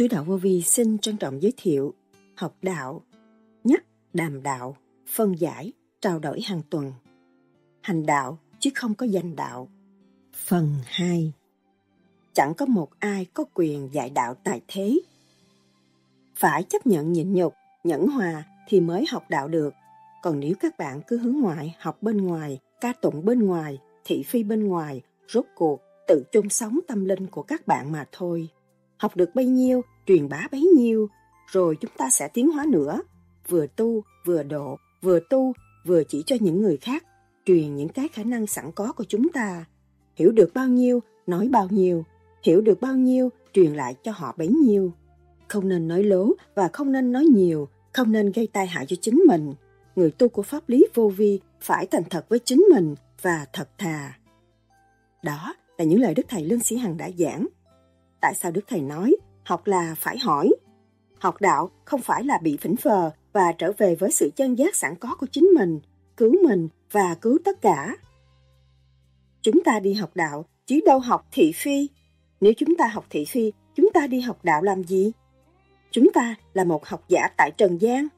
Sứ đạo vô vi xin trân trọng giới thiệu học đạo, nhắc, đàm đạo, phân giải, trao đổi hàng tuần. Hành đạo chứ không có danh đạo. Phần 2 Chẳng có một ai có quyền dạy đạo tại thế. Phải chấp nhận nhịn nhục, nhẫn hòa thì mới học đạo được. Còn nếu các bạn cứ hướng ngoại, học bên ngoài, ca tụng bên ngoài, thị phi bên ngoài, rốt cuộc tự chung sống tâm linh của các bạn mà thôi. Học được bấy nhiêu, truyền bá bấy nhiêu, rồi chúng ta sẽ tiến hóa nữa. Vừa tu, vừa độ, vừa tu, vừa chỉ cho những người khác, truyền những cái khả năng sẵn có của chúng ta. Hiểu được bao nhiêu, nói bao nhiêu, hiểu được bao nhiêu, truyền lại cho họ bấy nhiêu. Không nên nói lố và không nên nói nhiều, không nên gây tai hại cho chính mình. Người tu của pháp lý vô vi phải thành thật với chính mình và thật thà. Đó là những lời Đức Thầy Lương Sĩ Hằng đã giảng. Tại sao Đức Thầy nói học là phải hỏi? Học đạo không phải là bị phỉnh phờ và trở về với sự chân giác sẵn có của chính mình, cứu mình và cứu tất cả. Chúng ta đi học đạo chứ đâu học thị phi. Nếu chúng ta học thị phi, chúng ta đi học đạo làm gì? Chúng ta là một học giả tại Trần gian.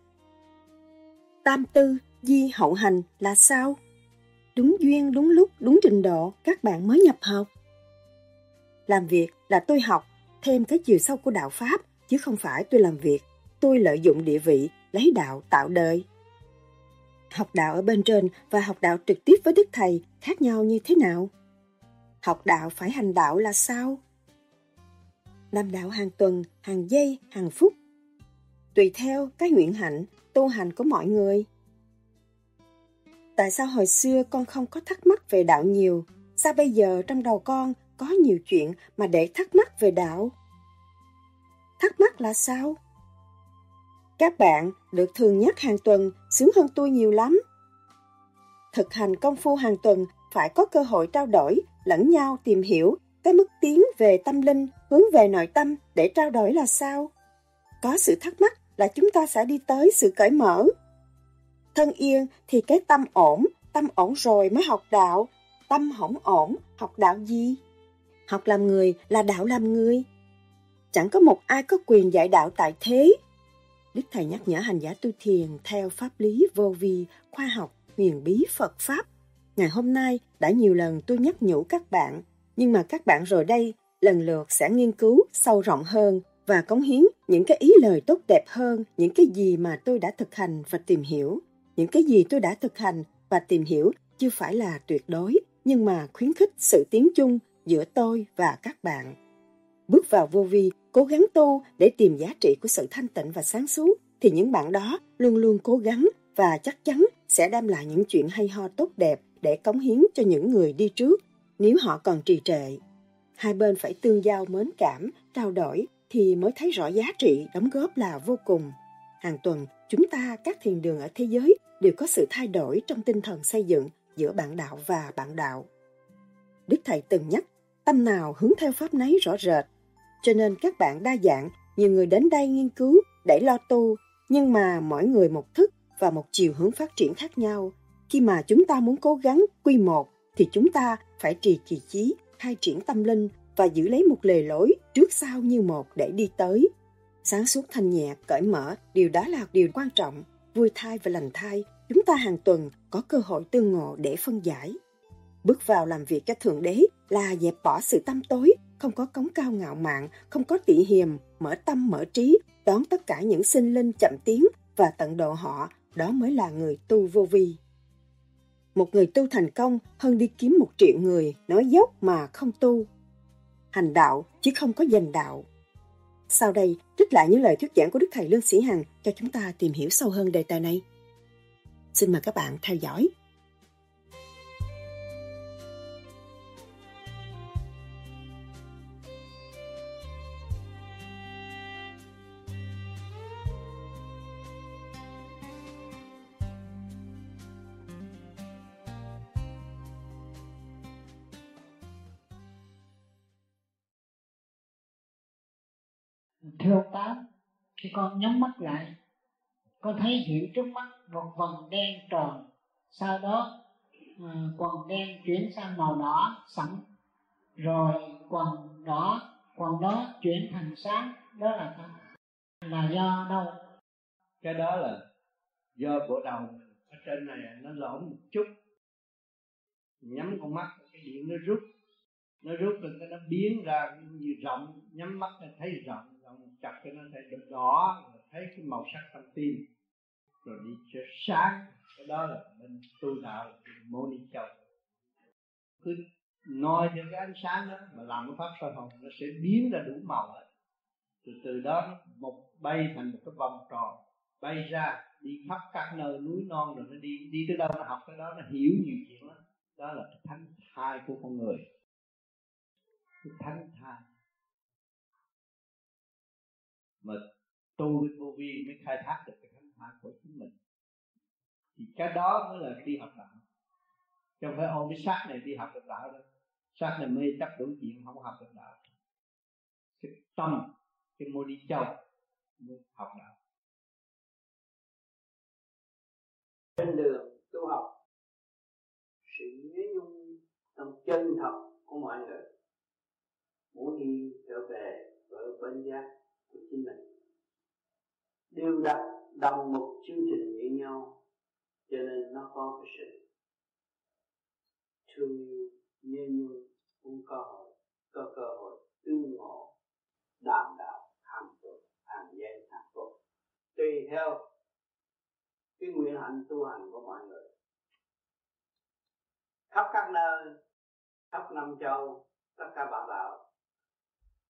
Tam tư, di hậu hành là sao? Đúng duyên, đúng lúc, đúng trình độ, các bạn mới nhập học. Làm việc là tôi học thêm cái chiều sâu của đạo Pháp, chứ không phải tôi làm việc, tôi lợi dụng địa vị, lấy đạo tạo đời. Học đạo ở bên trên và học đạo trực tiếp với Đức Thầy khác nhau như thế nào? Học đạo phải hành đạo là sao? Làm đạo hàng tuần, hàng giây, hàng phút. Tùy theo cái nguyện hạnh, tu hành của mọi người. Tại sao hồi xưa con không có thắc mắc về đạo nhiều? Sao bây giờ trong đầu con có nhiều chuyện mà để thắc mắc về đạo? Thắc mắc là sao? Các bạn được thường nhắc hàng tuần sướng hơn tôi nhiều lắm. Thực hành công phu hàng tuần phải có cơ hội trao đổi, lẫn nhau tìm hiểu cái mức tiến về tâm linh, hướng về nội tâm để trao đổi là sao? Có sự thắc mắc là chúng ta sẽ đi tới sự cởi mở. Thân yên thì cái tâm ổn, tâm ổn rồi mới học đạo. Tâm hỏng ổn, học đạo gì? Học làm người là đạo làm người. Chẳng có một ai có quyền dạy đạo tại thế. Đức Thầy nhắc nhở hành giả tu thiền theo pháp lý vô vi, khoa học, huyền bí Phật Pháp. Ngày hôm nay đã nhiều lần tôi nhắc nhủ các bạn, nhưng mà các bạn rồi đây lần lượt sẽ nghiên cứu sâu rộng hơn và cống hiến những cái ý lời tốt đẹp hơn những cái gì mà tôi đã thực hành và tìm hiểu. Những cái gì tôi đã thực hành và tìm hiểu chưa phải là tuyệt đối, nhưng mà khuyến khích sự tiến chung giữa tôi và các bạn. Bước vào vô vi, cố gắng tu để tìm giá trị của sự thanh tịnh và sáng suốt, thì những bạn đó luôn luôn cố gắng và chắc chắn sẽ đem lại những chuyện hay ho tốt đẹp để cống hiến cho những người đi trước nếu họ còn trì trệ. Hai bên phải tương giao mến cảm, trao đổi thì mới thấy rõ giá trị đóng góp là vô cùng. Hàng tuần, chúng ta các thiền đường ở thế giới đều có sự thay đổi trong tinh thần xây dựng giữa bạn đạo và bạn đạo. Đức Thầy từng nhắc, tâm nào hướng theo pháp nấy rõ rệt. Cho nên các bạn đa dạng, nhiều người đến đây nghiên cứu để lo tu, nhưng mà mỗi người một thức và một chiều hướng phát triển khác nhau. Khi mà chúng ta muốn cố gắng quy một, thì chúng ta phải trì kỳ chí, khai triển tâm linh và giữ lấy một lề lối trước sau như một để đi tới. Sáng suốt thanh nhẹ, cởi mở, điều đó là điều quan trọng. Vui thai và lành thai, chúng ta hàng tuần có cơ hội tương ngộ để phân giải. Bước vào làm việc cho Thượng Đế là dẹp bỏ sự tâm tối, không có cống cao ngạo mạn, không có tị hiềm, mở tâm mở trí, đón tất cả những sinh linh chậm tiến và tận độ họ, đó mới là người tu vô vi. Một người tu thành công hơn đi kiếm một triệu người nói dốc mà không tu. Hành đạo chứ không có dành đạo. Sau đây, trích lại những lời thuyết giảng của Đức Thầy Lương Sĩ Hằng cho chúng ta tìm hiểu sâu hơn đề tài này. Xin mời các bạn theo dõi. Thưa tám khi con nhắm mắt lại. Con thấy hiện trước mắt một vòng đen tròn. Sau đó ừ, à, quần đen chuyển sang màu đỏ sẵn rồi quần đỏ quần đó chuyển thành sáng. Đó là là do đâu? Cái đó là do bộ đầu ở trên này nó lõm một chút. Nhắm con mắt cái điện nó rút. Nó rút rồi cái nó biến ra như rộng. Nhắm mắt là thấy rộng chặt cho nó thấy được đỏ rồi thấy cái màu sắc trong tim, rồi đi cho sáng. Cái đó là mình tu đạo mô ni châu. Cứ noi cho cái ánh sáng đó, mà làm cái pháp soi hồn nó sẽ biến ra đủ màu hết. Từ từ đó nó một bay thành một cái vòng tròn, bay ra, đi khắp các nơi, núi non rồi nó đi đi tới đâu nó học tới đó, nó hiểu nhiều chuyện lắm. Đó là cái thánh thai của con người. Cái thánh thai mà tu với vô vi mới khai thác được cái thánh hóa của chính mình. Thì cái đó mới là đi học đạo. Chứ không phải ôm cái xác này đi học được đạo đâu. Xác này mê chấp đủ chuyện, không học được đạo. Cái tâm, cái mô đi châu mới học đạo. Trên đường tu học, sự nhớ nhung tâm chân thật của mọi người muốn đi trở về với bên giác chính mình đều đặt đồng một chương trình với nhau, cho nên nó có cái sự thương yêu, nhớ nhung cũng cơ hội, có cơ hội tương ngộ, đàm đạo hàng tuần hàng giây hàng tuần tùy theo cái nguyện hạnh tu hành của mọi người. Khắp các nơi, khắp năm châu, tất cả bạn đạo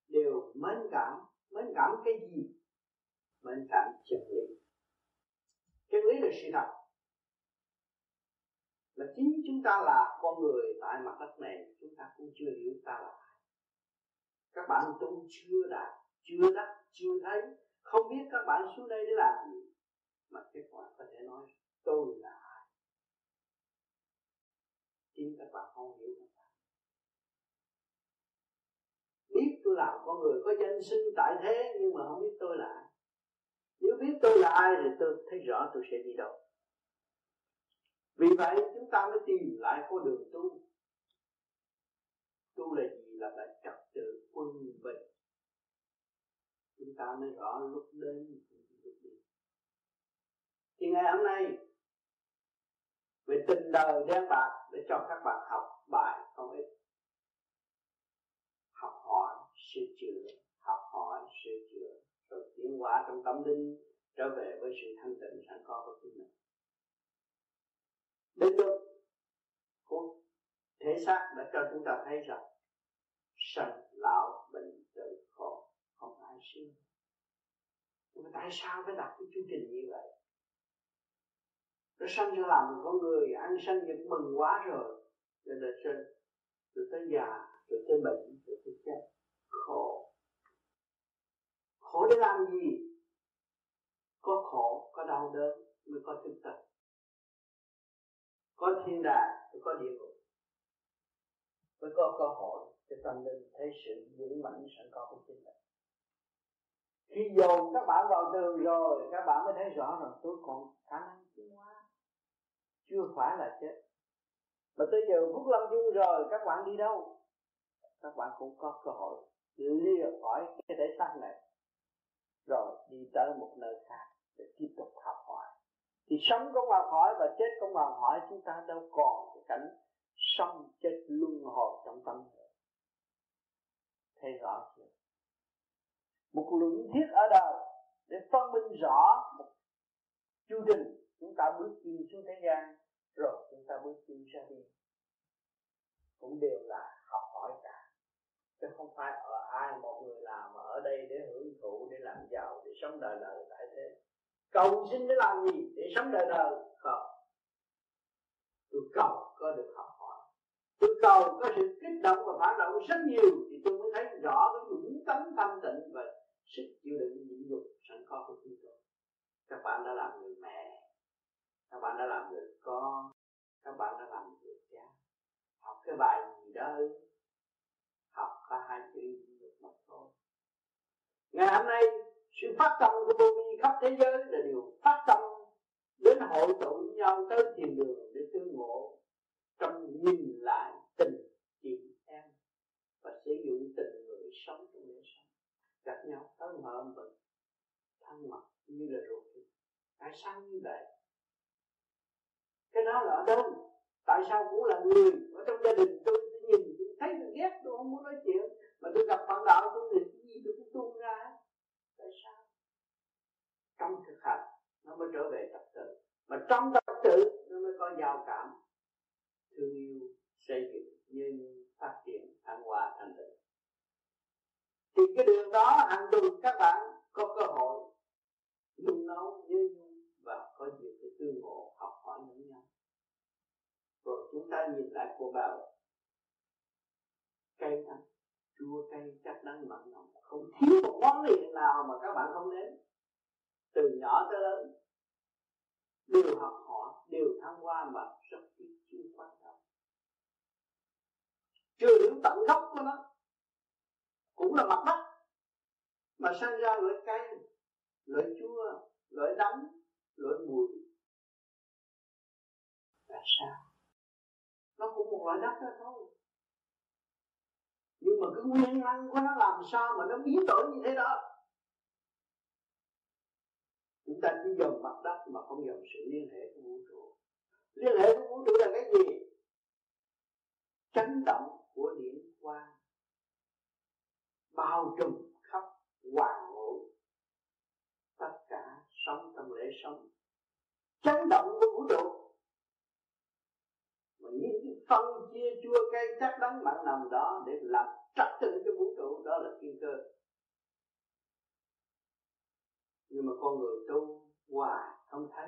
đều mến cảm mến cảm cái gì? Mến cảm chân lý. Chân lý là sự thật. Là chính chúng ta là con người tại mặt đất này, chúng ta cũng chưa hiểu ta là ai. Các bạn tu chưa đạt chưa đắc, chưa thấy, không biết các bạn xuống đây để làm gì. Mà kết quả có thể nói, tôi là ai? Chính các bạn không hiểu biết tôi làm con người có danh sinh tại thế, nhưng mà không biết tôi là ai. Nếu biết tôi là ai thì tôi thấy rõ tôi sẽ đi đâu. Vì vậy, chúng ta mới tìm lại con đường tu. Tu là gì? Là lại trật tự quân bình. Chúng ta mới rõ lúc đến, lúc đi. Thì ngày hôm nay, về tình đời đen bạc để cho các bạn học bài không ít sửa chữa, học hỏi, sửa chữa, rồi tiến hóa trong tâm linh, trở về với sự thanh tịnh, sẵn có của chính mình. Đến lúc của thể xác đã cho chúng ta thấy rằng, sanh lão bệnh tử khổ không ai sinh nhưng mà tại sao phải đặt cái chương trình như vậy? Nó sanh ra làm một con người, ăn sanh những mừng quá rồi rồi là sinh rồi tới già rồi tới bệnh rồi tới chết khổ. Khổ để làm gì? Có khổ, có đau đớn mới có thực tập có thiên đàng mới có địa ngục. Mới có cơ hội cho tâm linh thấy sự vững mạnh sẵn có của chính mình. Khi dồn các bạn vào tường rồi, các bạn mới thấy rõ rằng tôi còn khả năng tiến hóa. Chưa phải là chết. Mà tới giờ phút lâm chung rồi, các bạn đi đâu? Các bạn cũng có cơ hội lìa khỏi cái thể xác này, rồi đi tới một nơi khác để tiếp tục học hỏi. Thì sống cũng học hỏi và chết cũng học hỏi, chúng ta đâu còn cái cảnh sống chết luân hồi trong tâm nữa thấy rõ chưa? Một luận thiết ở đời để phân minh rõ một chu trình. Chúng ta bước đi xuống thế gian, rồi chúng ta bước đi ra đi. Cũng đều là chứ không phải ở ai một người làm mà ở đây để hưởng thụ, để làm giàu, để sống đời đời tại thế. Cầu xin để làm gì? Để sống đời đời. Không. Tôi cầu có được học hỏi. Tôi cầu có sự kích động và phản động rất nhiều, thì tôi mới thấy rõ cái dũng tấm tâm tịnh và sức chịu đựng nhịn nhục sẵn có của chúng tôi. Các bạn đã làm người mẹ, các bạn đã làm người con, các bạn đã làm người cha. Học cái bài gì đó học có hai chữ nhịn nhục mà thôi ngày hôm nay sự phát tâm của vô vi khắp thế giới là điều phát tâm đến hội tụ với nhau tới thiền đường để tương ngộ trong nhìn lại tình chị em và sử dụng tình người sống trong đời gặp nhau tới mở mình thân mật như là ruột tại sao như vậy? Cái đó là ở đâu? Tại sao cũng là người ở trong gia đình tôi, tôi nhìn thấy tôi ghét tôi không muốn nói chuyện. Mà tôi gặp bạn đạo tôi thì cái gì tôi cũng tung ra. Tại sao? Trong thực hành, nó mới trở về tập tự. Mà trong tập tự, nó mới có giao cảm, thương yêu, xây dựng nhân phát triển, thăng hoa, thành tựu. Thì cái đường đó hàng tuần các bạn có cơ hội nung nấu với nhau và có dịp cái tương ngộ học hỏi lẫn nhau. Rồi chúng ta nhìn lại cuộc đời cây ăn. Chua cay chắc đắng mặn nồng. Không thiếu một món liền nào mà các bạn không đến từ nhỏ tới lớn, đều học hỏi đều tham qua mà rất ít chưa quan trọng chưa đến tận gốc của nó, cũng là mặt đất mà sinh ra loại cay loại chua, loại đắng, loại mùi. Tại sao? Nó cũng một loại đất đó thôi nhưng mà cái nguyên năng của nó làm sao mà nó biến đổi như thế đó? Chúng ta chỉ dòng mặt đất mà không dòng sự liên hệ của vũ trụ. Liên hệ của vũ trụ là cái gì? Chấn động của điện quang. Bao trùm khắp hoàn hữu tất cả sống trong lễ sống. Chấn động của vũ trụ những cái phân chia chua cay chắc đắng mặn nằm đó để làm trật tự cho vũ trụ, đó là thiên cơ. Nhưng mà con người tu hoài không thấy,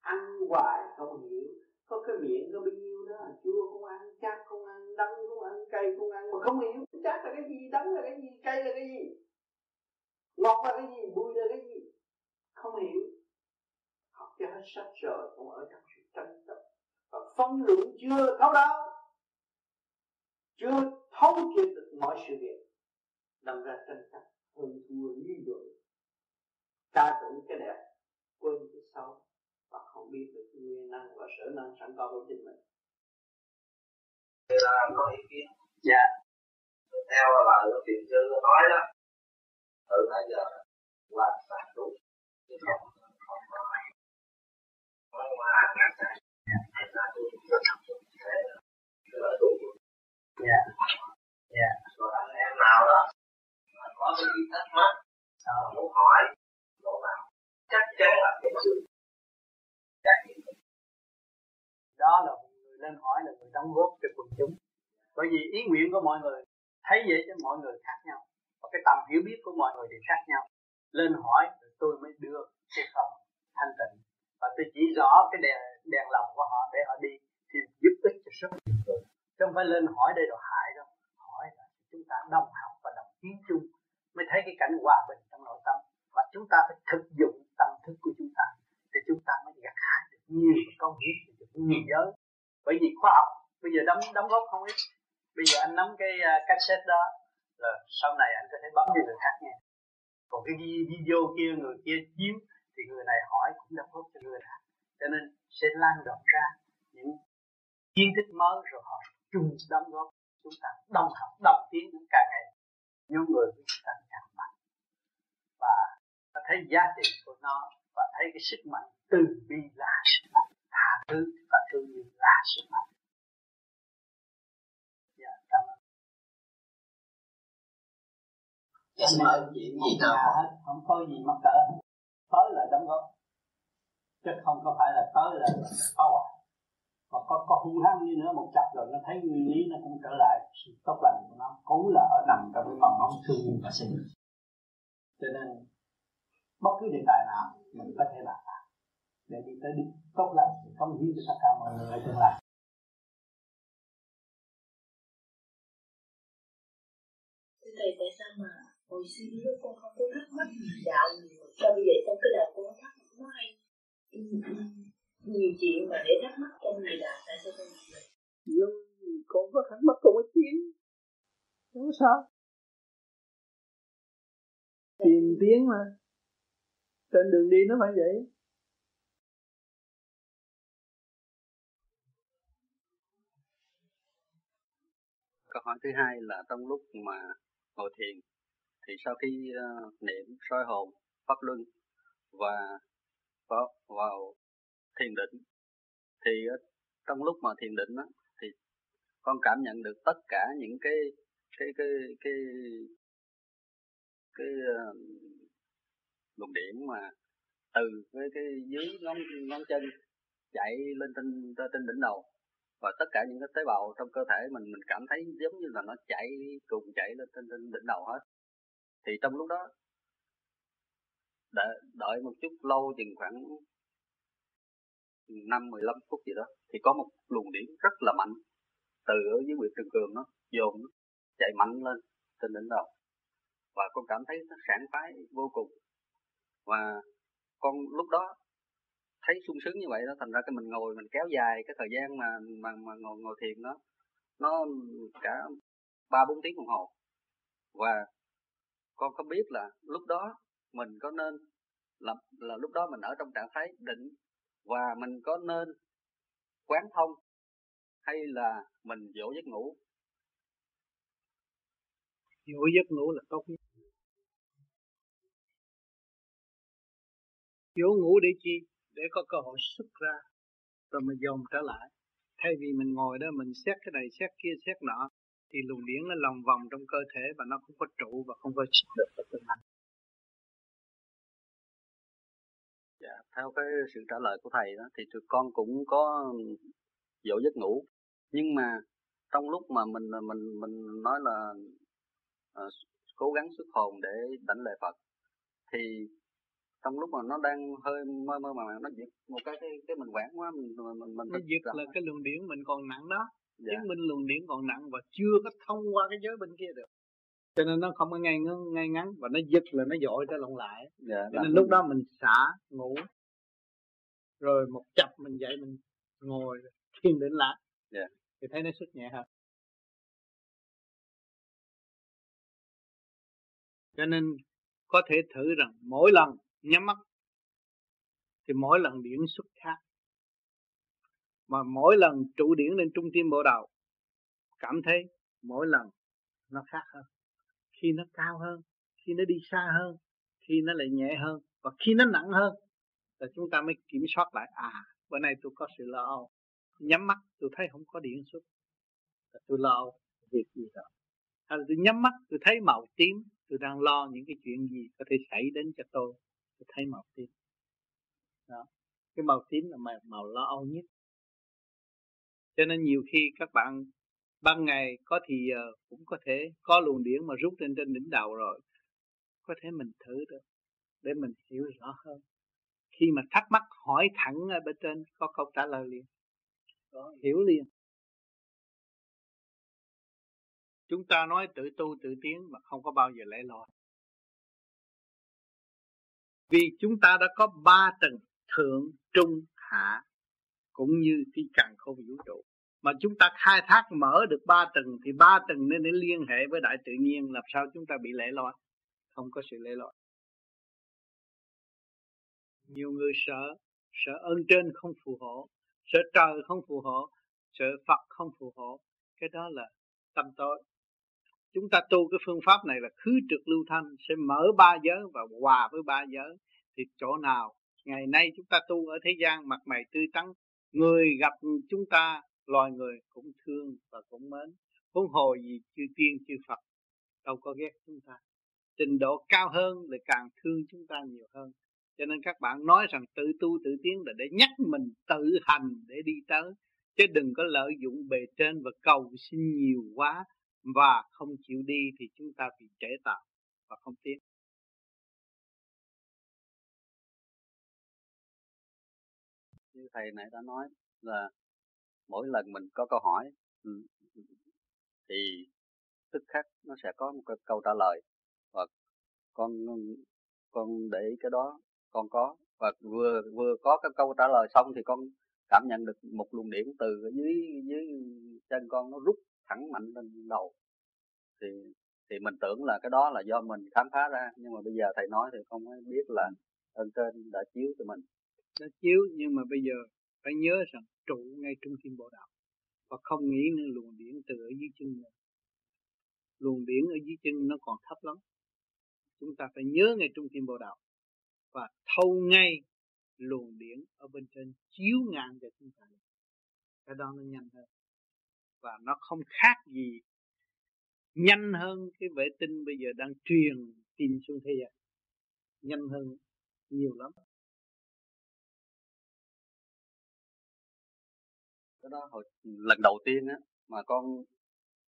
ăn hoài không hiểu, có cái miệng có bao nhiêu đó, chua cũng ăn, chát cũng ăn, đắng cũng ăn, cay cũng ăn, mà không hiểu chát là cái gì, đắng là cái gì, cay là cái gì, ngọt là cái gì, bùi là cái gì, không hiểu. Học cho hết sách rồi cũng ở trong phân lượng chưa thấu đáo chưa thấu triệt được mọi sự việc đâm ra tranh chấp, hơn thua như rồi ta tưởng cái đẹp, quên cái xấu, và không biết được nguyên năng và sở năng sẵn có của chính mình. Là có ý kiến? Dạ. Theo lời của tiền sư nói đó, từ nãy giờ là toàn đúng không không có nói qua dạ. Dạ. Rồi anh em nào đó. Mà có cái gì thắc mắc muốn hỏi? Độ nào chắc chắn là cái sự trải nghiệm đó là một người lên hỏi là người đóng góp cho quần chúng. Bởi vì ý nguyện của mọi người thấy vậy cho mọi người khác nhau. Và cái tầm hiểu biết của mọi người thì khác nhau. Lên hỏi rồi tôi mới đưa cái phần thanh tịnh. Và tôi chỉ rõ cái đèn đèn lòng của họ để họ đi thì giúp ích cho rất nhiều người chứ không phải lên hỏi để rồi hại đâu. Hỏi là chúng ta đồng học và đồng tiến chung mới thấy cái cảnh hòa bình trong nội tâm. Và chúng ta phải thực dụng tâm thức của chúng ta thì chúng ta mới gặt hái được nhiều công hiến được nhiều giới. Bởi vì khoa học bây giờ đóng đóng góp không ít. Bây giờ anh nắm cái uh, cassette đó là sau này anh có thể bấm cho người khác nghe. Còn cái video kia người kia chiếu thì người này hỏi cũng đóng góp cho người khác. Cho nên sẽ lan rộng ra những kiến thức mới rồi họ chung đóng góp chúng ta đồng học đồng tiến càng ngày. Nhóm người của chúng ta càng mạnh. Và ta thấy giá trị của nó và thấy cái sức mạnh từ bi là sức mạnh. Tha thứ và thương yêu là sức mạnh. Dạ cảm ơn. Chuyện gì nào hết không có gì mắc cỡ. Tới là đóng góp. Chứ không có phải là tới là phá hoại còn có có hung hăng đi nữa một chặp rồi nó thấy nguyên lý nó cũng trở lại. Sự tốt lành của nó cũng là ở nằm trong cái mầm móng thương và sinh. Cho nên bất cứ đề tài nào mình có thể làm để đi tới đích tốt lành để công hiến cho tất cả mọi người ở tương lai Thưa Thầy, tại sao mà hồi xưa lúc con không có thắc mắc đạo nhiều Sao bây giờ trong cái đạo con thắc mắc nó hay. Ừ, ừ. Nhiều chuyện mà để thắc mắc trong người đạo Tại sao con làm vậy? Lúc con có thắc mắc con có chuyện Không sao? Tìm tiếng mà. Trên đường đi nó phải vậy. Câu hỏi thứ hai là trong lúc mà ngồi thiền thì sau khi uh, niệm soi hồn pháp luân và vào, vào thiền định. Thì ờ, trong lúc mà thiền định đó, thì con cảm nhận được tất cả những cái cái cái cái cái uh, luồng điện mà từ cái cái dưới ngón ngón chân chạy lên trên trên đỉnh đầu. Và tất cả những cái tế bào trong cơ thể mình mình cảm thấy giống như là nó chạy cùng chạy lên trên, trên đỉnh đầu hết. Thì trong lúc đó đợi, đợi một chút lâu chừng khoảng năm mười lăm phút gì đó thì có một luồng điện rất là mạnh. Từ ở dưới huyệt trường cường nó dồn nó chạy mạnh lên trên đỉnh đầu. Và con cảm thấy nó sảng khoái vô cùng. Và con lúc đó thấy sung sướng như vậy đó thành ra cái mình ngồi mình kéo dài cái thời gian mà mà, mà ngồi ngồi thiền đó nó cả ba bốn tiếng đồng hồ. Và con không biết là lúc đó mình có nên là, là lúc đó mình ở trong trạng thái định và mình có nên quán thông hay là mình dỗ giấc ngủ? Dỗ giấc ngủ là tốt nhất. Dỗ ngủ để chi? Để có cơ hội xuất ra, rồi mình dồn trở lại. Thay vì mình ngồi đó, mình xét cái này, xét kia, xét nọ, thì luồng điển nó lòng vòng trong cơ thể và nó không có trụ và không có xuất được vào tương hành theo cái sự trả lời của thầy đó thì tụi con cũng có dỗ giấc ngủ. Nhưng mà trong lúc mà mình mình mình nói là uh, cố gắng xuất hồn để đánh lệ Phật thì trong lúc mà nó đang hơi mơ mơ mà nó giật một cái cái, cái mình quản quá mình mình mình, nó giật là cái luồng điển mình còn nặng đó. Dạ. chứng minh luồng điển còn nặng và chưa có thông qua cái giới bên kia được. Cho nên nó không có ngay ngắn, ngay ngắn và nó giật là nó dội trở lộn lại. Dạ, cho nên lúc đó mình xả ngủ rồi một chập mình dậy mình ngồi thiền định lại. Dạ. thì thấy nó xuất nhẹ hơn. Cho nên có thể thử rằng mỗi lần nhắm mắt thì mỗi lần điển xuất khác. Mà mỗi lần trụ điển lên trung tim bộ đầu cảm thấy mỗi lần nó khác hơn. Khi nó cao hơn khi nó đi xa hơn khi nó lại nhẹ hơn và khi nó nặng hơn là chúng ta mới kiểm soát lại à bữa nay tôi có sự lo âu. Nhắm mắt tôi thấy không có điện xuất là tôi lo âu việc gì đó. Hay là tôi nhắm mắt tôi thấy màu tím tôi đang lo những cái chuyện gì có thể xảy đến cho tôi. Tôi thấy màu tím. Đó. Cái màu tím là màu, màu lo âu nhất. Cho nên nhiều khi các bạn ban ngày có thì giờ cũng có thể có luồng điển mà rút lên trên đỉnh đầu rồi có thể mình thử được để mình hiểu rõ hơn khi mà thắc mắc hỏi thẳng ở bên trên có câu trả lời liền. Đó, hiểu liền. Chúng ta nói tự tu tự tiến mà không có bao giờ lẽ loi. Vì chúng ta đã có ba tầng thượng trung hạ cũng như cái càng không vũ trụ. Mà chúng ta khai thác mở được ba tầng thì ba tầng nên để liên hệ với đại tự nhiên làm sao chúng ta bị lẻ loi? Không có sự lẻ loi nhiều người sợ sợ ơn trên không phù hộ, sợ trời không phù hộ, sợ phật không phù hộ. Cái đó là tâm tối. Chúng ta tu cái phương pháp này là khứ trực lưu thanh, sẽ mở ba giới và hòa với ba giới. Thì chỗ nào ngày nay chúng ta tu ở thế gian, mặt mày tươi tắn, người gặp chúng ta, loài người cũng thương và cũng mến. Huống hồ gì chư tiên, chư phật, đâu có ghét chúng ta. Trình độ cao hơn lại càng thương chúng ta nhiều hơn cho nên các bạn nói rằng tự tu tự tiến là để nhắc mình tự hành để đi tới. Chứ đừng có lợi dụng bề trên và cầu xin nhiều quá và không chịu đi thì chúng ta bị trễ tạo và không tiến. Như thầy nãy đã nói là mỗi lần mình có câu hỏi ừ, thì tức khắc nó sẽ có một cái câu trả lời. Và con con để ý cái đó con có. Và vừa vừa có cái câu trả lời xong thì con cảm nhận được một luồng điện từ dưới dưới chân con nó rút thẳng mạnh lên đầu. Thì thì mình tưởng là cái đó là do mình khám phá ra, nhưng mà bây giờ thầy nói thì không biết là ơn trên đã chiếu cho mình. Đã chiếu nhưng mà bây giờ phải nhớ rằng trụ ngay trung tâm bộ đạo và không nghĩ nữa luồng điển từ ở dưới chân nữa luồng điển ở dưới chân nó còn thấp lắm. Chúng ta phải nhớ ngay trung tâm bộ đạo và thâu ngay luồng điển ở bên trên, chiếu ngang cho chúng ta cái đó nó nhanh hơn. Và nó không khác gì nhanh hơn cái vệ tinh bây giờ đang truyền tin xuống thế giới nhanh hơn nhiều lắm. Cái đó hồi, lần đầu tiên á, mà con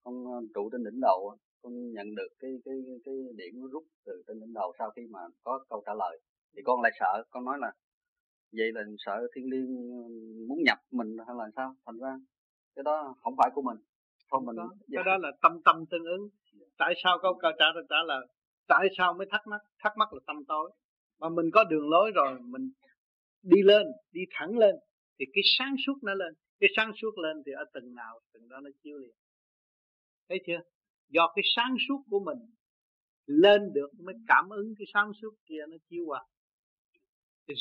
con ờ, trụ trên đỉnh đầu con nhận được cái cái cái điểm rút từ trên đỉnh đầu sau khi mà có câu trả lời thì con lại sợ con nói là vậy là sợ thiên liêng muốn nhập mình hay là sao? Thành ra cái đó không phải của mình. Không mình đó. cái đó là tâm tâm tương ứng. Tại sao câu câu trả trả là tại sao mới thắc mắc? Thắc mắc là tâm tối. Mà mình có đường lối rồi mình đi lên đi thẳng lên thì cái sáng suốt nó lên. Cái sáng suốt lên thì ở từng nào từng đó nó chiếu liền. Thấy chưa? Do cái sáng suốt của mình lên được mới cảm ứng cái sáng suốt kia nó chiếu qua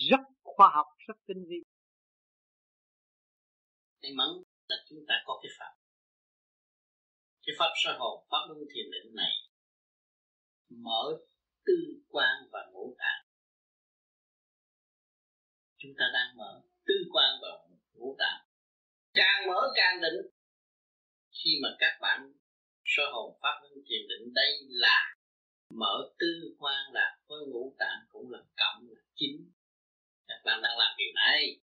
rất khoa học, rất tinh vi. May mắn là chúng ta có cái pháp. Cái pháp sơ hồn, pháp luân thiền định này, mở tư quan và ngũ tạng. Chúng ta đang mở tư quan và ngũ tạng. Càng mở càng định. Khi mà các bạn sơ hồn, pháp luân thiền định đây là mở tư quan là với ngũ tạng cũng là cộng là chính các bạn đang làm điều này.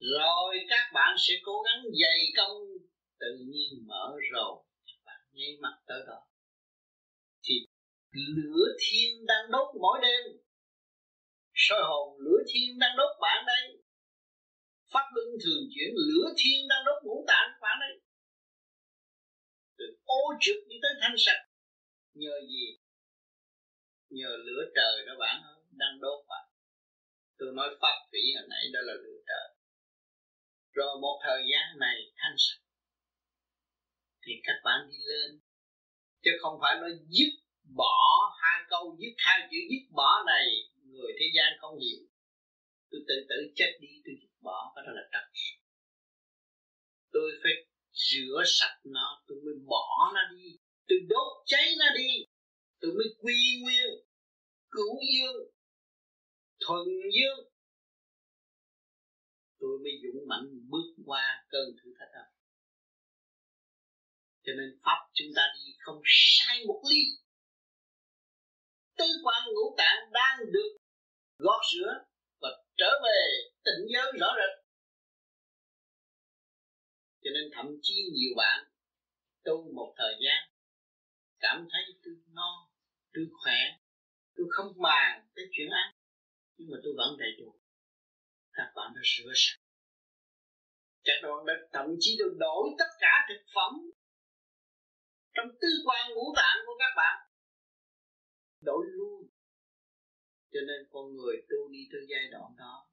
Rồi các bạn sẽ cố gắng dày công, tự nhiên mở rồi các bạn nháy mặt tới đó. Thì lửa thiên đang đốt mỗi đêm. Soi hồn, lửa thiên đang đốt bạn đây. Pháp luân thường chuyển, lửa thiên đang đốt ngũ tạng bạn đây. Từ ô trực đi tới thanh sạch. Nhờ gì? Nhờ lửa trời đó bạn đang đốt bạn tôi mới pháp thủy hồi nãy, đó là lửa trời rồi một thời gian này thanh sạch. Thì các bạn đi lên. Chứ không phải nói dứt bỏ hai câu, dứt hai chữ, dứt bỏ này, người thế gian không hiểu. Tôi tự tử chết đi, tôi dứt bỏ, cái đó là trật tôi phải rửa sạch nó, tôi mới bỏ nó đi. Tôi đốt cháy nó đi. Tôi mới quy nguyên, cứu dương thuần dương. Tôi mới dũng mạnh bước qua cơn thử thách đó. Cho nên pháp chúng ta đi không sai một ly. Tư quan ngũ tạng đang được gót rửa và trở về tỉnh giới rõ rệt. Cho nên thậm chí nhiều bạn tu một thời gian, cảm thấy tôi no, tôi khỏe, tôi không màng tới chuyện ăn nhưng mà tôi vẫn đầy đủ. Các bạn đã rửa sạch. Các bạn đã thậm chí được đổi tất cả thực phẩm trong tư quan ngũ tạng của các bạn. Đổi luôn. Cho nên con người tu đi tới giai đoạn đó,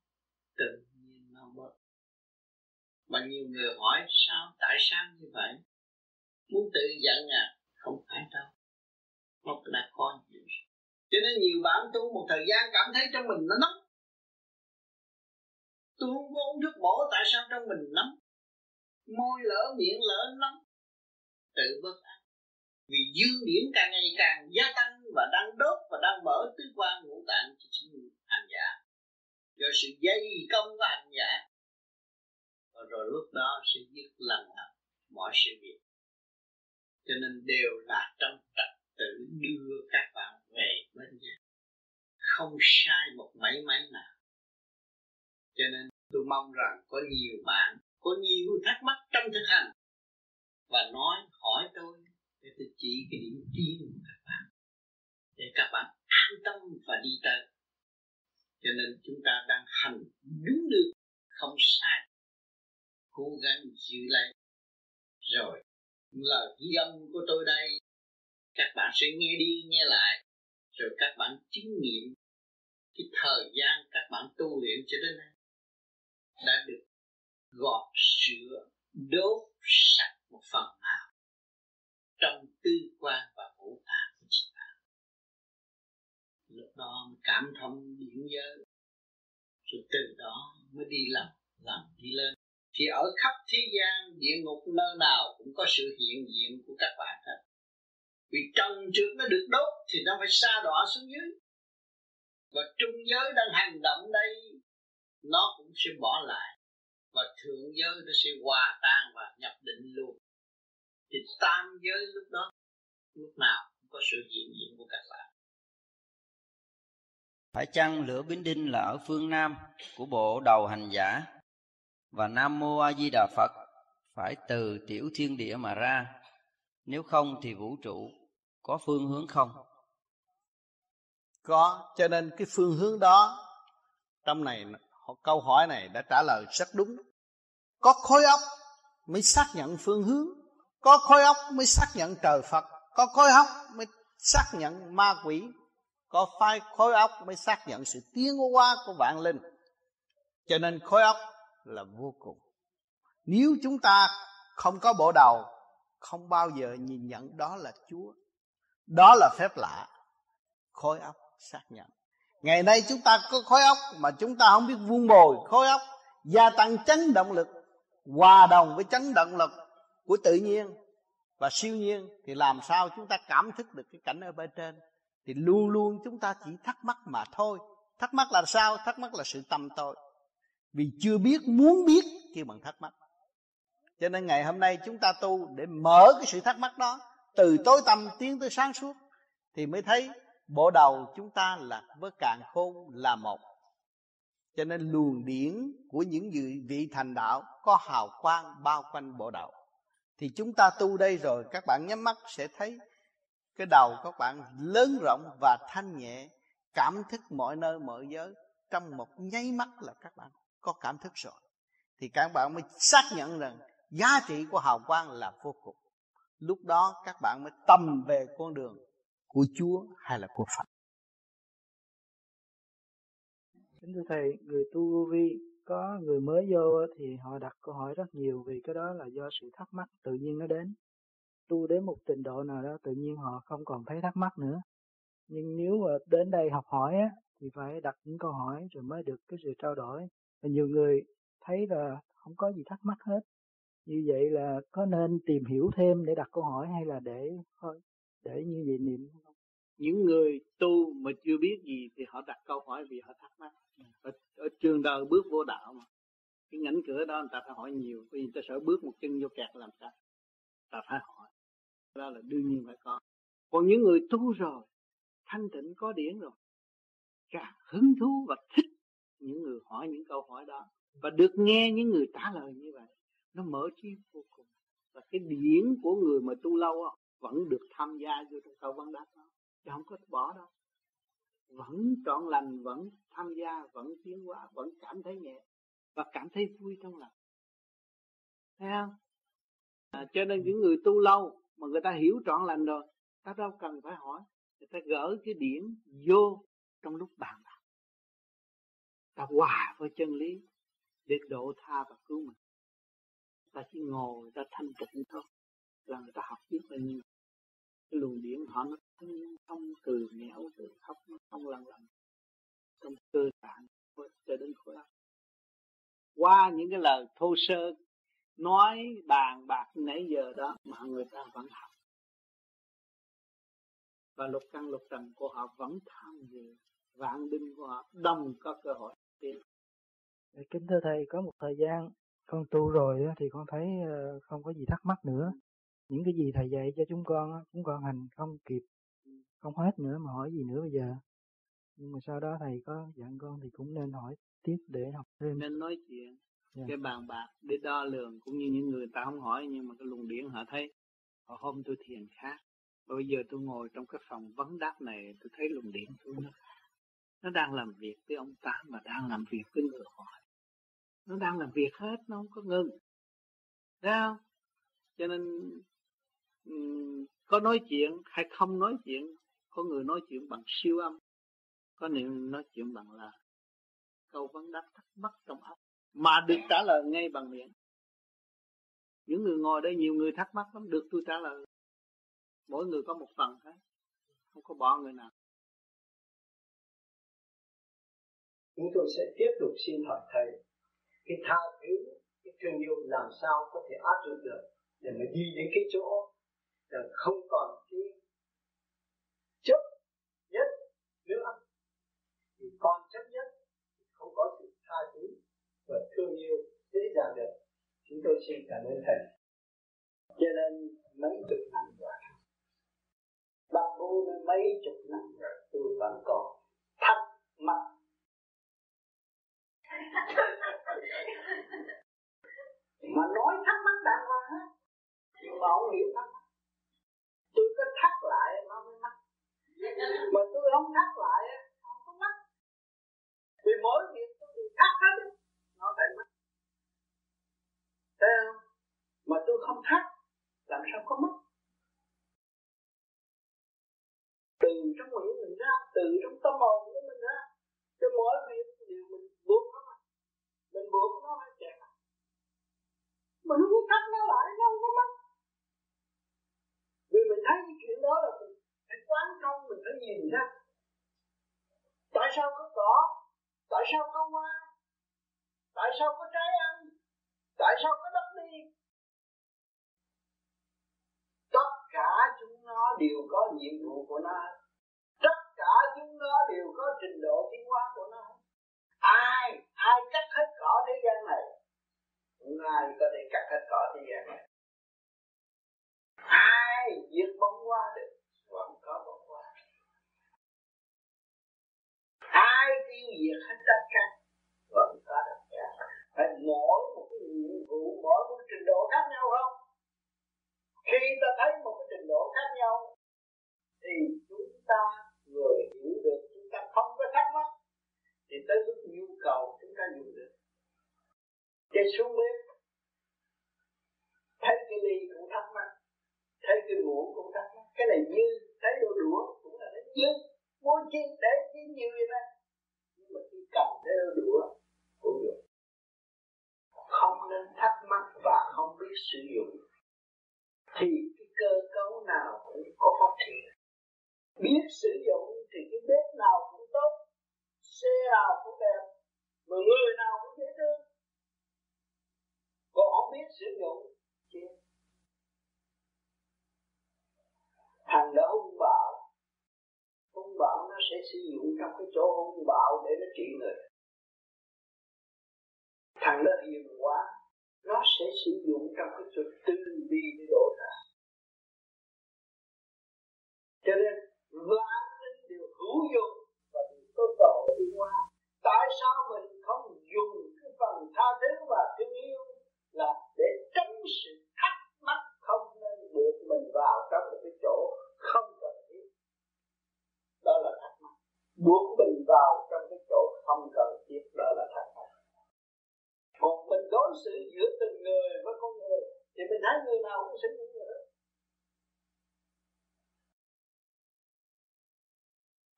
tự nhiên nó mất mà nhiều người hỏi, sao? Tại sao như vậy? Muốn tự giận à? Không phải đâu. Nó đã có cho nên nhiều bạn tu một thời gian cảm thấy trong mình nó nóng. Tôi không có uống thuốc bổ, tại sao trong mình nóng? Môi lỡ, miệng lỡ, nóng. Tự bất an. Vì dương điển càng ngày càng gia tăng và đang đốt và đang mở tứ quan ngũ tạng cho chính hành giả. Do sự dây công của hành giả. Và rồi lúc đó sẽ dứt lần hợp mọi sự việc. Cho nên đều là trong trật tự đưa các bạn về bên nhà. Không sai một mấy mấy nào. Cho nên tôi mong rằng có nhiều bạn, có nhiều thắc mắc trong thực hành và nói, hỏi tôi để tôi chỉ cái điểm tiên của các bạn. Để các bạn an tâm và đi tới. Cho nên chúng ta đang hành đúng được, không sai. Cố gắng giữ lấy. Rồi, lời ghi âm của tôi đây. Các bạn sẽ nghe đi, nghe lại rồi các bạn chứng nghiệm cái thời gian các bạn tu luyện cho đến nay đã được gọt sữa, đốt sạch một phần nào trong tư quan và ngũ tạng của chính bạn. Lúc đó cảm thông điển giới, rồi từ đó mới đi làm làm đi lên. Thì ở khắp thế gian, địa ngục nơi nào cũng có sự hiện diện của các bạn hết vì trần trượt nó được đốt thì nó phải xa đọa xuống dưới. Và trung giới đang hành động đây nó cũng sẽ bỏ lại. Và thượng giới nó sẽ hòa tan và nhập định luôn. Thì tam giới lúc đó lúc nào cũng có sự hiện diện của các bạn phải chăng lửa bính đinh là ở phương Nam của bộ đầu hành giả? Và Nam Mô A Di Đà Phật phải từ tiểu thiên địa mà ra, nếu không thì vũ trụ có phương hướng không? Có, cho nên cái phương hướng đó trong này câu hỏi này đã trả lời rất đúng. Có khối óc mới xác nhận phương hướng, có khối óc mới xác nhận trời Phật, có khối óc mới xác nhận ma quỷ, có phai khối óc mới xác nhận sự tiến hóa của vạn linh. Cho nên khối óc là vô cùng. Nếu chúng ta không có bộ đầu, không bao giờ nhìn nhận đó là Chúa. Đó là phép lạ. Khối óc xác nhận. Ngày nay chúng ta có khối óc mà chúng ta không biết vuông bồi. Khối óc, gia tăng chấn động lực, hòa đồng với chấn động lực của tự nhiên và siêu nhiên. Thì làm sao chúng ta cảm thức được cái cảnh ở bên trên? Thì luôn luôn chúng ta chỉ thắc mắc mà thôi. Thắc mắc là sao? Thắc mắc là sự tâm tôi vì chưa biết muốn biết kêu bằng thắc mắc. Cho nên ngày hôm nay chúng ta tu để mở cái sự thắc mắc đó từ tối tâm tiến tới sáng suốt thì mới thấy bộ đầu chúng ta là với càng khôn là một. Cho nên luồng điển của những vị, vị thành đạo có hào quang bao quanh bộ đầu. Thì chúng ta tu đây rồi các bạn nhắm mắt sẽ thấy cái đầu các bạn lớn rộng và thanh nhẹ cảm thức mọi nơi mọi giới. Trong một nháy mắt là các bạn có cảm thức rồi. Thì các bạn mới xác nhận rằng giá trị của hào quang là vô cùng lúc đó các bạn mới tâm về con đường của Chúa hay là của Phật Kính thưa Thầy, người tu vô vi có người mới vô thì họ đặt câu hỏi rất nhiều vì cái đó là do sự thắc mắc tự nhiên nó đến. Tu đến một trình độ nào đó tự nhiên họ không còn thấy thắc mắc nữa. Nhưng nếu mà đến đây học hỏi á, thì phải đặt những câu hỏi rồi mới được cái sự trao đổi. Và nhiều người thấy là không có gì thắc mắc hết. Như vậy là có nên tìm hiểu thêm để đặt câu hỏi hay là để thôi để như vậy niệm không? Những người tu mà chưa biết gì thì họ đặt câu hỏi vì họ thắc mắc. Ở, ở trường đời bước vô đạo mà. Cái ngành cửa đó người ta phải hỏi nhiều vì người ta sợ bước một chân vô kẹt làm sao. Ta phải hỏi. Đó là đương nhiên phải có. Còn những người tu rồi, thanh tịnh có điển rồi, càng hứng thú và thích những người hỏi những câu hỏi đó và được nghe những người trả lời như vậy nó mở trí vô cùng. Và cái điển của người mà tu lâu vẫn được tham gia vô trong câu văn đáp đó. Chứ không có bỏ đâu. Vẫn trọn lành vẫn tham gia vẫn tiến hóa vẫn cảm thấy nhẹ. Và cảm thấy vui trong lòng. Thấy không? À, cho nên những người tu lâu mà người ta hiểu trọn lành rồi ta đâu cần phải hỏi. Người ta gỡ cái điển vô trong lúc bàn bạc. Ta hòa với chân lý để độ tha và cứu mình ta chỉ ngồi, ta thanh tịnh thôi. Là người ta học biết bao nhiêu. Cái luồng điển họ nó không từ nghèo từ khóc, nó không lần lần trong cơ bản cho đến khối óc qua những cái lời thô sơ nói bàn bạc nãy giờ đó mà người ta vẫn học. Và lục căn lục trần của họ vẫn tham dự. Vạn đinh của họ đông có cơ hội tiến. Kính thưa thầy, có một thời gian con tu rồi thì con thấy ờ, không có gì thắc mắc nữa. Những cái gì thầy dạy cho chúng con chúng con hành không kịp không hết nữa mà hỏi gì nữa bây giờ. Nhưng mà sau đó thầy có dặn con thì cũng nên hỏi tiếp để học thêm. Nên nói chuyện. Yeah. Dạ. cái bàn bạc để đo lường cũng như những người ta không hỏi nhưng mà cái luồng điển họ thấy họ hôm tôi thiền khác. Bây giờ tôi ngồi trong cái phòng vấn đáp này tôi thấy luồng điển tôi nó nó đang làm việc với ông ta mà đang làm việc với người hỏi nó đang làm việc hết, nó không có ngừng. Thấy không? Cho nên có nói chuyện hay không nói chuyện, có người nói chuyện bằng siêu âm, có người nói chuyện bằng là câu vấn đáp thắc mắc trong óc, mà được trả lời ngay bằng miệng. Những người ngồi đây nhiều người thắc mắc lắm, được tôi trả lời. Mỗi người có một phần hết không có bỏ người nào. Chúng tôi sẽ tiếp tục xin hỏi thầy cái tha thứ, cái thương yêu làm sao có thể áp dụng được để mà đi đến cái chỗ là không còn cái chấp nhất nữa. Thì còn chấp nhất không có sự tha thứ và thương yêu dễ dàng được. Chúng tôi xin cảm ơn thầy. Cho nên mấy chục năm rồi bác bố mấy chục năm rồi, tôi vẫn còn thắc mắc mà nói thắc mắc đàng hoàng á nhưng mà ông hiểu thắc mắc. Tôi có thắc lại nó mới mắc. Mà tôi không thắc lại không có mắc vì mỗi việc tôi đều thắc hết nó phải mắc thấy không? Mà tôi không thắc, làm sao có mất? Từ trong miệng mình ra, từ trong tâm hồn của mình ra, cho mỗi việc đều mình buộc nó mình buộc nó phải chạy mình không có thắt nó lại nó không có mất. Vì mình thấy cái chuyện đó là mình phải quán thông mình phải nhìn ra. Tại sao có cỏ? Tại sao có hoa? Tại sao có trái ăn? Tại sao có đất đi? Tất cả chúng nó đều có nhiệm vụ của nó. Tất cả chúng nó đều có trình độ tiến hóa của nó ai ai cắt hết cỏ thế gian này? Không ai có thể cắt hết cỏ thế gian này? Ai diệt bóng hoa được? Vẫn có bóng hoa. Ai tiêu diệt hết tất cả vẫn có tất cả phải mỗi một cái nhiệm vụ, mỗi một trình độ khác nhau không? Khi ta thấy một cái trình độ khác nhau, thì chúng ta người hiểu được, chúng ta không thì tới lúc nhu cầu chúng ta dùng được. Chạy xuống bếp, thấy cái ly cũng thắc mắc, thấy cái muỗng cũng thắc mắc. Cái này như, thấy đồ đũa cũng là nó dư muốn chi để chi nhiều vậy ta? nhưng mà khi cầm để đồ đũa cũng được. Không nên thắc mắc và không biết sử dụng. Thì cái cơ cấu nào cũng có phát triển. Biết sử dụng thì cái bếp nào cũng xe nào cũng đẹp, mà người nào cũng dễ thương còn không biết sử dụng chết thằng đã hung bạo hung bạo nó sẽ sử dụng trong cái chỗ hung bạo để nó trị người. Thằng đó hiền quá, nó sẽ sử dụng trong cái chỗ tư bi để độ ra cho nên, vạn linh đều hữu dụng có cơ đi qua. Tại sao mình không dùng cái phần tha thứ và thương yêu là để tránh sự thắc mắc không nên buộc mình vào trong một cái chỗ không cần thiết? Đó là thắc mắc. Buộc mình vào trong cái chỗ không cần thiết, đó là thắc mắc. Còn mình đối xử giữa từng người với con người, thì mình thấy người nào cũng sinh những người đó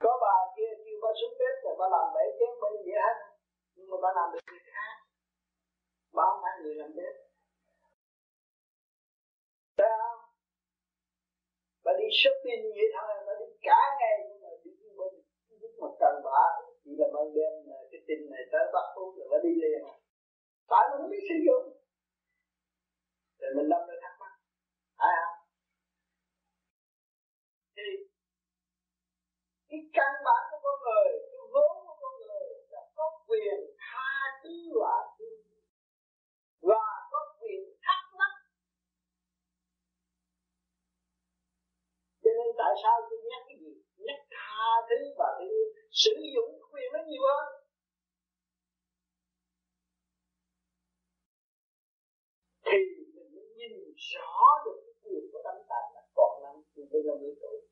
có bà kia ba xuống bếp rồi ba làm bể chén bể dĩa hết. Nhưng mà ba làm được việc khác. Ba không phải người làm bếp. Thấy không? Bà đi shopping vậy thôi, bà đi cả ngày nhưng mà đi bên lúc mà cần bà chỉ là ban đêm cái tin này tới bắt phút rồi bà đi liền. Tại mình không biết sử dụng. Rồi mình đâm ra thắc mắc. Ai không? Thì cái căn bản con người cái vốn của con người, là có quyền tha thứ và thương và có quyền thắc mắc. Cho nên tại sao tôi nhắc cái gì? Nhắc tha thứ và thương sử dụng quyền nó nhiều hơn. Thì mình mới nhìn rõ được cái quyền của tâm tạng là còn năm thì bây giờ mới tuổi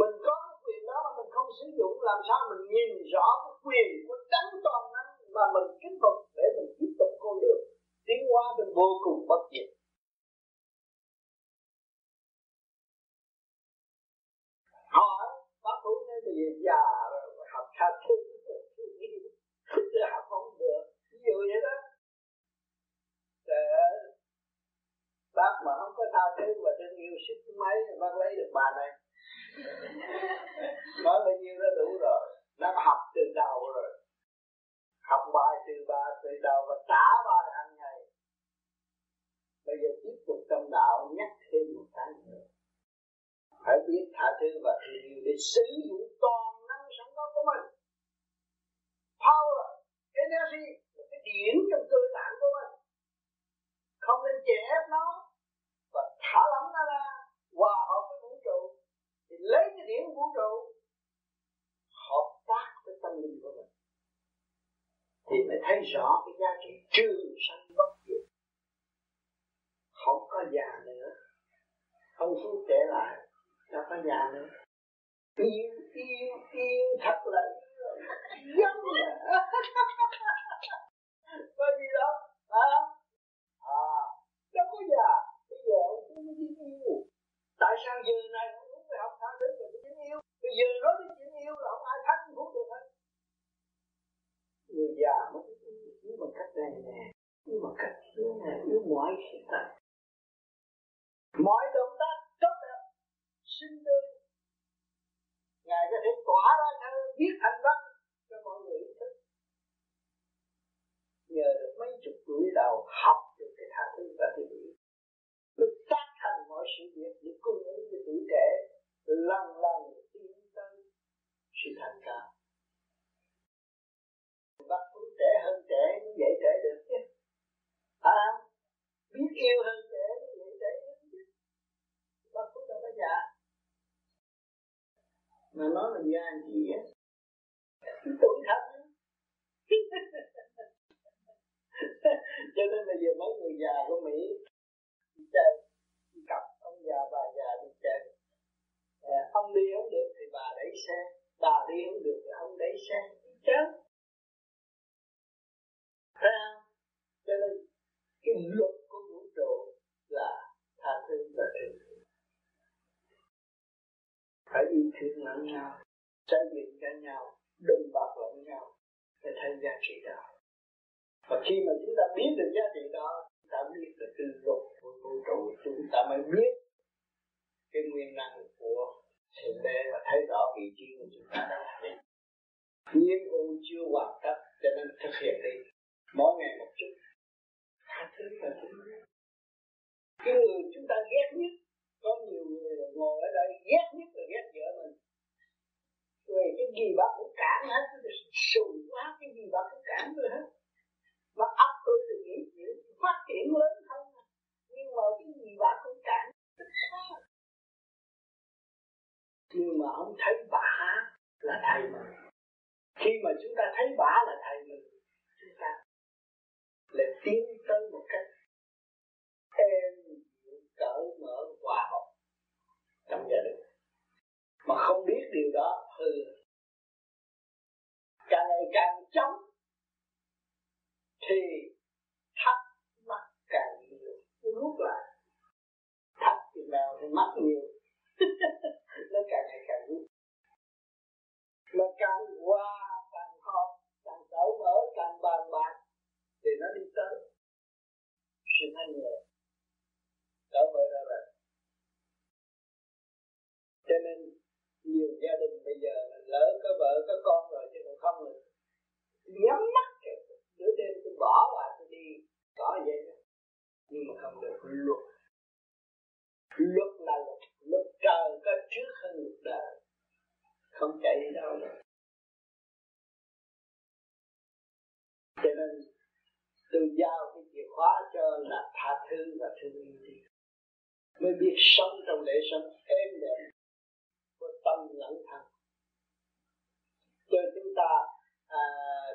mình có cái quyền đó mà mình không sử dụng, làm sao mình nhìn rõ cái quyền của tánh toàn năng mà mình kính phục để mình tiếp tục con đường tiến hóa đến vô cùng bất diệt. Hỏi, bác phụ nên bây giờ già rồi học khá thứ chứ học không được. Ví dụ vậy đó. Để bác mà không có tha thứ và thương yêu sức mấy bác lấy được bà này. nói bao nhiêu nó đủ rồi. Nó học từ đầu rồi. Học bài từ ba từ đầu và trả bài hàng ngày. Bây giờ tiếp tục tâm đạo, nhắc thêm một cái nữa. Phải biết tha thứ và thương yêu để sử dụng toàn năng sẵn có của mình. Power, energy là cái điển trong cơ bản của mình. Không nên chèn ép nó và thả lỏng nó ra, hòa hợp với vũ lấy cái điển vũ trụ hợp tác với tâm linh của mình. Thì mới thấy rõ cái giá trị trường sanh bất diệt. Không có già nữa. Không phú kể lại đã có già nữa. Yêu yêu yêu thật là giống là có gì à, à đâu có già. Bây giờ ông phú yêu. Tại sao giờ này ông muốn phải học tha thứ rồi mới biết yêu. Bây giờ nói đến chuyện yêu là không ai thắng phú được hết. Người già mới yêu. Bằng cách này nè yêu bằng cách thế này yêu mọi khía cạnh mọi động tác tốt đẹp sinh tươi. Ngài có thể tỏa ra thơ viết thành văn cho mọi người thức. Nhờ được mấy chục tuổi đầu học được cái tha thứ và tình yêu mới tác thành mọi sự việc để cung ứng cho tuổi trẻ lần lần tiến tới sự thành cao bắt cũng trẻ hơn trẻ mới dạy trẻ được chứ. À, biết yêu hơn trẻ mới dạy trẻ được chứ. Bắt cũng đâu có già mà nói là già gì á tuổi thật cho nên bây giờ mấy người già của Mỹ chơi cặp ông già bà già đi chơi. Dạ, ông đi không được thì bà đẩy xe. Bà đi không được thì ông đẩy xe. Chứ Thấy không? Cho nên, cái luật của vũ trụ là tha thứ và thương phải yêu thương lẫn nhau xây dựng cho nhau đừng bạc lẫn nhau để thấy giá trị đó và khi mà chúng ta biết được giá trị đó, chúng ta biết được cái luật của vũ trụ, chúng ta mới biết cái nguyên năng của thượng đế và thấy rõ vị trí của chúng ta đang làm gì. Nhiệm vụ chưa hoàn tất, cho nên thực hiện đi. Mỗi ngày một chút. Tha thứ và thương cái người chúng ta ghét nhất, có nhiều người ngồi ở đây ghét nhất là ghét vợ mình. Về cái gì bác cũng cản hết, sùng quá, cái gì bác cũng cản rồi hết mà ấp tôi thì nghĩ chuyện phát triển lớn hơn nhưng mà cái gì bác cũng cản nhưng mà không thấy bả là thầy mình khi mà chúng ta thấy bả là thầy mình chúng ta là tiến tới một cách êm cởi mở hòa hợp trong gia đình mà không biết điều đó hư càng ngày càng chống thì thắc mắc càng nhiều rút lại thắc thì nào thì mắc nhiều nó càng ngày càng rút mà càng qua càng họp càng cởi mở càng bàn bạc thì nó đi tới sự thanh nhẹ cởi mở ra rồi cho nên nhiều gia đình bây giờ lỡ có vợ có con rồi chứ còn không rồi nhắm mắt kìa nửa đêm tôi bỏ và tôi đi có vậy đó nhưng mà không được luật luật là luật luật trời có trước hơn luật đời không chạy đi đâu nữa cho nên tôi giao cái chìa khóa cho là tha thứ và thương yêu đi mới biết sống trong lễ sống êm đềm của tâm lẫn thân cho chúng ta à,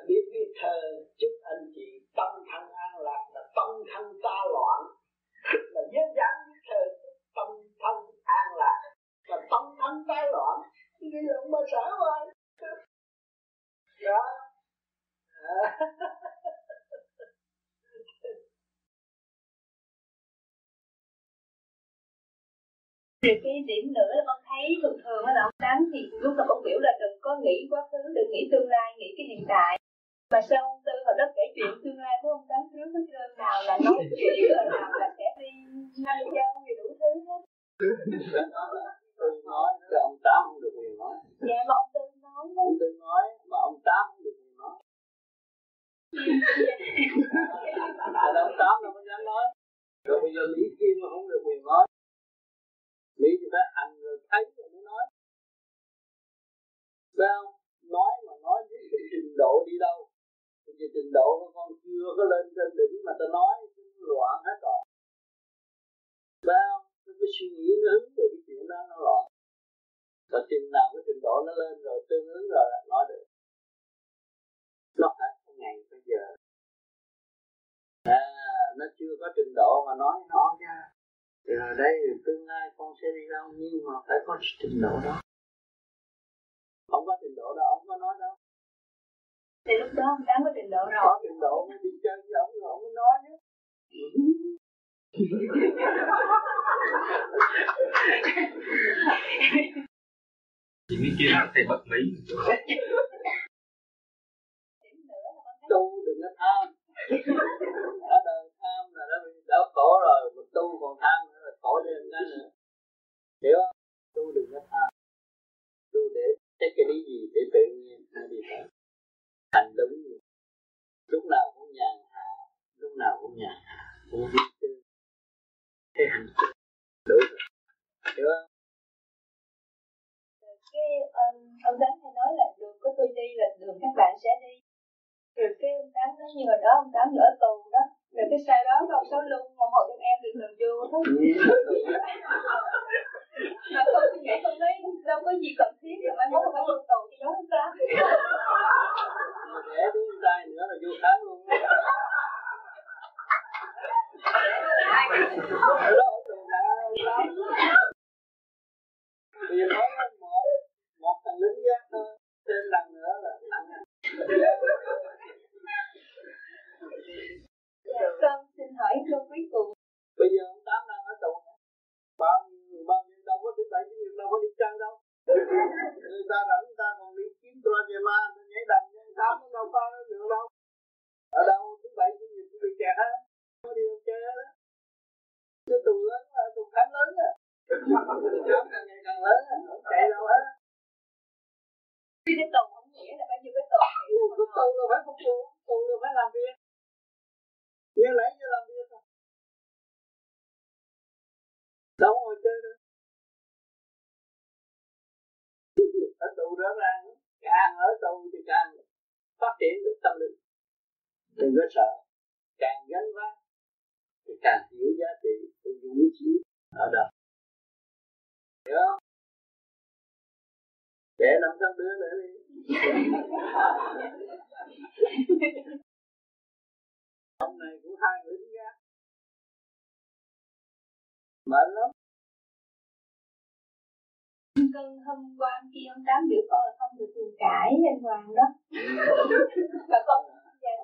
biết viết thơ chúc anh chị tâm thân an lạc là tâm thân ta loạn là dễ dàng viết thơ tâm thân an lạc là tâm thân ta loạn thì bây giờ ông bà xã rồi đó à. thì cái điểm nữa là con thấy thường thường là ông tám thì lúc nào con biểu là đừng có nghĩ quá khứ đừng nghĩ tương lai nghĩ cái hiện tại mà sao ông tư hồi đó kể chuyện tương lai của ông tám trước hết trơn nào là nói chuyện rồi nào là sẽ đi năm châu gì đủ thứ hết nói chứ ông tám không được quyền nói dạ mà ông tư nói ông tư nói mà ông tám không được quyền nói là ông tám đâu có dám nói rồi bây giờ mỹ kim mà không được quyền nói mỹ thì phải hành rồi thấy rồi mới nói phải không nói mà nói với cái trình độ đi đâu bây giờ trình độ của con chưa có lên trên đỉnh mà ta nói loạn hết rồi phải không cái suy nghĩ nó hướng về cái chuyện đó nó loạn và chừng nào cái trình độ nó lên rồi tương ứng rồi là nói được nó phải ngày bây giờ à nó chưa có trình độ mà nói nó ra rồi đây tương lai con sẽ đi đâu nhưng mà phải có trình độ đó. Không có trình độ đó ông có nói đâu. Thì lúc đó ông tám có trình độ rồi. Có trình độ mới đi chơi với ông rồi ông mới nói chứ. Thì cái kia là thầy bất lý tu đừng có tham. Ở đời tham là đã bị đỡ khổ rồi mà tu còn tham khổ thêm đó nữa. Hiểu không tu đừng có tham tu để cái cái lý gì để tự nhiên nó đi tới thành đúng. Gì lúc nào cũng nhàn hạ lúc nào cũng nhàn hạ cũng biết tư thế hành đủ rồi. Hiểu không? Cái um, ông đánh hay nói là đường của tôi đi là đường các bạn sẽ đi rồi cái ông Tám nói như hồi đó ông Tám ở tù đó. Rồi cái sau đó ông Sáu luôn một hồi trong em được đường vô đó. Mà không suy nghĩ không nói đâu có gì cần thiết rồi mai mốt phải vô tù thì đó ông Tám để đúng sai nữa là vô tám luôn. Đó ở tù nặng lắm bây giờ nói một một thằng lính gác thôi. Thêm lần nữa là nặng à dạ con xin hỏi câu cuối cùng bây giờ ông tám đang ở tù bao nhiêu bao nhiêu đâu có thứ bảy chủ nhật đâu có đi chơi đâu người ta rảnh người ta còn đi kiếm drama nhảy đầm nhảy tám nó đâu có được đâu ở đâu thứ bảy chủ nhật cũng bị kẹt hết có đi đâu chơi hết cái tù lớn là tù khám lớn à khám càng ngày càng lớn à không chạy đâu hết khi cái tù không nghĩa là bao nhiêu cái tù cái tù là phải phục vụ tù là phải làm việc như nãy giờ làm việc rồi đâu ngồi chơi đâu ở tù rõ ràng càng ở tù thì càng phát triển được tâm linh. Đừng có sợ, càng gánh vác, thì càng hiểu giá trị của dũng chí ở đó. Hiểu không? Để làm sao đứa nữa đi. Ông này cũng hai lính ra. mệt lắm cân hôm qua khi ông tám biểu con là không được đường cãi anh Hoàng đó. Và con dạ,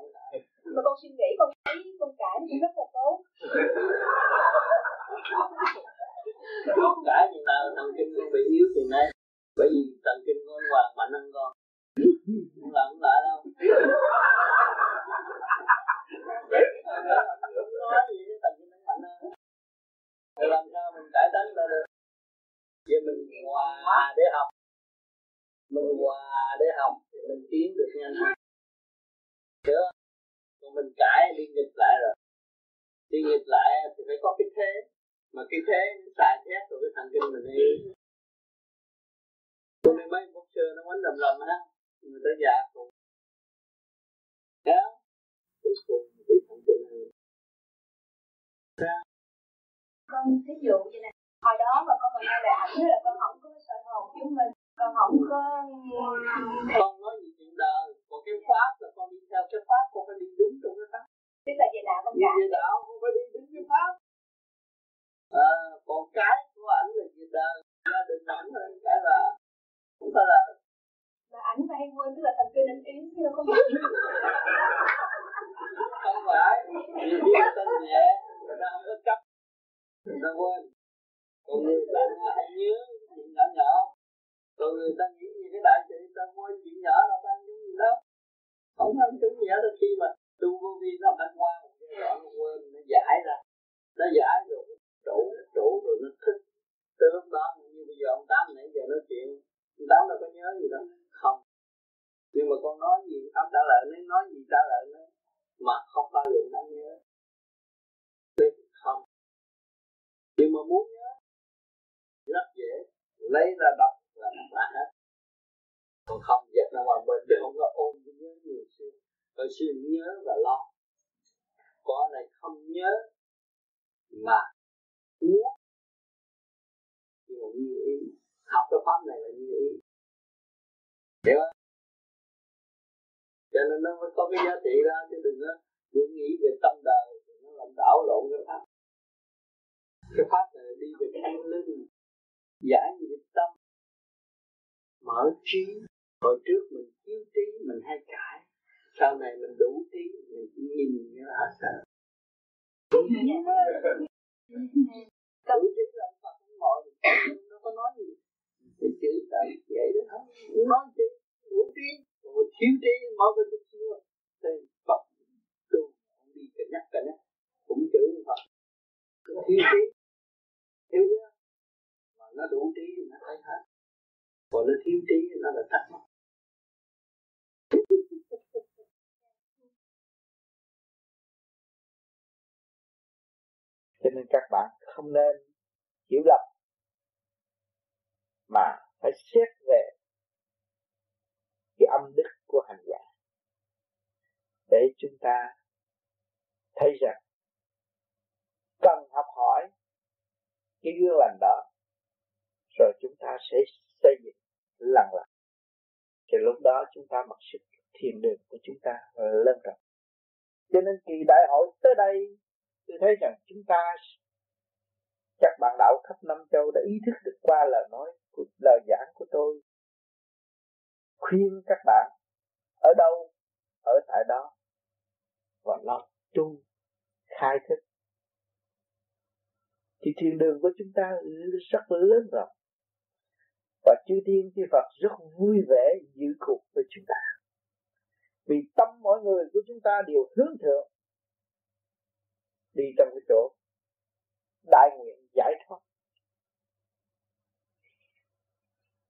mà con suy nghĩ con thấy con cãi cũng rất là tốt. Cãi chừng nào thần kinh con bị yếu chừng này bởi vì thần kinh con Hoàng mạnh hơn con. Không làm không lại đâu. Nói gì thần kinh mạnh hơn. Làm sao mình cải tánh ra được vì mình hòa để học. Mình hòa để học thì mình tiến được nhanh hơn. Được còn mình cãi đi nghịch lại rồi. Đi nghịch lại thì phải có cái thế. Mà cái thế nó xài thét rồi cái thần kinh mình đi. Cho nên mấy bốc chơi nó quánh lầm lầm ha người ta già cùng đó đi cùng, đi thần kinh hơn con thí dụ như này hồi đó mà con mà nghe lại ảnh là con không có soi hồn chúng mình. Con không có con nói gì chuyện đời còn cái pháp là con đi theo cái pháp con phải đi đúng trong cái pháp. Tức là về đạo con cả về đạo con phải đi đúng cái pháp. À, còn cái của ảnh là về đời gia đình ảnh là cái là không phải là mà ảnh mà hay quên tức là thần kinh anh yếu chứ đâu có biết không phải khi người ta nhẹ ta không có người ta quên còn người ta hay nhớ chuyện nhỏ nhỏ. Còn người ta nghĩ gì cái đại sự ta quên chuyện nhỏ là ta nghĩ gì đó. Không ăn chúng gì hết khi mà tu vô vi nó phải qua một cái đoạn nó quên, nó giải ra. Nó giải rồi trụ trụ rồi nó thức. Từ lúc đó như bây giờ ông tám nãy giờ nói chuyện, ông tám đâu có nhớ gì đâu. Không. Nhưng mà con nói gì, ông trả lời nó nói gì trả lời nó, mà không bao giờ nó nhớ. Thế không. Nhưng mà muốn nhớ rất dễ. Lấy ra đọc là nó hết còn không giật nó mà mình chứ không có ôm cái nhớ nhiều xưa hồi xưa nhớ và lo. Có này không nhớ, mà muốn. Nhưng mà như ý. Học cái pháp này là như ý. Hiểu không? Cho nên nó mới có cái giá trị ra chứ đừng có, đừng nghĩ về tâm đời nó làm đảo lộn cái pháp. Cái pháp này đi về cái linh giải nghiệp tâm. Mở trí hồi trước mình thiếu trí mình hay cãi. Sau này mình đủ trí mình chỉ nhìn như là sợ. Đủ trí là Phật không ngồi nó có nói gì? Thì chữ tại vậy đó thôi, không nói chữ đủ trí. Rồi thiếu trí mở bên chút xíu thì Phật tu không đi cân nhắc cân nhắc. Cũng chữ Phật. Thiếu trí. Thiếu chưa? Nó đủ trí thì nó thấy hết. Còn nó thiếu trí nó là thắc mắc cho nên các bạn không nên hiểu lầm, mà phải xét về cái âm đức của hành giả. Để chúng ta thấy rằng cần học hỏi cái gương lành đó rồi chúng ta sẽ xây dựng lần lần thì lúc đó chúng ta mặc sức thiền đường của chúng ta lên rộng cho nên kỳ đại hội tới đây, tôi thấy rằng chúng ta các bạn đạo khắp năm châu đã ý thức được qua lời nói của, lời giảng của tôi. Khuyên các bạn, ở đâu, ở tại đó, và lo tu, khai thức. Thì thiền đường của chúng ta rất lớn rộng và chư thiên, chư Phật rất vui vẻ giữ cuộc với chúng ta. Vì tâm mỗi người của chúng ta đều hướng thượng, đi trong cái chỗ đại nguyện giải thoát.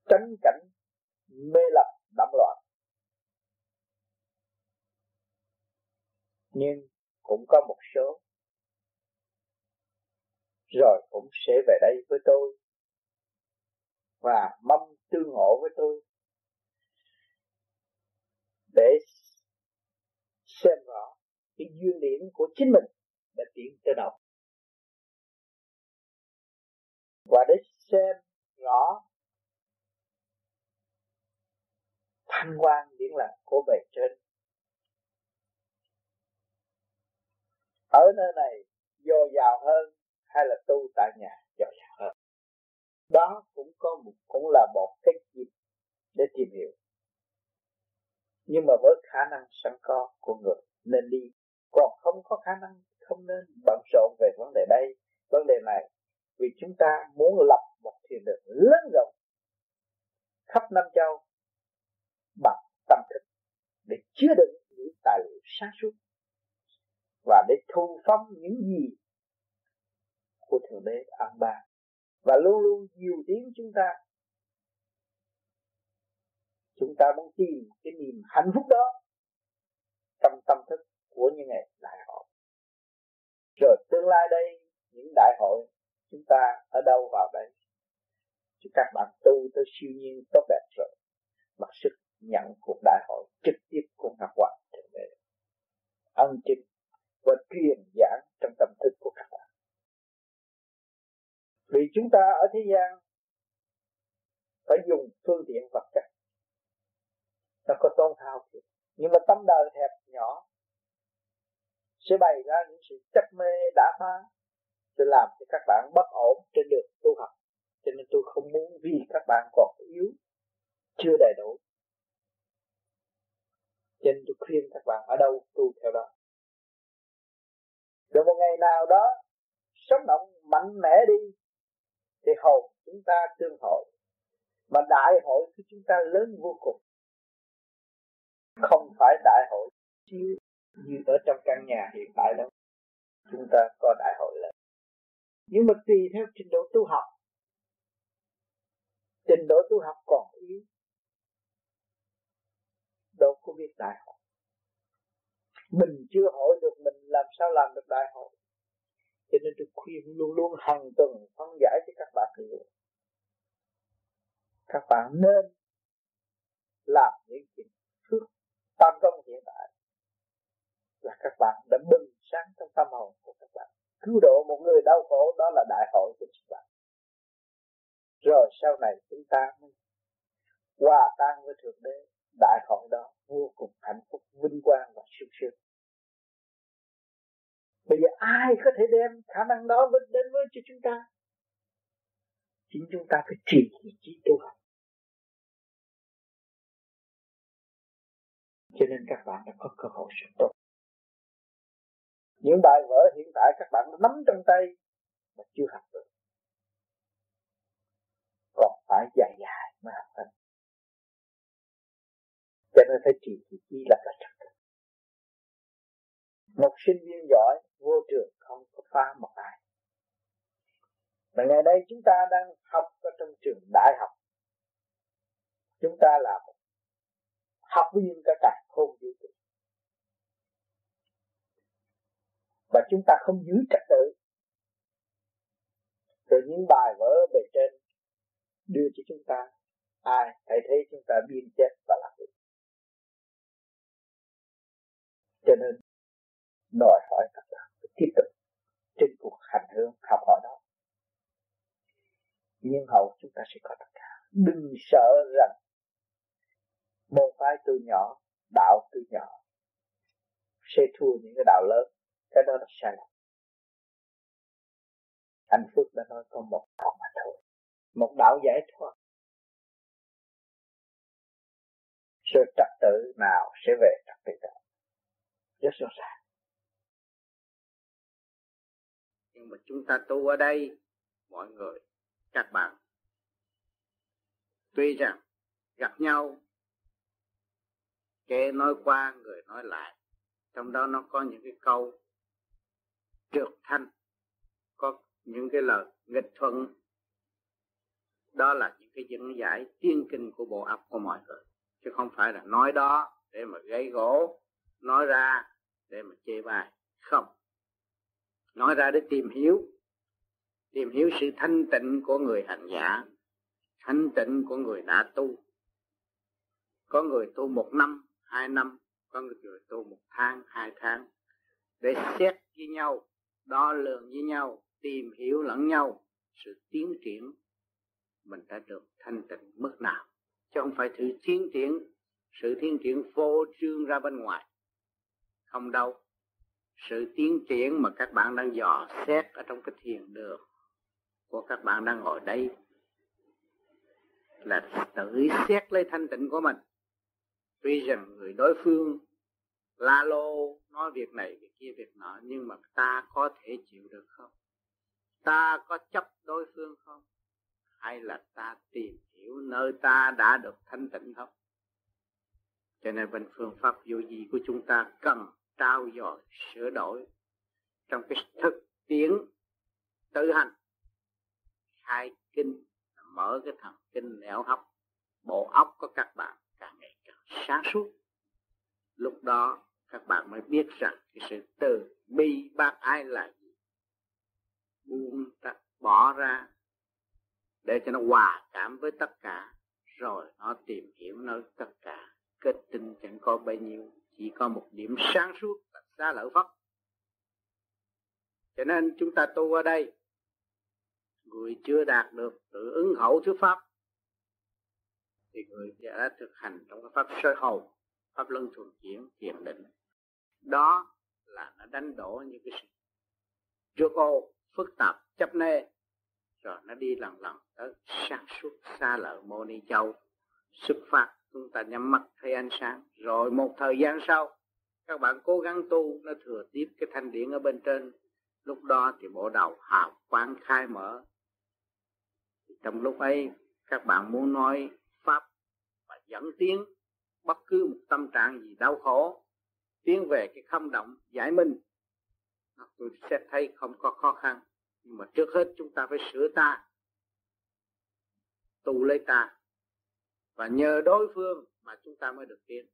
Tránh cảnh mê lập đậm loạn. Nhưng cũng có một số rồi cũng sẽ về đây với tôi và mong tương ngộ với tôi để xem rõ cái duyên điển của chính mình đã tiến tới đâu. Và để xem rõ thanh quan điển lạc của bề trên. Ở nơi này dồi dào hơn hay là tu tại nhà dồi dào? Đó cũng có một, cũng là một cái dịp để tìm hiểu. Nhưng mà với khả năng sẵn có của người nên đi. Còn không có khả năng, không nên bận rộn về vấn đề đây, vấn đề này. Vì chúng ta muốn lập một thiền đường lớn rộng, khắp năm châu, bằng tâm thức, để chứa đựng những tài liệu sáng suốt, và để thu phóng những gì của thượng đế an ba và luôn luôn dìu tiến chúng ta. Chúng ta muốn tìm cái niềm hạnh phúc đó trong tâm thức của những ngày đại hội. Rồi tương lai đây, những đại hội chúng ta ở đâu vào đây? Chứ các bạn tu tới siêu nhiên tốt đẹp rồi mặc sức nhận cuộc đại hội trực tiếp của ngọc hoàng thượng đế. Ân chính và truyền giảng trong tâm thức của các bạn vì chúng ta ở thế gian phải dùng phương tiện vật chất. Nó có tôn thao thiệt. Nhưng mà tâm đời hẹp nhỏ, sẽ bày ra những sự chấp mê đã phá, sẽ làm cho các bạn bất ổn trên đường tu học. Cho nên tôi không muốn vì các bạn còn yếu, chưa đầy đủ. Cho nên tôi khuyên các bạn ở đâu tu theo đó. Rồi một ngày nào đó, sống động mạnh mẽ đi thì hồn chúng ta tương hội. Mà đại hội của chúng ta lớn vô cùng. Không phải đại hội chiếu như ở trong căn nhà hiện tại đâu. Chúng ta có đại hội lớn. Nhưng mà tùy theo trình độ tu học. Trình độ tu học còn yếu. Đâu có biết đại hội. Mình chưa hội được mình làm sao làm được đại hội cho nên tôi khuyên luôn luôn hàng tuần phân giải cho các bạn hiểu các bạn nên tam công hiện tại. Là các bạn đã bừng sáng trong tâm hồn của các bạn. Cứu độ một người đau khổ, đó là đại hội của chúng bạn. rồi sau này chúng ta mới hòa tan với thượng đế. Đại hội đó vô cùng hạnh phúc, vinh quang và sung sướng bây giờ ai có thể đem khả năng đó đến với cho chúng ta? Chính chúng ta phải trì ý chí tu học cho nên các bạn đã có cơ hội rất tốt. Những bài vở hiện tại các bạn nắm trong tay mà chưa học được. Còn phải dài dài mới học thành cho nên phải trì ý chí là phải thật một sinh viên giỏi, vô trường, không có phá một ai. Mà ngày nay chúng ta đang học ở trong trường đại học. Chúng ta là một học viên cả cả không vũ trụ và chúng ta không giữ trật tự. Từ những bài vở bề trên đưa cho chúng ta, ai hãy thấy chúng ta biên chết và làm việc cho nên đòi hỏi các bạn phải tiếp tục trên cuộc hành hương học hỏi đó. Nhưng hậu chúng ta sẽ có tất cả. Đừng sợ rằng môn phái từ nhỏ, đạo từ nhỏ sẽ thua những cái đạo lớn. Cái đó là sai lầm. Anh phước đã nói có một đạo mà thôi. Một đạo giải thoát. Sự trật tự nào sẽ về trật tự đó? Rất rõ ràng. Nhưng mà chúng ta tu ở đây, mọi người, các bạn, tuy rằng gặp nhau, kẻ nói qua, người nói lại, trong đó nó có những cái câu trượt thanh, có những cái lời nghịch thuận. Đó là những cái dẫn giải tiên kinh của bộ óc của mọi người, chứ không phải là nói đó để mà gây gỗ, nói ra để mà chê bai. Không nói ra để tìm hiểu. Tìm hiểu sự thanh tịnh của người hành giả, thanh tịnh của người đã tu. Có người tu một năm, hai năm, có người tu một tháng, hai tháng. Để xét với nhau, đo lường với nhau, tìm hiểu lẫn nhau, sự tiến triển, mình đã được thanh tịnh mức nào. Chứ không phải thử tiến triển, sự tiến triển vô trương ra bên ngoài. Không đâu sự tiến triển mà các bạn đang dò xét ở trong cái thiền đường của các bạn đang ngồi đây là tự xét lấy thanh tịnh của mình. Tuy rằng người đối phương la lô nói việc này, việc kia, việc nọ, nhưng mà ta có thể chịu được không? Ta có chấp đối phương không? Hay là ta tìm hiểu nơi ta đã được thanh tịnh không? Cho nên bên phương pháp vô vi của chúng ta cần trao dồi sửa đổi trong cái thực tiễn tự hành. Khai kinh, mở cái thần kinh nẻo hấp bộ óc của các bạn càng ngày càng sáng suốt. Lúc đó, các bạn mới biết rằng cái sự từ bi bác ái là gì. Buông bỏ ra để cho nó hòa cảm với tất cả, rồi nó tìm hiểu nơi tất cả. Kết tinh chẳng có bao nhiêu chỉ có một điểm sáng suốt là xa lợi phật cho nên chúng ta tu ở đây, người chưa đạt được tự ứng hậu thuyết pháp, thì người đã thực hành trong cái pháp sơ hầu, pháp luân thường chuyển, thiền định. Đó là nó đánh đổ những cái sự trước ô phức tạp, chấp nê, rồi nó đi lần lần tới sáng suốt, xa lợi mô ni châu, xuất phát chúng ta nhắm mắt thấy ánh sáng. Rồi một thời gian sau, các bạn cố gắng tu, nó thừa tiếp cái thanh điển ở bên trên. Lúc đó thì bộ đầu hào quang khai mở. Trong lúc ấy, các bạn muốn nói pháp và dẫn tiếng, bất cứ một tâm trạng gì đau khổ, tiến về cái không động giải minh. Tôi sẽ thấy không có khó khăn. Nhưng mà trước hết chúng ta phải sửa ta, tu lấy ta và nhờ đối phương mà chúng ta mới được tiến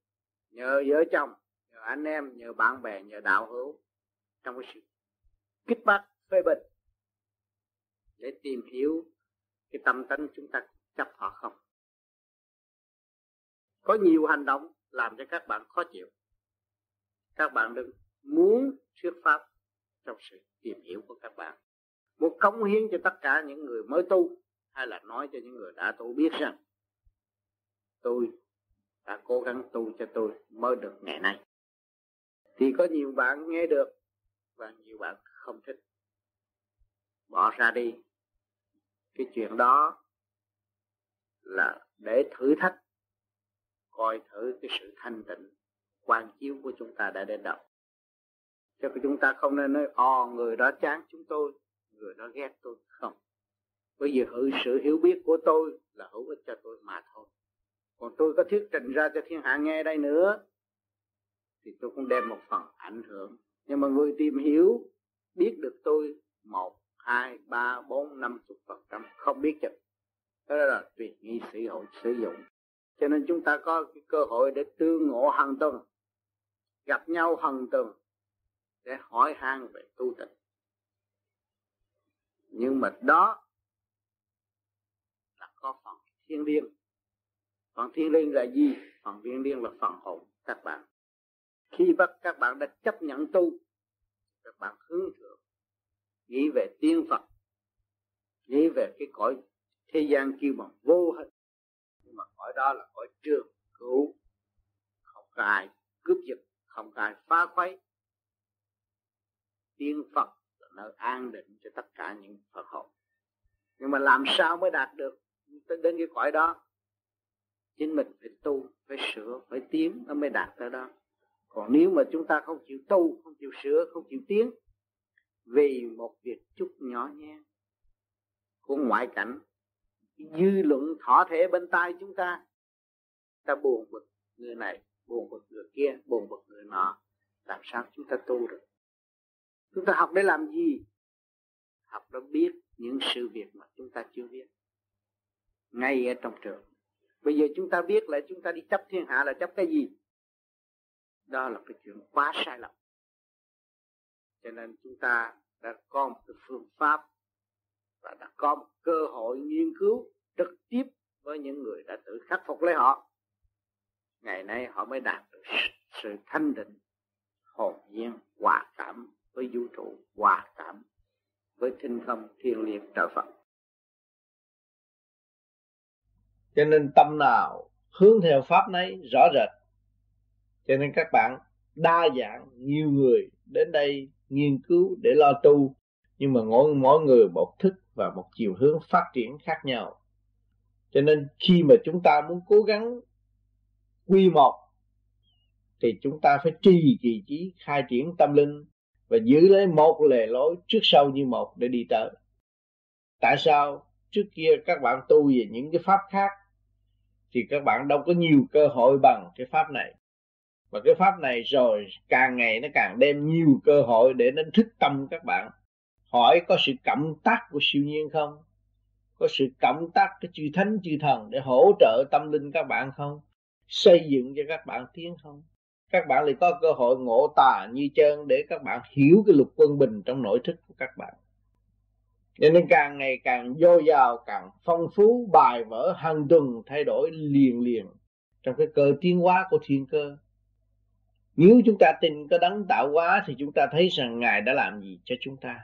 nhờ vợ chồng, nhờ anh em, nhờ bạn bè, nhờ đạo hữu trong cái sự kích bắt phê bình để tìm hiểu cái tâm tánh chúng ta chấp họ không. Có nhiều hành động làm cho các bạn khó chịu. Các bạn đừng muốn thuyết pháp trong sự tìm hiểu của các bạn. Muốn cống hiến cho tất cả những người mới tu hay là nói cho những người đã tu biết rằng tôi, đã cố gắng tu cho tôi mới được ngày nay. Thì có nhiều bạn nghe được và nhiều bạn không thích. Bỏ ra đi. Cái chuyện đó là để thử thách, coi thử cái sự thanh tịnh quan chiếu của chúng ta đã đến đâu. Cho chúng ta không nên nói ồ người đó chán chúng tôi, người đó ghét tôi. Không. Bởi vì hữu sự hiểu biết của tôi là hữu ích cho tôi mà thôi còn tôi có thuyết trình ra cho thiên hạ nghe đây nữa, thì tôi cũng đem một phần ảnh hưởng. Nhưng mà người tìm hiểu, biết được tôi một, hai, ba, bốn, năm chục phần trăm, không biết chừng. Đó là tùy nghi sử dụng sử dụng. Cho nên chúng ta có cái cơ hội để tương ngộ hàng tuần, gặp nhau hàng tuần, để hỏi han về tu tịnh. Nhưng mà đó là có phần thiên liêng phần thiên liêng là gì? Phần thiên liêng là phần hồn các bạn. Khi bắt các bạn đã chấp nhận tu, các bạn hướng thượng, nghĩ về tiên phật, nghĩ về cái cõi thế gian kêu bằng vô hình. Nhưng mà cõi đó là cõi trường cửu không có ai cướp giật, không có ai phá khuấy. Tiên phật là nơi an định cho tất cả những phật hồn. Nhưng mà làm sao mới đạt được? Đến cái cõi đó chính mình phải tu, phải sửa, phải tiến, nó mới đạt tới đó. Còn nếu mà chúng ta không chịu tu, không chịu sửa, không chịu tiến, vì một việc chút nhỏ nhé, của ngoại cảnh, dư luận thọ thể bên tai chúng ta ta buồn bực người này, buồn bực người kia, buồn bực người nọ, làm sao chúng ta tu được? Chúng ta học để làm gì? Học để biết những sự việc mà chúng ta chưa biết. Ngay ở trong trường bây giờ chúng ta biết là chúng ta đi chấp thiên hạ là chấp cái gì? Đó là cái chuyện quá sai lầm. Cho nên chúng ta đã có một cái phương pháp và đã có một cơ hội nghiên cứu trực tiếp với những người đã tự khắc phục lấy họ. Ngày nay họ mới đạt được sự thanh định, hồn nhiên, hòa cảm với vũ trụ, hòa cảm với thinh không, thiên liêng, trời Phật. Cho nên tâm nào hướng theo pháp nấy rõ rệt. Cho nên các bạn đa dạng, nhiều người đến đây nghiên cứu để lo tu, nhưng mà mỗi mỗi người một thức và một chiều hướng phát triển khác nhau. Cho nên khi mà chúng ta muốn cố gắng quy một, thì chúng ta phải trì kỳ trí, khai triển tâm linh và giữ lấy một lề lối trước sau như một để đi tới. Tại sao trước kia các bạn tu về những cái pháp khác thì các bạn đâu có nhiều cơ hội bằng cái pháp này. Và cái pháp này rồi càng ngày nó càng đem nhiều cơ hội để nó thức tâm các bạn. Hỏi có sự cộng tác của siêu nhiên không? Có sự cộng tác cái chư thánh, chư thần để hỗ trợ tâm linh các bạn không? Xây dựng cho các bạn tiến không? Các bạn lại có cơ hội ngộ tà như chân để các bạn hiểu cái luật quân bình trong nội thức của các bạn cho nên càng ngày càng dồi dào, càng phong phú, bài vở hàng tuần thay đổi liền liền trong cái cơ tiến hóa của thiên cơ. Nếu chúng ta tin có đấng tạo hóa thì chúng ta thấy rằng ngài đã làm gì cho chúng ta.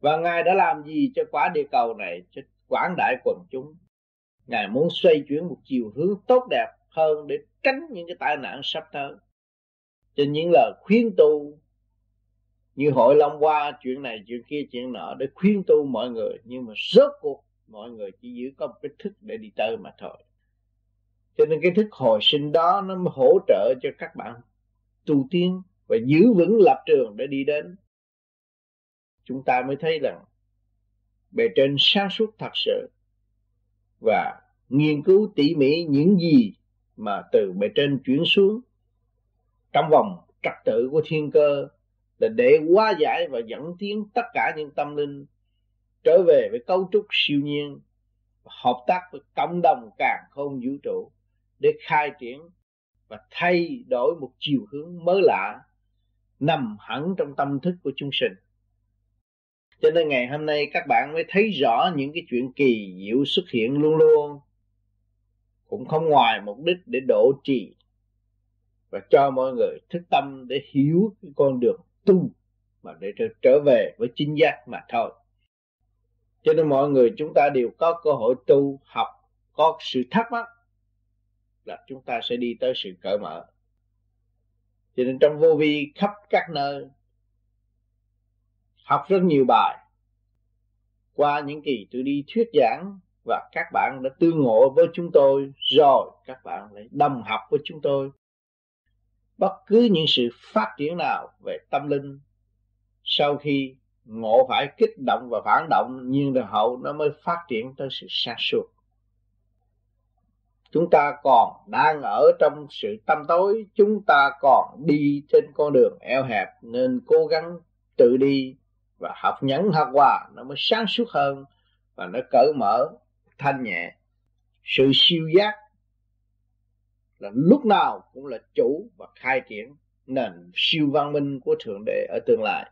Và ngài đã làm gì cho quả địa cầu này, cho quảng đại quần chúng. Ngài muốn xoay chuyển một chiều hướng tốt đẹp hơn để tránh những cái tai nạn sắp tới. Trên những lời khuyên tu như hội long qua chuyện này, chuyện kia, chuyện nọ, để khuyên tu mọi người. Nhưng mà rốt cuộc, mọi người chỉ giữ có một cái thức để đi tới mà thôi. Cho nên cái thức hồi sinh đó nó mới hỗ trợ cho các bạn tu tiên và giữ vững lập trường để đi đến. Chúng ta mới thấy rằng, bề trên sáng suốt thật sự và nghiên cứu tỉ mỉ những gì mà từ bề trên chuyển xuống trong vòng trật tự của thiên cơ là để hóa giải và dẫn tiến tất cả những tâm linh trở về với cấu trúc siêu nhiên, hợp tác với cộng đồng càng không vũ trụ để khai triển và thay đổi một chiều hướng mới lạ nằm hẳn trong tâm thức của chúng sinh. Cho nên ngày hôm nay các bạn mới thấy rõ những cái chuyện kỳ diệu xuất hiện luôn luôn. Cũng không ngoài mục đích để độ trì và cho mọi người thức tâm để hiểu cái con đường tu mà để trở, trở về với chính giác mà thôi. Cho nên mọi người chúng ta đều có cơ hội tu học có sự thắc mắc là chúng ta sẽ đi tới sự cởi mở. Cho nên trong vô vi khắp các nơi học rất nhiều bài. Qua những kỳ tôi đi thuyết giảng và các bạn đã tương ngộ với chúng tôi rồi các bạn lại đồng học với chúng tôi bất cứ những sự phát triển nào về tâm linh, sau khi ngộ phải kích động và phản động nhưng rồi hậu nó mới phát triển tới sự sáng suốt. Chúng ta còn đang ở trong sự tâm tối, chúng ta còn đi trên con đường eo hẹp, nên cố gắng tự đi và học nhẫn học hòa, nó mới sáng suốt hơn và nó cởi mở, thanh nhẹ. Sự siêu giác là lúc nào cũng là chủ và khai triển nền siêu văn minh của thượng đế ở tương lai.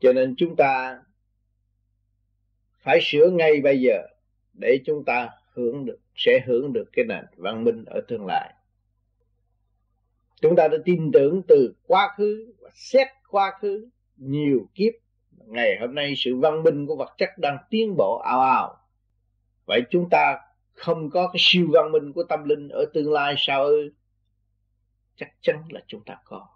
Cho nên chúng ta phải sửa ngay bây giờ để chúng ta hưởng được, sẽ hưởng được cái nền văn minh ở tương lai. Chúng ta đã tin tưởng từ quá khứ và xét quá khứ nhiều kiếp. Ngày hôm nay sự văn minh của vật chất đang tiến bộ ào ào. Vậy chúng ta không có cái siêu văn minh của tâm linh ở tương lai sao ư? Chắc chắn là chúng ta có.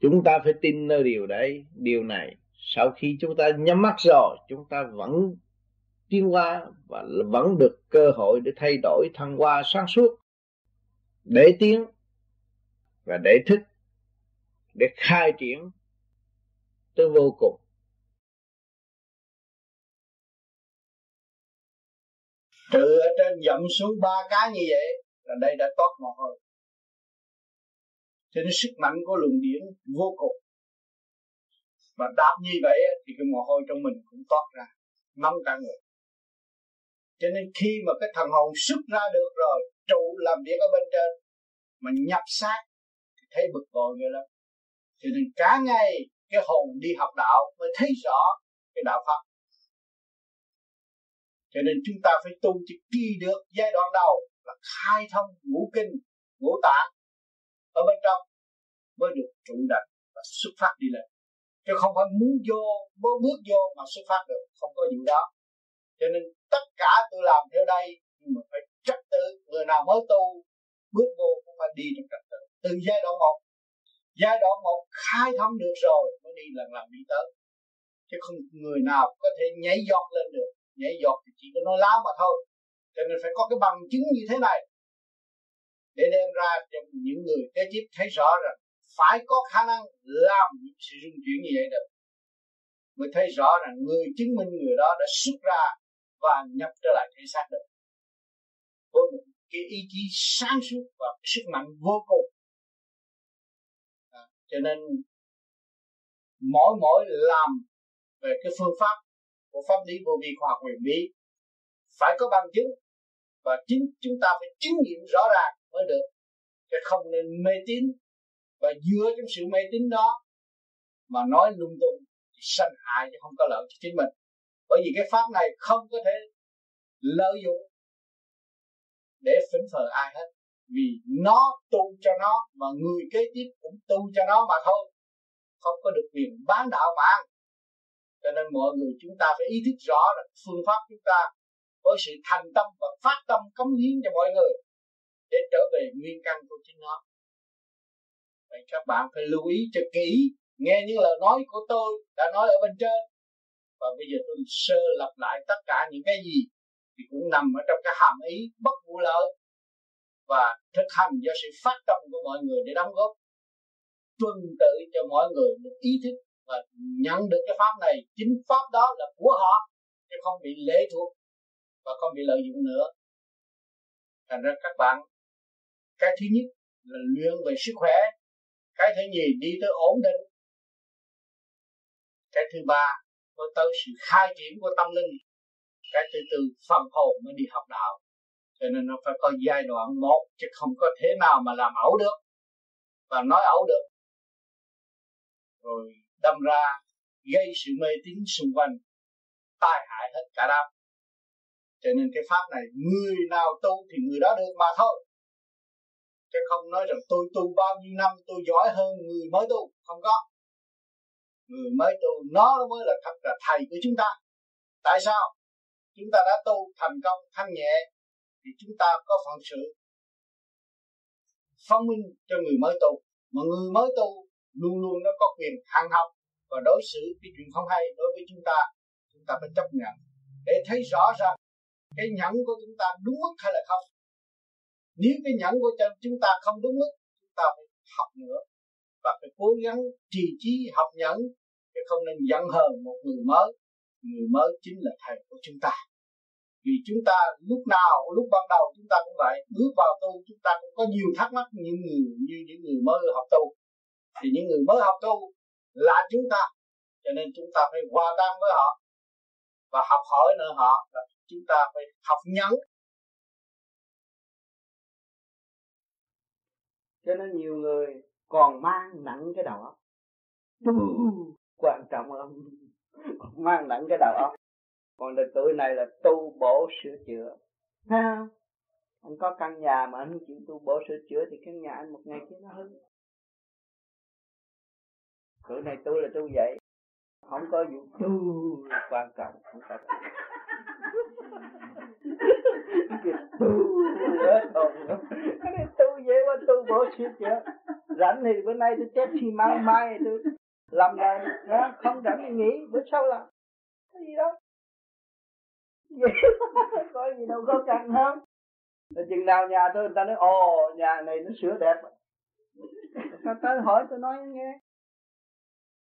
Chúng ta phải tin nơi điều đấy, điều này. Sau khi chúng ta nhắm mắt rồi, chúng ta vẫn tiến hóa và vẫn được cơ hội để thay đổi, thăng hoa, sáng suốt. Để tiến và để thức để khai triển, tới vô cùng. Từ ở trên dậm xuống ba cái như vậy là đây đã toát mồ hôi. Cho nên sức mạnh của luồng điển vô cùng. Và đáp như vậy thì cái mồ hôi trong mình cũng toát ra nóng cả người cho nên khi mà cái thần hồn xuất ra được rồi, trụ làm việc ở bên trên, mà nhập sát, thì thấy bực bội người lắm. Cho nên cả ngày cái hồn đi học đạo mới thấy rõ cái đạo pháp cho nên chúng ta phải tu cho kỳ được giai đoạn đầu là khai thông ngũ kinh, ngũ tạng ở bên trong mới được trụ đặt và xuất phát đi lên. Chứ không phải muốn vô mới bước vô mà xuất phát được, không có vụ đó. Cho nên tất cả tôi làm theo đây, nhưng mà phải trật tự, người nào mới tu, bước vô cũng phải đi trong trật tự. Từ giai đoạn một, giai đoạn một khai thông được rồi, mới đi lần lần đi tới. Chứ không người nào có thể nhảy giọt lên được nhảy giọt thì chỉ có nói láo mà thôi. Cho nên phải có cái bằng chứng như thế này. Để đem ra cho những người kế tiếp thấy rõ rằng phải có khả năng làm những sự rung chuyển như vậy được. Mới thấy rõ rằng người chứng minh người đó đã xuất ra và nhập trở lại thể xác được. Với một cái ý chí sáng suốt và sức mạnh vô cùng. À, cho nên mỗi mỗi làm về cái phương pháp của pháp lý vô vi khoa học quyền bí phải có bằng chứng. Và chính chúng ta phải chứng nghiệm rõ ràng mới được. Chứ không nên mê tín. Và dựa trong sự mê tín đó mà nói lung tung sanh hại chứ không có lợi cho chính mình. Bởi vì cái pháp này không có thể lợi dụng để phỉnh phờ ai hết. Vì nó tu cho nó mà người kế tiếp cũng tu cho nó mà thôi. Không có được quyền bán đạo mà cho nên mọi người chúng ta phải ý thức rõ là phương pháp chúng ta với sự thành tâm và phát tâm cống hiến cho mọi người để trở về nguyên căn của chính nó. Vậy các bạn phải lưu ý cho kỹ, nghe những lời nói của tôi đã nói ở bên trên. Và bây giờ tôi sơ lặp lại tất cả những cái gì thì cũng nằm ở trong cái hàm ý bất vụ lợi và thực hành do sự phát tâm của mọi người để đóng góp. Tuân tự cho mọi người được ý thức và nhận được cái pháp này, chính pháp đó là của họ, chứ không bị lệ thuộc và không bị lợi dụng nữa. Thành ra các bạn, cái thứ nhất là luyện về sức khỏe, cái thứ nhì đi tới ổn định, cái thứ ba có tới sự khai triển của tâm linh, cái thứ tư phần hồn mới đi học đạo. Cho nên nó phải có giai đoạn một, chứ không có thế nào mà làm ẩu được và nói ẩu được. Rồi đâm ra gây sự mê tín xung quanh, tai hại hết cả đám. Cho nên cái pháp này, người nào tu thì người đó được mà thôi. Chứ không nói rằng tôi tu bao nhiêu năm, tôi giỏi hơn người mới tu, không có. Người mới tu, nó mới là thật là thầy của chúng ta. Tại sao? Chúng ta đã tu thành công, thanh nhẹ, thì chúng ta có phận sự phong minh cho người mới tu. Mà người mới tu luôn luôn nó có quyền hàng học và đối xử cái chuyện không hay đối với chúng ta chúng ta phải chấp nhận để thấy rõ rằng cái nhẫn của chúng ta đúng mức hay là không. Nếu cái nhẫn của chúng ta không đúng mức, chúng ta phải học nữa và phải cố gắng trì trí học nhẫn chứ không nên giận hờn một người mới. Người mới chính là thầy của chúng ta. Vì chúng ta lúc nào, lúc ban đầu chúng ta cũng vậy, bước vào tu chúng ta cũng có nhiều thắc mắc như người, như những người mới học tu thì những người mới học tu là chúng ta. Cho nên chúng ta phải hòa tan với họ. Và học hỏi nữa họ là chúng ta phải học nhẫn cho nên nhiều người còn mang nặng cái đầu óc. Quan trọng lắm mang nặng cái đầu óc. Còn đời tuổi này là tu bổ sửa chữa. Ha anh có căn nhà mà anh không chịu tu bổ sửa chữa thì căn nhà anh một ngày kia nó hư cửa này tôi là tôi vậy. Không có vụ tu quan trọng không phải tu hết hồn cái này tu dễ quá tu bổ sửa vậy rảnh thì bữa nay tôi chết thì mang mai tôi làm là đó không rảnh thì nghỉ. Bữa sau là cái gì đó. Vậy có gì đâu, có cần không rồi chừng nào nhà tôi, người ta nói, ồ, nhà này nó sửa đẹp. Ta tới hỏi tôi nói nghe.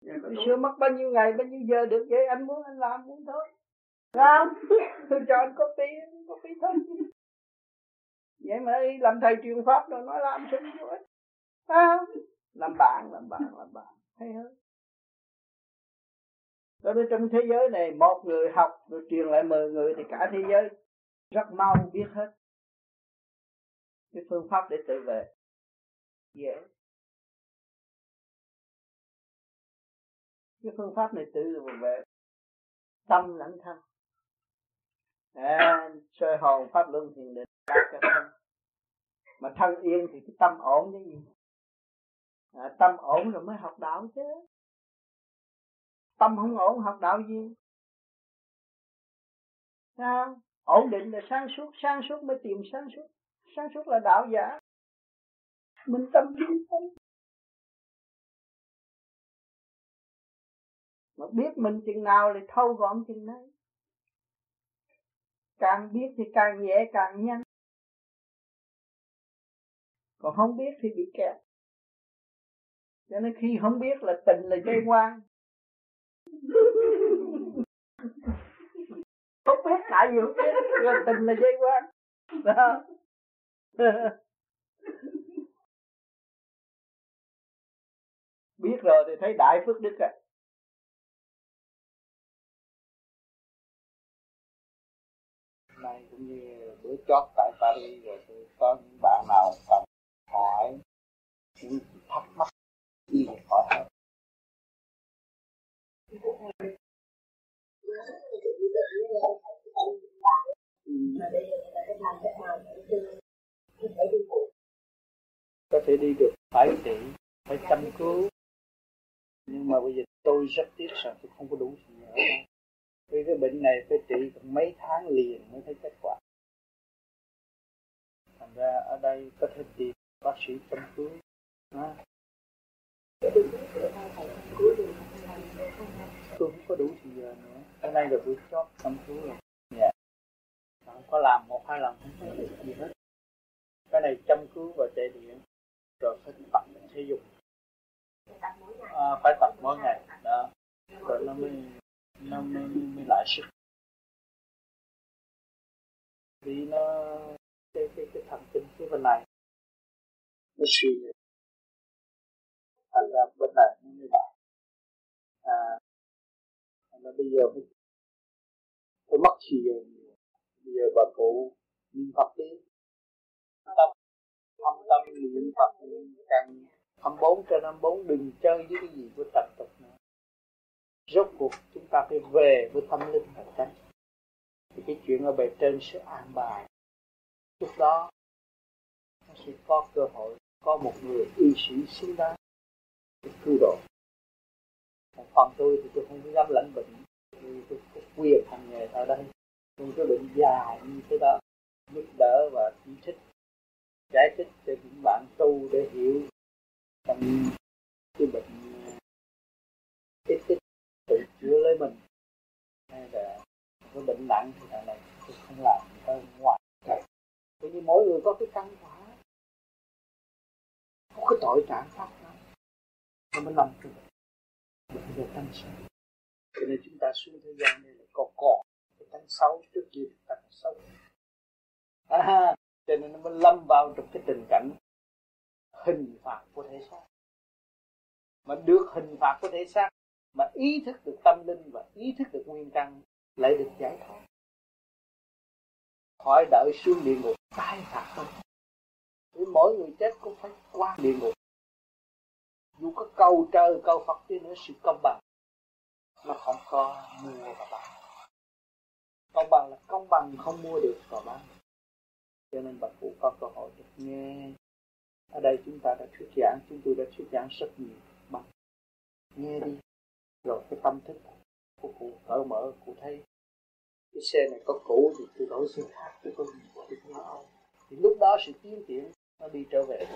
Dạ, tôi xưa mất bao nhiêu ngày bao nhiêu giờ được vậy? Anh muốn anh làm muốn thôi. Làm tôi cho anh có tiền có tí thôi vậy mà đi làm thầy truyền pháp rồi nói làm xong rồi À, làm bạn làm bạn làm bạn. Hay hơn. Đối với trong thế giới này một người học rồi truyền lại mười người thì cả thế giới rất mau biết hết cái phương pháp để tự vệ. Dễ. Cái phương pháp này tự về tâm lẫn thân. À, soi hồn pháp luân thiền định đạt cho thân. Mà thân yên thì cái tâm ổn chứ gì. À, tâm ổn rồi mới học đạo chứ. Tâm không ổn học đạo gì? Sao ổn định là sáng suốt sáng suốt mới tìm sáng suốt. Sáng suốt là đạo giả. Mình tâm yên tâm. Mà biết mình chừng nào thì thâu gọn chừng đấy. Càng biết thì càng nhẹ càng nhanh. Còn không biết thì bị kẹt. Cho nên khi không biết là tình là dây quan không biết tại vì không biết là tình là dây quan đó. Biết rồi thì thấy đại phước đức à. Nay cũng như bữa chót tại Paris, rồi tôi có những bạn nào cần hỏi, những thắc mắc gì hỏi hết có thể đi được phải trị phải chăm cứu nhưng mà bây giờ tôi rất tiếc rằng tôi không có đủ gì nữa vì cái bệnh này phải trị mấy tháng liền mới thấy kết quả. Thành ra ở đây có thể tìm bác sĩ chăm cứu. À. tôi không có đủ thời giờ nữa. Hôm nay là buổi chót chăm cứu rồi. Dạ. Không có làm một hai lần không có được gì hết. Cái này chăm cứu và chạy điện. Rồi phải tập thể dục. À, phải tập mỗi ngày. Đó. Rồi nó mới nó mới, mới lại sức vì nó cái cái cái thần kinh phía bên này nó suy nghĩ thành ra bên này nó mới lại à nó bây giờ mới tôi mất chi nhiều bây giờ bà cụ niệm phật đi tâm thâm tâm niệm phật càng hăm bốn trên hăm bốn đừng chơi với cái gì của trần tục nữa rốt cuộc chúng ta phải về với tâm linh thật tánh. Thì cái chuyện ở bề trên sẽ an bài. Lúc đó nó sẽ có cơ hội có một người y sĩ xứng đáng để cứu độ. Còn tôi thì tôi không dám lãnh bệnh. Tôi, tôi có quyền hành nghề ở đây. Tôi cái bệnh dài như thế đó. Giúp đỡ và chỉ thích giải thích cho những bạn tu để hiểu trong cái bệnh ít ít tự chữa lấy mình. Hay là có bệnh nặng thì là này tôi không làm ở ngoài bởi vì mỗi người có cái căn quả có cái tội trạng pháp nhau nó mới làm được bây giờ tâm sân cho nên chúng ta xuống thế gian này là có còn. Cái tánh xấu trước kia ta có xấu à, cho nên nó mới lâm vào trong cái tình cảnh hình phạt của thể xác. Mà được hình phạt của thể xác mà ý thức được tâm linh và ý thức được nguyên căn lại được giải thoát. Khỏi đợi xuống địa ngục tai phạt thôi. vì mỗi người chết cũng phải qua địa ngục. Dù có cầu trời cầu Phật đi nữa, sự công bằng nó không có mua và bán. Công bằng là công bằng, không mua được và bán cho nên bà cụ có cơ hội được nghe. Ở đây chúng ta đã thuyết giảng, chúng tôi đã thuyết giảng rất nhiều bằng. Nghe đi rồi cái tâm thức của cụ cởi mở, cụ thấy cái xe này có cũ thì tôi đổi xe khác tôi có gì tôi không ông thì lúc đó sự tiến triển nó đi trở về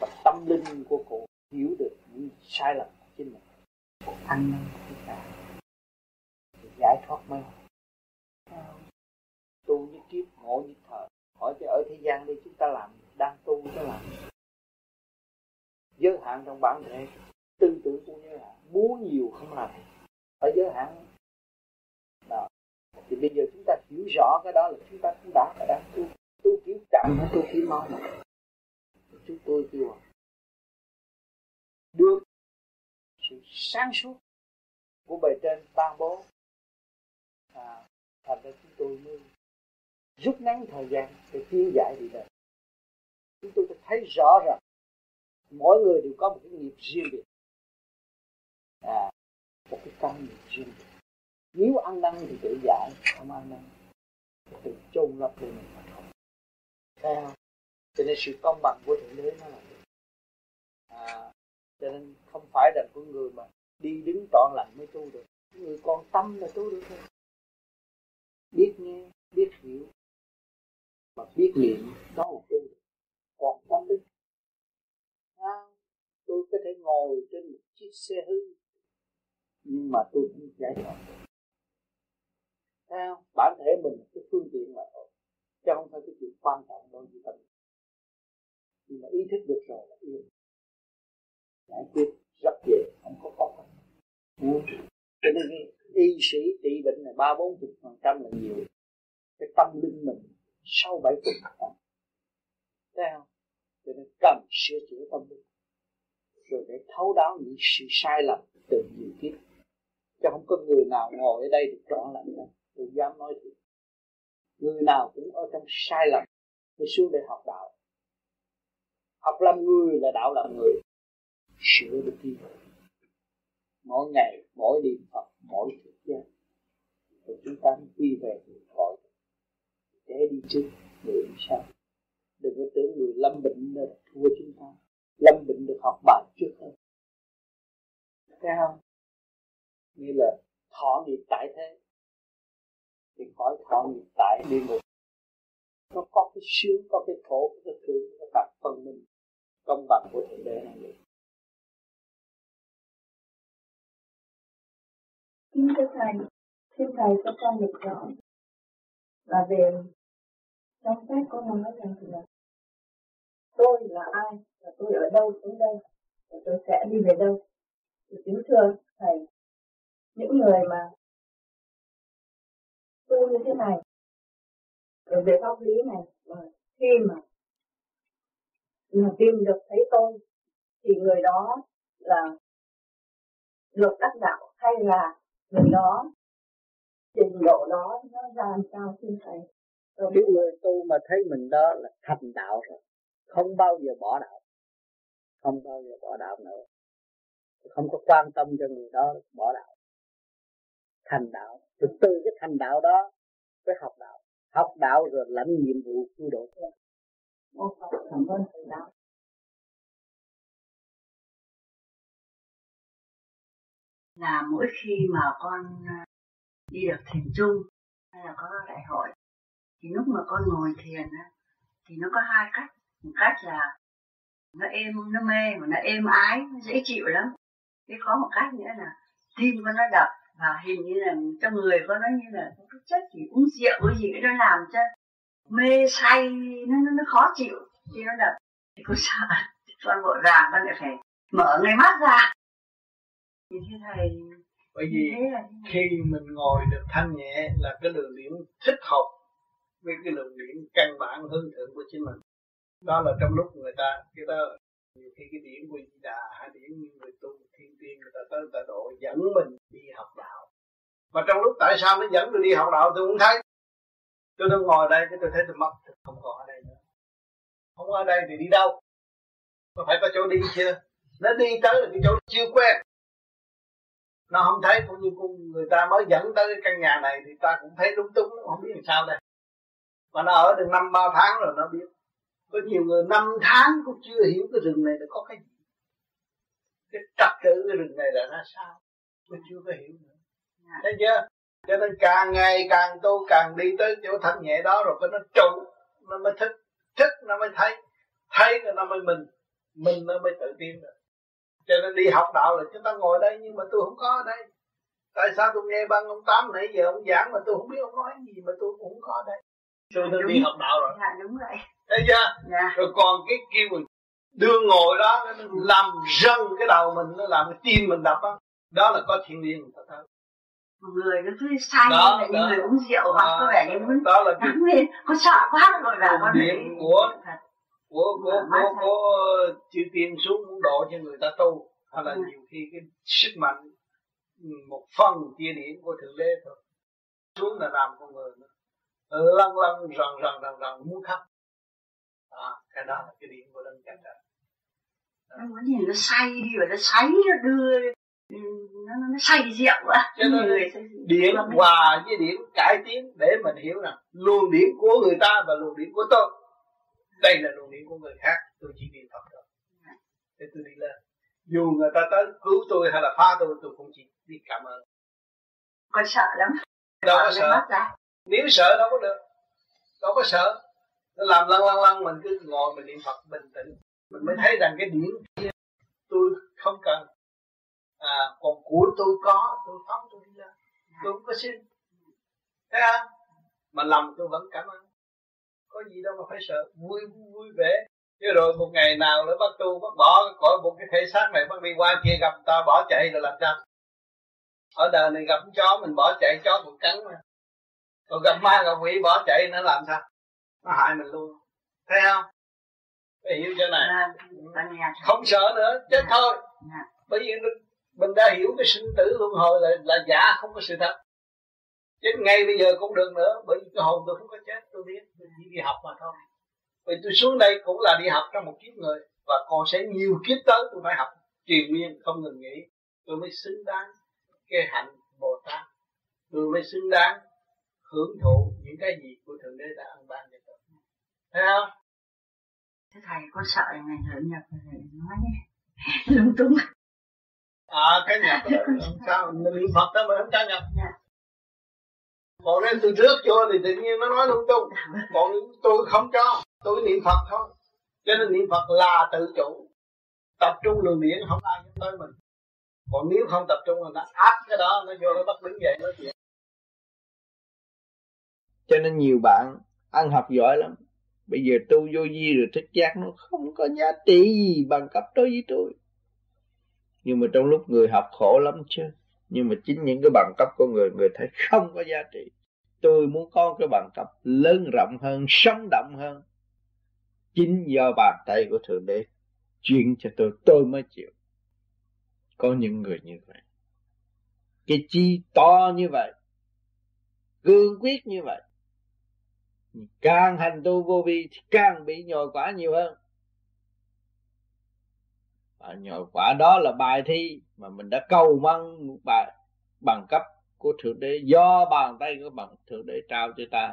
và tâm linh của cụ hiểu được những sai lầm của chính mình. Cụ ăn năn tất cả. Giải thoát mới tu như kiếp, ngộ như thời hỏi cho ở thế gian đi, chúng ta làm, đang tu chúng ta làm. Giới hạn trong bản thể cũng muốn nhiều không làm. Phải giới hạn. Đó. Thì bây giờ chúng ta hiểu rõ cái đó là chúng ta cũng đã phải đang tu tu kiểu chậm hay tu kiểu mau chúng tôi kêu được sự sáng suốt của bề trên ban bố. À, thành ra chúng tôi mới rút ngắn thời gian để tiến giải đi đời chúng tôi thấy rõ rằng mỗi người đều có một cái nghiệp riêng biệt à, một cái căn nghiệp riêng. Nếu ăn năn thì tự giải không ăn năn thì tự chôn lấp đi mình mà thôi thấy không? Cho nên sự công bằng của thượng đế nó là à, cho nên không phải là con người mà đi đứng trọn lành mới tu được. Người còn tâm là tu được thôi. Biết nghe biết hiểu mà biết niệm đó là tu được. Còn tâm đức à, tôi có thể ngồi trên một chiếc xe hư nhưng mà tôi không giải thoát sao? Bản thể mình là cái phương tiện mà thôi. Chứ không phải cái chuyện quan trọng đối với tâm. Nhưng mà ý thức được rồi là yên. Giải quyết rất dễ, không có khó khăn. Cho nên y sĩ trị bệnh này ba bốn chục phần trăm là nhiều. Cái tâm linh mình sau bảy chục phần trăm. Thấy không? Cho nên cần sửa chữa tâm linh. Rồi để thấu đáo những sự sai lầm từ nhiều kiếp. Chứ không có người nào ngồi ở đây được trọn lành đâu. Tôi dám nói thiệt người nào cũng ở trong sai lầm, mới xuống để học đạo. Học làm người là đạo làm người. Sửa được đi. Mỗi ngày, mỗi niệm phật, mỗi thức gian rồi chúng ta quy về khỏi để đi trước người đi sau. Đừng có tưởng người lâm bệnh là thua chúng ta. Lâm bệnh được học bài trước hơn. Thấy không? Như là thọ nghiệp tại thế. Thì khỏi thọ nghiệp tại địa ngục. Nó có cái sướng có cái khổ có cái thương nó đặt phân minh công bằng của thượng đế này Kính thưa Thầy, xin Thầy cho con được rõ là về trong sách có nói rằng là tôi là ai và tôi ở đâu đến đây và tôi sẽ đi về đâu. Thì kính thưa Thầy những người mà tu như thế này, rồi về pháp lý này, mà khi mà mà tìm được thấy tôi, thì người đó là được đắc đạo, hay là người đó, trình độ đó nó ra làm sao xin thầy rồi cái người tu mà thấy mình đó là thành đạo rồi, không bao giờ bỏ đạo, không bao giờ bỏ đạo nữa. Không có quan tâm cho người đó, bỏ đạo thành đạo. Rồi từ cái thành đạo đó phải học đạo. Học đạo rồi lãnh nhiệm vụ cứu độ. Cảm ơn. Là mỗi khi mà con à, đi được thiền trung hay là có đại hội thì lúc mà con ngồi thiền á thì nó có hai cách. Một cách là nó êm nó mê mà nó êm ái nó dễ chịu lắm. Cái có một cách nữa là tim con nó đập và hình như là trong người con nó như là có cái chất gì uống rượu cái gì nó làm cho mê say nó nó, nó khó chịu. Khi nó đập thì con sợ con vội vàng con lại phải mở ngay mắt ra. Thì thưa thầy bởi vì khi mình ngồi được thanh nhẹ là cái lượng điểm thích hợp với cái lượng điểm căn bản hướng thượng của chính mình. Đó là trong lúc người ta cái đó nhiều khi cái điểm của di đà hay điểm như người tu thiên tiên, người ta tới, người ta độ, dẫn mình đi học đạo. Mà trong lúc tại sao nó dẫn tôi đi học đạo tôi cũng thấy. Tôi đang ngồi đây, cái tôi thấy tôi mất không còn ở đây nữa. Không ở đây thì đi đâu? Có phải có chỗ đi chưa nó đi tới là cái chỗ chưa quen. Nó không thấy, cũng như người ta mới dẫn tới cái căn nhà này thì ta cũng thấy đúng túng, không biết làm sao đây. Mà nó ở được năm, ba tháng rồi, nó biết có nhiều người năm tháng cũng chưa hiểu cái rừng này là có cái gì. Cái trật tự cái rừng này là ra sao? Tôi chưa có hiểu nữa. Dạ. thấy chưa? Cho nên càng ngày càng tu càng đi tới chỗ thanh nhẹ đó rồi cái nó trụ nó mới thích thích nó mới thấy. Thấy rồi nó mới mình. Mình nó mới tự tin được. Cho nên đi học đạo là chúng ta ngồi đây nhưng mà tôi không có ở đây. Tại sao tôi nghe băng ông tám nãy giờ ông giảng mà tôi không biết ông nói gì mà tôi cũng không có ở đây? Tôi tôi đi học đạo rồi. dạ đúng vậy thấy chưa? Dạ. rồi còn cái kêu mình đưa ngồi đó nó làm rân cái đầu mình nó làm cái tim mình đập đó đó là có thiên người ta thấy người nó cứ say đó, như người uống rượu hoặc có vẻ như muốn đó là cái lên. Có sợ quá rồi là con điện của của của của, của chữ tiền xuống muốn độ cho người ta tu. Hay là ừ. nhiều khi cái sức mạnh ừ, một phần chia điện của thượng đế thôi. Xuống là làm con người nữa lăn lăn rần rần rần rần muốn khóc à, cái đó là cái điện của đấng cảnh trời nó muốn nhìn nó say đi và nó say nó đưa ừ, nó, nó, nó say rượu á cho nên điện hòa với điện cải tiến để mình hiểu rằng luồng điện của người ta và luồng điện của tôi. Đây là luồng điện của người khác tôi chỉ niệm phật thôi. Để tôi đi lên. Dù người ta tới cứu tôi hay là phá tôi tôi cũng chỉ biết cảm ơn. Con sợ lắm. Đâu có sợ. nếu sợ đâu có được. Đâu có sợ nó làm lăn lăn lăn, mình cứ ngồi mình niệm phật, bình tĩnh. Mình mới thấy rằng cái điển kia tôi không cần. À còn của tôi có, tôi phóng, tôi đi ra tôi không có xin. Thấy không? Mà lòng tôi vẫn cảm ơn. Có gì đâu mà phải sợ. Vui vui vẻ. Chứ rồi một ngày nào nữa bắt tu bắt bỏ khỏi một cái thể xác này, bắt đi qua kia gặp ta, bỏ chạy rồi làm sao? Ở đời này gặp chó, mình bỏ chạy chó cũng cắn mà. Còn gặp ma, gặp quỷ, bỏ chạy nó làm sao? Nó hại mình luôn. Thấy không? Phải hiểu chỗ này? Dạ, không sợ nữa chết thôi. Dạ. bởi vì mình đã hiểu cái sinh tử luân hồi là là giả không có sự thật. Chết ngay bây giờ cũng được nữa bởi vì cái hồn tôi không có chết tôi biết. Tôi chỉ đi học mà thôi. Vì tôi xuống đây cũng là đi học trong một kiếp người và còn sẽ nhiều kiếp tới tôi phải học triền miên không ngừng nghỉ. Tôi mới xứng đáng cái hạnh bồ tát. Tôi mới xứng đáng hưởng thụ những cái gì của thượng đế đã ban thấy không? Thế thầy có sợ ngày thượng nhập thầy nói lung tung à cái nhập làm sao mình niệm phật đó mà không cho nhập. Dạ. còn nên từ trước chưa thì tự nhiên nó nói lung tung. Còn tôi không cho tôi niệm phật thôi. Cho nên niệm phật là tự chủ. Tập trung luồng điển không ai dám tới mình. Còn nếu không tập trung là nó áp cái đó nó vô nó bắt đứng dậy nói chuyện cho nên nhiều bạn ăn học giỏi lắm bây giờ tu vô vi rồi thích giác nó không có giá trị gì bằng cấp đối với tôi. Nhưng mà trong lúc người học khổ lắm chứ. Nhưng mà chính những cái bằng cấp của người người thấy không có giá trị. Tôi muốn có cái bằng cấp lớn rộng hơn, sống động hơn. Chính do bàn tay của thượng đế chuyển cho tôi tôi mới chịu. Có những người như vậy. Cái chi to như vậy, cương quyết như vậy càng hành tu vô vi thì càng bị nhồi quả nhiều hơn. Và nhồi quả đó là bài thi mà mình đã cầu mong bài bằng cấp của thượng đế, do bàn tay của bằng thượng đế trao cho ta,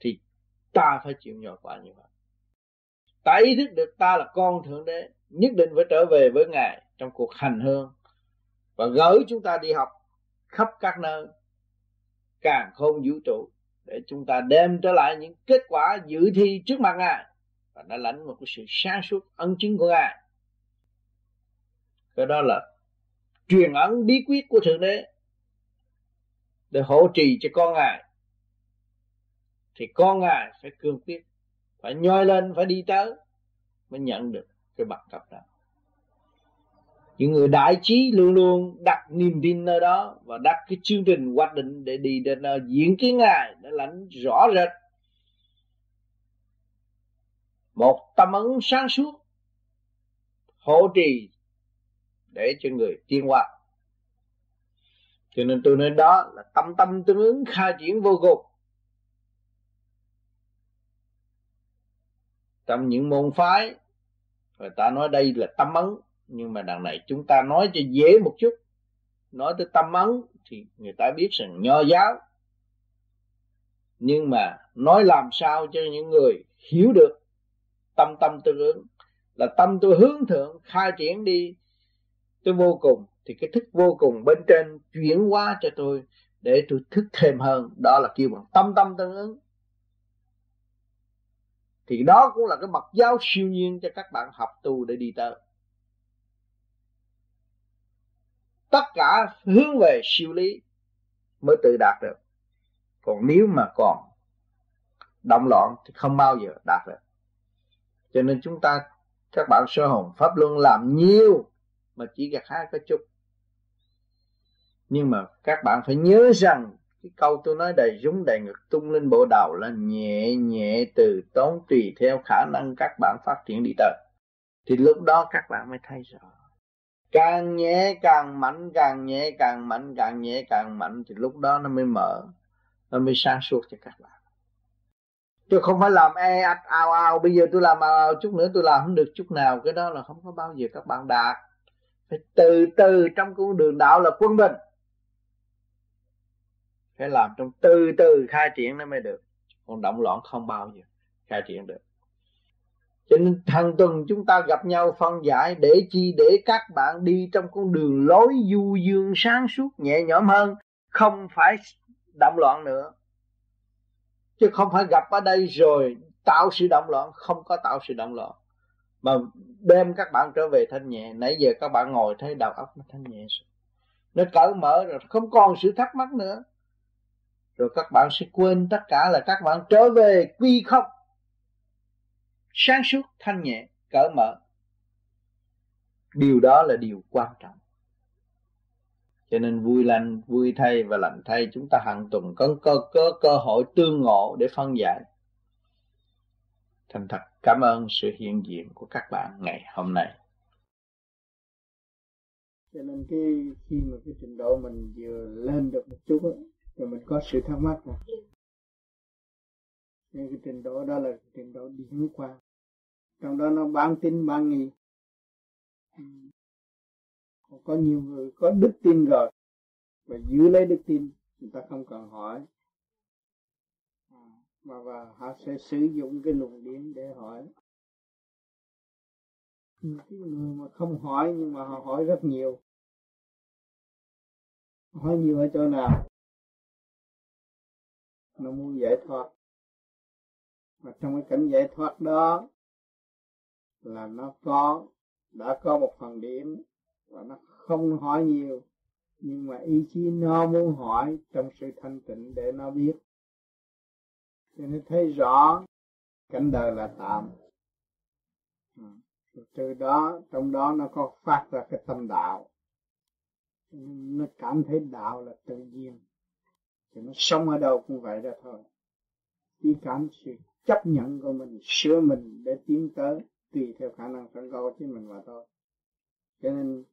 thì ta phải chịu nhồi quả như vậy ta ý thức được ta là con thượng đế, nhất định phải trở về với ngài trong cuộc hành hương và gửi chúng ta đi học khắp các nơi, càng không vũ trụ để chúng ta đem trở lại những kết quả dự thi trước mặt ngài, và đã lãnh một cái sự sáng suốt ân chứng của ngài. Cái đó là truyền ấn bí quyết của thượng đế để hỗ trì cho con ngài. Thì con ngài phải cương quyết, phải nhoi lên, phải đi tới, mới nhận được cái bằng cấp đó những người đại trí luôn luôn đặt niềm tin nơi đó và đặt cái chương trình hoạch định để đi đến nơi diễn kiến ngài để lãnh rõ rệt. Một tâm ấn sáng suốt, hỗ trì để cho người tiên hóa. Cho nên tôi nói đó là tâm tâm tương ứng, khai triển vô cùng. Trong những môn phái, người ta nói đây là tâm ấn nhưng mà đằng này chúng ta nói cho dễ một chút. Nói tới tâm ấn thì người ta biết rằng nho giáo. Nhưng mà nói làm sao cho những người hiểu được tâm tâm tương ứng là tâm tôi hướng thượng, khai triển đi tôi vô cùng. Thì cái thức vô cùng bên trên chuyển hóa cho tôi để tôi thức thêm hơn. Đó là kêu bằng tâm tâm tương ứng thì đó cũng là cái bậc giáo siêu nhiên cho các bạn học tu để đi tới. Tất cả hướng về siêu lý mới tự đạt được. Còn nếu mà còn động loạn thì không bao giờ đạt được. Cho nên chúng ta, các bạn sơ hồn, pháp luân làm nhiều mà chỉ gặt hai có chút. Nhưng mà các bạn phải nhớ rằng, cái câu tôi nói đầy rúng đầy ngực tung lên bộ đầu là nhẹ nhẹ từ tốn tùy theo khả năng các bạn phát triển đi tới. Thì lúc đó các bạn mới thấy rõ càng nhẹ càng mạnh, càng nhẹ càng mạnh, càng nhẹ càng mạnh thì lúc đó nó mới mở, nó mới sáng suốt cho các bạn. Chứ không phải làm e ạch, ao ao, bây giờ tôi làm ao chút nữa tôi làm không được chút nào, cái đó là không có bao giờ các bạn đạt. Phải từ từ trong con đường đạo là quân bình. Phải làm trong từ từ khai triển nó mới được. Còn động loạn không bao giờ khai triển được cho nên hàng tuần chúng ta gặp nhau phân giải để chi để các bạn đi trong con đường lối du dương sáng suốt nhẹ nhõm hơn. Không phải động loạn nữa. Chứ không phải gặp ở đây rồi tạo sự động loạn, không có tạo sự động loạn. Mà đem các bạn trở về thanh nhẹ. Nãy giờ các bạn ngồi thấy đầu óc nó thanh nhẹ rồi. Nó cởi mở rồi, không còn sự thắc mắc nữa. Rồi các bạn sẽ quên tất cả là các bạn trở về quy không sáng suốt thanh nhẹ cởi mở. Điều đó là điều quan trọng. Cho nên vui lành vui thay và lành thay chúng ta hàng tuần có cơ, cơ, cơ hội tương ngộ để phân giải. Thành thật cảm ơn sự hiện diện của các bạn ngày hôm nay. Cho nên cái khi mà cái trình độ mình vừa lên được một chút ấy, thì mình có sự thắc mắc nè nên cái trình độ đó là trình độ điển qua. Trong đó nó bán tin, bán nghi. Ừ. Có nhiều người, có đức tin rồi. Và giữ lấy đức tin, người ta không cần hỏi. À, mà và họ sẽ sử dụng cái luồng điển để hỏi. Cái người mà không hỏi, nhưng mà họ hỏi rất nhiều. Hỏi nhiều ở chỗ nào? Nó muốn giải thoát và trong cái cảnh giải thoát đó là nó có, đã có một phần điểm và nó không hỏi nhiều. Nhưng mà ý chí nó muốn hỏi trong sự thanh tịnh để nó biết. Cho nên thấy rõ cảnh đời là tạm. Ừ. từ đó, trong đó nó có phát ra cái tâm đạo. Nó cảm thấy đạo là tự nhiên. Thì nó sống ở đâu cũng vậy đó thôi. Chỉ cảm sự chấp nhận của mình sửa mình để tiến tới tùy theo khả năng sẵn có của chính mình mà thôi. Cho nên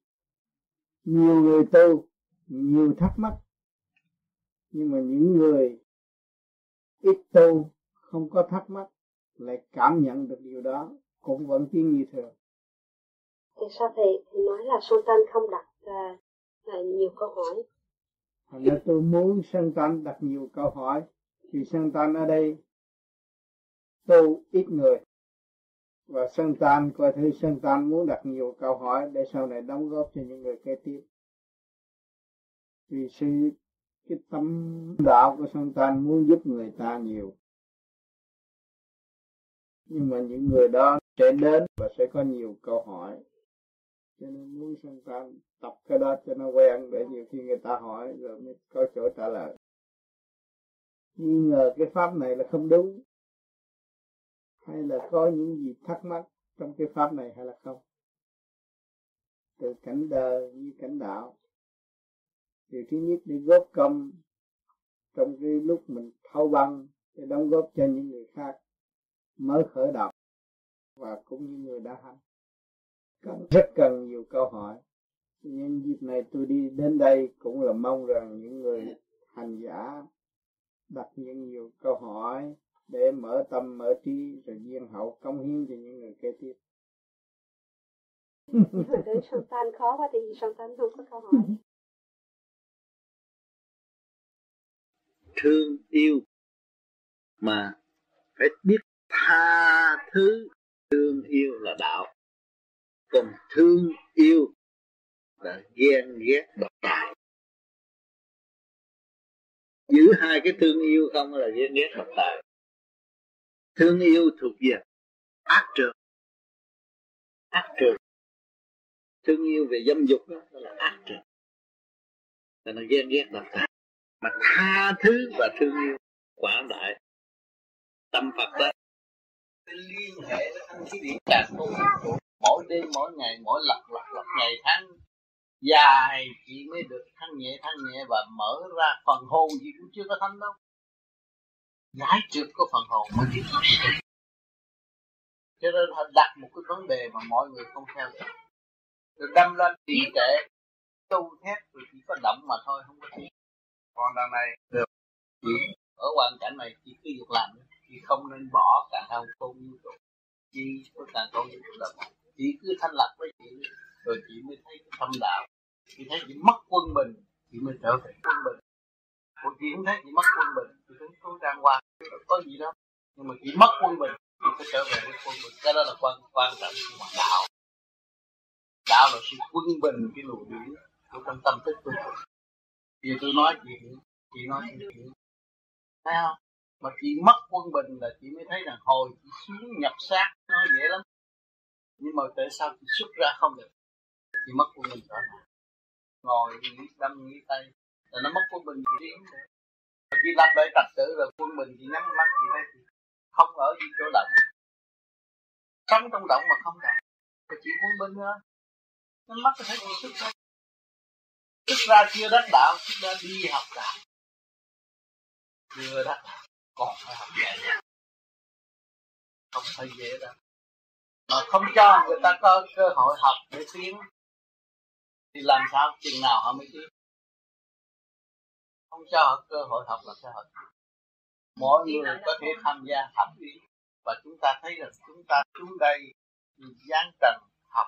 nhiều người tu nhiều thắc mắc nhưng mà những người ít tu không có thắc mắc lại cảm nhận được điều đó cũng vẫn tiến như thường. Thì sao thầy thì nói là Sultan không đặt uh, uh, nhiều câu hỏi. Thành ra tôi muốn sân tan đặt nhiều câu hỏi thì sân tan ở đây tu ít người. Và sân tan coi thấy sân tan muốn đặt nhiều câu hỏi để sau này đóng góp cho những người kế tiếp. Vì sự cái tâm đạo của sân tan muốn giúp người ta nhiều. Nhưng mà những người đó sẽ đến và sẽ có nhiều câu hỏi. Cho nên muốn sân tan tập cái đó cho nó quen để nhiều khi người ta hỏi rồi mới có chỗ trả lời. Nghi ngờ cái pháp này là không đúng hay là có những gì thắc mắc trong cái pháp này hay là không? Từ cảnh đời như cảnh đạo. Điều thứ nhất đi góp công trong cái lúc mình thâu băng để đóng góp cho những người khác mới khởi động và cũng như người đã hành. Cần rất cần nhiều câu hỏi. Nhưng dịp này tôi đi đến đây cũng là mong rằng những người hành giả đặt những nhiều câu hỏi để mở tâm mở trí rồi duyên hậu công hiến cho những người kế tiếp. Hồi đến sân tan khó quá thì sân tan không có câu hỏi. Thương yêu mà phải biết tha thứ. Thương yêu là đạo. Còn thương yêu là ghen ghét độc tài. Giữ hai cái thương yêu không là ghen ghét độc tài thương yêu thuộc về ác trường ác trường thương yêu về dâm dục đó là ác trường là nó ghen ghét độc tài mà tha thứ và thương yêu quả đại. Tâm Phật đó liên hệ với thanh khí điển càng không mỗi đêm, mỗi ngày, mỗi lặp lặp lặp, ngày tháng. Dài chỉ mới được thanh nhẹ thanh nhẹ và mở ra phần hồn gì cũng chưa có thanh đâu giải trượt của phần hồn mới biết cho nên họ đặt một cái vấn đề mà mọi người không theo được rồi đâm lên trì trệ tu thét rồi chỉ có động mà thôi không có tiếng còn đằng này được. Chỉ ở hoàn cảnh này chỉ cứ việc làm chỉ không nên bỏ cả hai không như trụ. Chỉ có cả không như trụ là chỉ cứ thanh lập với chị rồi chị mới thấy cái thâm đạo. Chị thấy chị mất quân bình chị mới trở về quân bình một chị không thấy chị mất quân bình, thì thấy tôi đang qua. Có gì đó. Nhưng mà chị mất quân bình, thì phải trở về với quân bình. Cái đó là quan quan trọng của đạo. Đạo là sự quân bình, cái luồng điển của trong tâm thức tôi. Vì tôi nói chị chị nói chị thấy không? Mà chị mất quân bình là chị mới thấy rằng hồi chị xuống nhập xác, nó dễ lắm. Nhưng mà tại sao chị xuất ra không được? Chị mất quân bình đó. Ngồi nghĩ, đâm nghĩ tay là nó mất quân bình chị đi không chị lập lại trật tự rồi quân bình chị nhắm mắt chị thấy chị không ở gì chỗ động. Sống trong động mà không động. Thì chị quân bình thôi. Nhắm mắt có thấy chị xuất ra thức ra chưa đắc đạo thức ra đi học đạo. Chưa đắc đạo. Còn phải học dễ không phải dễ đâu. Mà không cho người ta có cơ hội học để tiến. Thì làm sao chừng nào họ mới tiến? Không cho họ cơ hội học là sao họ mỗi người có thể tham gia học ý và chúng ta thấy rằng chúng ta xuống đây giáng trần học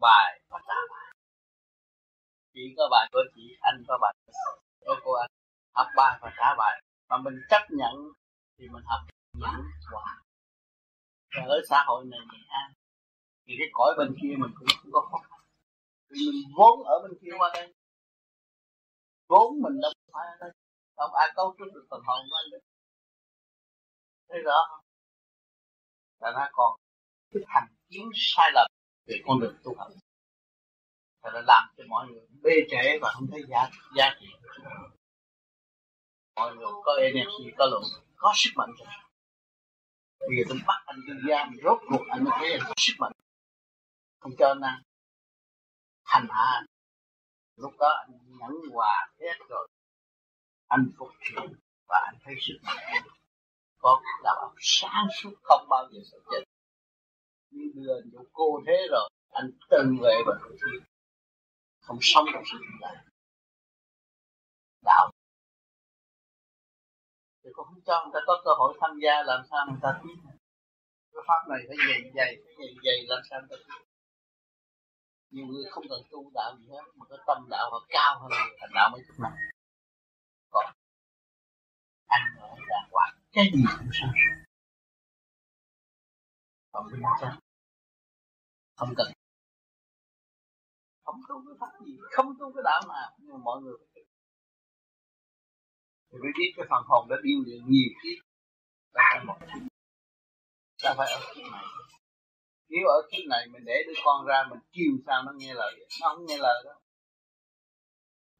bài và trả bài. Chị có bài của chị anh có bài của cô anh học bài và trả bài. Mà mình chấp nhận thì mình học nhẫn quả. Và ở xã hội này mình an thì cái cõi bên kia mình cũng không có khó vì mình vốn ở bên kia qua đây. Vốn mình đây không, ai cấu trúc được phần hồn của anh được thấy rõ không? Là nó còn cái thành kiến sai lầm về con đường tu học và nó làm cho mọi người bê trễ và không thấy giá giá trị. Mọi người có energy, có lượng có sức mạnh. Rồi bây giờ tôi bắt anh đi giam, rốt cuộc anh mới thấy anh có sức mạnh. Không cho anh ăn. Hành hạ lúc đó anh nhẫn hòa hết rồi anh phục chuyển và anh thấy sức có đạo óc sáng suốt không bao giờ sợ chết như đưa anh cô thế rồi, anh từng về và tự thiên không sống trong sự hiện tại đạo. Thì con không cho người ta có cơ hội tham gia, làm sao người ta tiến cái pháp này phải dày dày, phải dày dày, làm sao người ta tiến nhiều người không cần tu đạo gì hết, mà cái tâm đạo họ cao hơn người thành đạo mấy chút nào cái gì cũng sáng suốt còn bên trong không cần. Không tu cái pháp gì, không tu cái đạo nào nhưng mà mọi người phải thì mới biết cái phần hồn đã điêu luyện nhiều kiếp. Ta phải một kiếp. Ta phải ở kiếp này. Nếu ở kiếp này mình để đứa con ra mình kêu sao nó nghe lời nó không nghe lời đó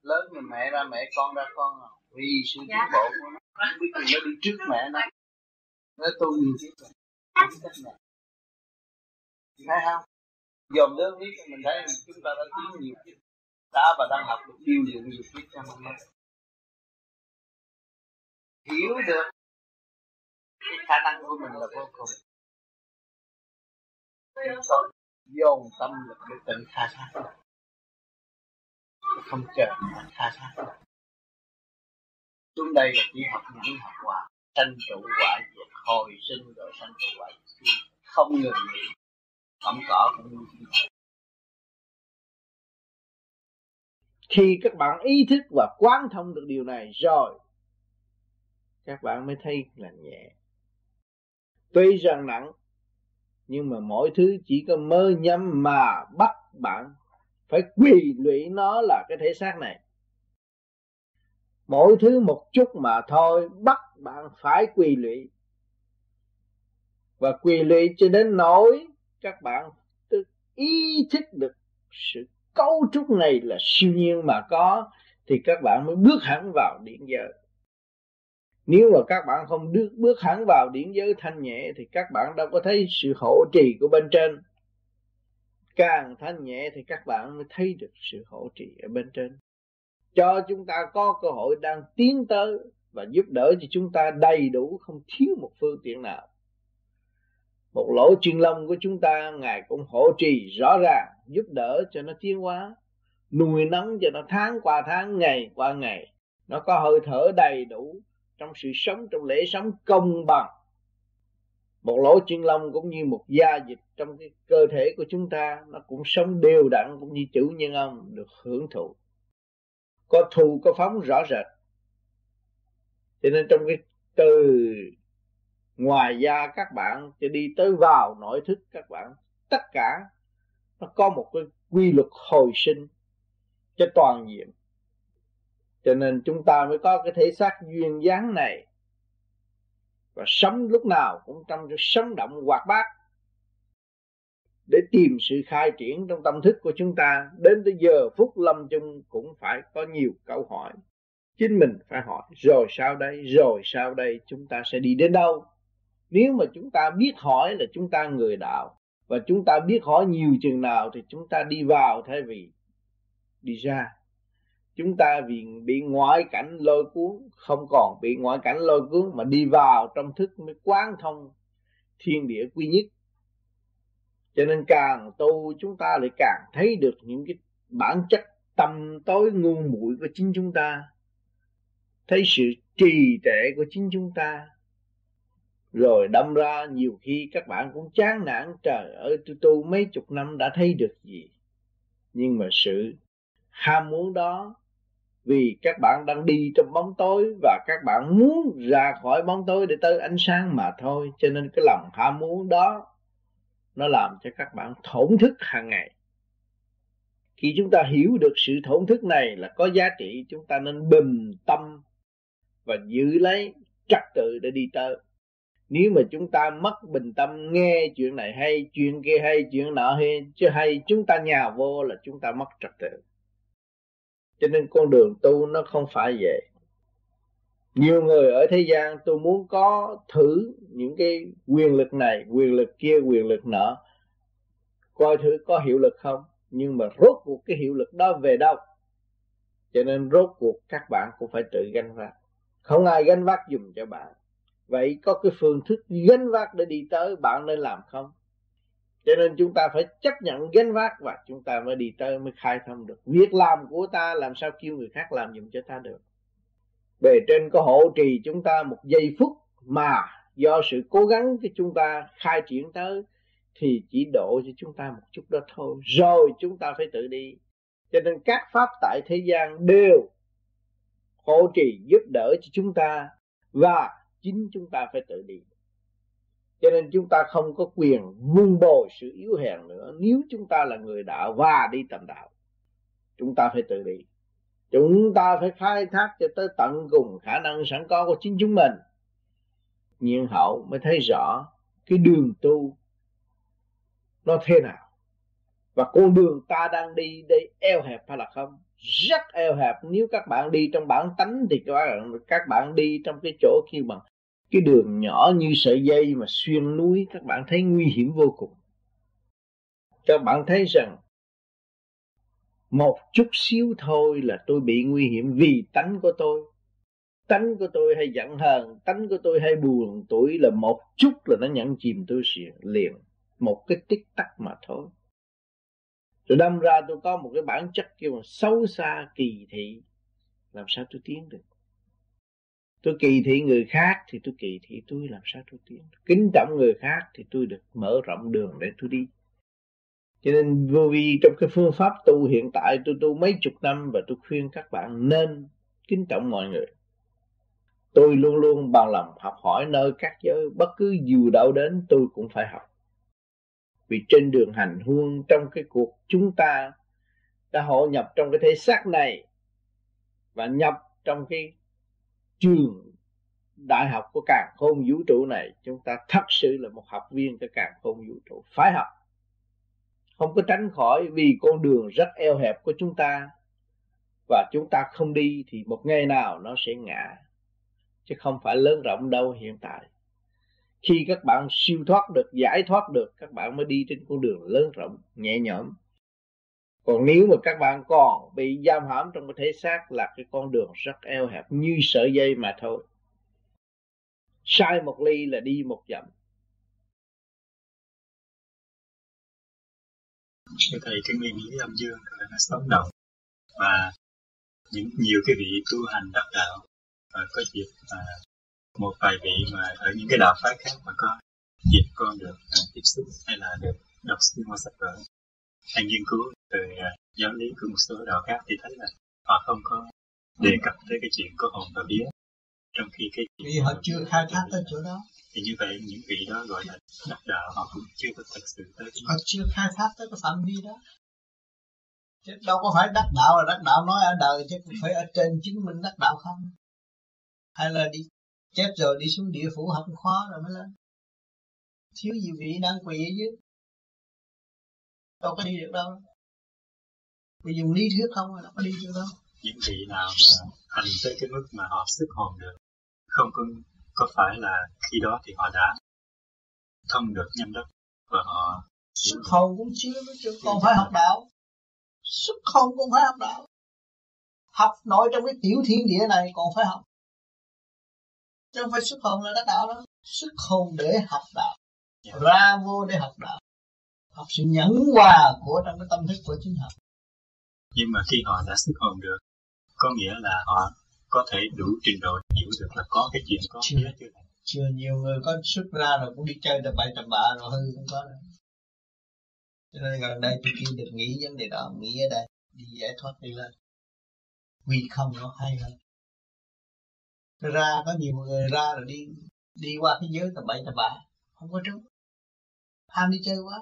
lớn thì mẹ ra mẹ con ra con à. vì sự tiến dạ. bộ của nó. Không biết gì nó đi trước mẹ nó. Nó tu nhiều kiếp rồi không cách nào thấy không? Dòm đơn biết mình thấy chúng ta đã tiến nhiều kiếp đã và đang học được điều luyện nhiều kiếp trong năm hiểu được cái khả năng của mình là vô cùng. Chúng tôi dồn tâm lực để tự khai thác không chờ mà tha. Thác xuống đây là chỉ học những học quả, sanh trụ quả diệt hồi sinh rồi sanh trụ quả không ngừng nghỉ ẩm cỏ cũng như khi các bạn ý thức và quán thông được điều này rồi, các bạn mới thấy là nhẹ. Tuy rằng nặng, nhưng mà mọi thứ chỉ có mơ nhắm mà bắt bạn phải quỳ lụy nó là cái thể xác này. Mỗi thứ một chút mà thôi, bắt bạn phải quỳ lụy. Và quỳ lụy cho đến nỗi các bạn tự ý thức được sự cấu trúc này là siêu nhiên mà có, thì các bạn mới bước hẳn vào điện giới. Nếu mà các bạn không bước bước hẳn vào điển giới thanh nhẹ, thì các bạn đâu có thấy sự hỗ trì của bên trên càng thanh nhẹ thì các bạn mới thấy được sự hỗ trì ở bên trên. Cho chúng ta có cơ hội đang tiến tới và giúp đỡ cho chúng ta đầy đủ, không thiếu một phương tiện nào. Một lỗ chuyên lông của chúng ta ngài cũng hỗ trì rõ ràng, giúp đỡ cho nó tiến hóa nuôi nấng cho nó tháng qua tháng, ngày qua ngày. Nó có hơi thở đầy đủ trong sự sống, trong lễ sống công bằng một lỗ chân lông cũng như một da dịch trong cái cơ thể của chúng ta, nó cũng sống đều đặn cũng như chữ nhân ông được hưởng thụ. Có thù, có phóng rõ rệt. Cho nên trong cái từ ngoài da các bạn cho đi tới vào nội thức các bạn, tất cả nó có một cái quy luật hồi sinh cho toàn diện. Cho nên chúng ta mới có cái thể xác duyên dáng này và sống lúc nào cũng trong sự sống động, hoạt bát. Để tìm sự khai triển trong tâm thức của chúng ta, đến tới giờ phút lâm chung cũng phải có nhiều câu hỏi. Chính mình phải hỏi, rồi sao đây? Rồi sao đây? Chúng ta sẽ đi đến đâu? Nếu mà chúng ta biết hỏi là chúng ta người đạo, và chúng ta biết hỏi nhiều chừng nào thì chúng ta đi vào thay vì đi ra chúng ta vì bị ngoại cảnh lôi cuốn, không còn bị ngoại cảnh lôi cuốn mà đi vào trong thức mới quán thông thiên địa quy nhất. Cho nên càng tu, chúng ta lại càng thấy được những cái bản chất tâm tối ngu muội của chính chúng ta. Thấy sự trì trệ của chính chúng ta. Rồi đâm ra nhiều khi các bạn cũng chán nản, trời ơi, tôi tu mấy chục năm đã thấy được gì. Nhưng mà sự ham muốn đó vì các bạn đang đi trong bóng tối và các bạn muốn ra khỏi bóng tối để tới ánh sáng mà thôi. Cho nên cái lòng ham muốn đó, nó làm cho các bạn thổn thức hàng ngày. Khi chúng ta hiểu được sự thổn thức này là có giá trị, chúng ta nên bình tâm và giữ lấy trật tự để đi tới. Nếu mà chúng ta mất bình tâm nghe chuyện này hay, chuyện kia hay, chuyện nọ hay, chứ hay chúng ta nhào vô là chúng ta mất trật tự cho nên con đường tu nó không phải vậy. Nhiều người ở thế gian, tôi muốn có thử những cái quyền lực này, quyền lực kia, quyền lực nọ. Coi thử có hiệu lực không? Nhưng mà rốt cuộc cái hiệu lực đó về đâu? Cho nên rốt cuộc các bạn cũng phải tự gánh vác. Không ai gánh vác dùng cho bạn. Vậy có cái phương thức gánh vác để đi tới, bạn nên làm không? Cho nên chúng ta phải chấp nhận gánh vác và chúng ta mới đi tới mới khai thông được. Việc làm của ta làm sao kêu người khác làm giùm cho ta được. Bề trên có hộ trì chúng ta một giây phút mà do sự cố gắng của chúng ta khai triển tới thì chỉ độ cho chúng ta một chút đó thôi. Rồi chúng ta phải tự đi. Cho nên các pháp tại thế gian đều hộ trì giúp đỡ cho chúng ta và chính chúng ta phải tự đi cho nên chúng ta không có quyền vun bồi sự yếu hèn nữa. Nếu chúng ta là người đạo và đi tầm đạo, chúng ta phải tự đi. Chúng ta phải khai thác cho tới tận cùng khả năng sẵn có của chính chúng mình. Nhiên hậu mới thấy rõ cái đường tu nó thế nào. Và con đường ta đang đi, đây eo hẹp hay là không? Rất eo hẹp. Nếu các bạn đi trong bản tánh thì các bạn các bạn đi trong cái chỗ kia bằng cái đường nhỏ như sợi dây mà xuyên núi, các bạn thấy nguy hiểm vô cùng. Các bạn thấy rằng, một chút xíu thôi là tôi bị nguy hiểm vì tánh của tôi. Tánh của tôi hay giận hờn, tánh của tôi hay buồn, tuổi là một chút là nó nhận chìm tôi liền. Một cái tích tắc mà thôi. Rồi đâm ra tôi có một cái bản chất kêu là xấu xa kỳ thị. Làm sao tôi tiến được? Tôi kỳ thị người khác thì tôi kỳ thị tôi làm sao tôi tiến kính trọng người khác thì tôi được mở rộng đường để tôi đi. Cho nên vô vi trong cái phương pháp tu hiện tại, tôi tu mấy chục năm và tôi khuyên các bạn nên kính trọng mọi người. Tôi luôn luôn bằng lòng học hỏi nơi các giới, bất cứ dù đâu đến tôi cũng phải học. Vì trên đường hành hương trong cái cuộc chúng ta đã hội nhập trong cái thể xác này và nhập trong cái trường đại học của càng khôn vũ trụ này, chúng ta thật sự là một học viên của càng khôn vũ trụ phải học. Không có tránh khỏi vì con đường rất eo hẹp của chúng ta và chúng ta không đi thì một ngày nào nó sẽ ngã, chứ không phải lớn rộng đâu hiện tại. Khi các bạn siêu thoát được, giải thoát được, các bạn mới đi trên con đường lớn rộng, nhẹ nhõm còn nếu mà các bạn còn bị giam hãm trong cái thể xác là cái con đường rất eo hẹp như sợi dây mà thôi. Sai một ly là đi một dặm. Thưa thầy cái nguyên lý âm dương là nó sống động và những nhiều cái vị tu hành đắc đạo và có dịp mà một vài vị mà ở những cái đạo phái khác mà có dịp con được à, tiếp xúc hay là được đọc xuyên qua sách vở hay nghiên cứu từ à, giáo lý của một số đạo khác thì thấy là họ không có đề cập tới cái chuyện có hồn và vía trong khi cái vì họ chưa khai thác tới chỗ đó. Thì như vậy những vị đó gọi là đắc đạo họ cũng chưa có thật sự tới họ chưa khai thác tới cái phạm vi đó. Chứ đâu có phải đắc đạo là đắc đạo nói ở đời chứ phải ở trên chứng minh đắc đạo không? Hay là đi chết rồi đi xuống địa phủ học khóa rồi mới lên? Thiếu gì vị đang quỳ ở dưới đâu có đi được đâu. Vì dùng lý thuyết không là có đi được đâu. Những vị nào mà hành tới cái mức mà họ sức hồn được không có có phải là khi đó thì họ đã thông được nhâm đất và họ sức hồn cũng chưa chứ còn phải học đạo. Sức hồn cũng phải học đạo. Học nội trong cái tiểu thiên địa này còn phải học. Chứ không phải sức hồn là đắc đạo đó. Sức hồn để học đạo. Dạ. ra vô để học đạo học sự nhẫn hòa của trong cái tâm thức của chính họ. Nhưng mà khi họ đã sức hồn được có nghĩa là họ có thể đủ trình độ hiểu được là có cái chuyện có chưa. chưa chưa nhiều người có xuất ra rồi cũng đi chơi tập bậy tập bạ rồi hư không có đâu cho nên gần đây tôi kêu được nghĩ vấn đề đó nghĩ ở đây đi giải thoát đi lên. Vì không nó hay hơn. Ra có nhiều người ra rồi đi đi qua cái giới tập bậy tập bạ không có trúng. Ham đi chơi quá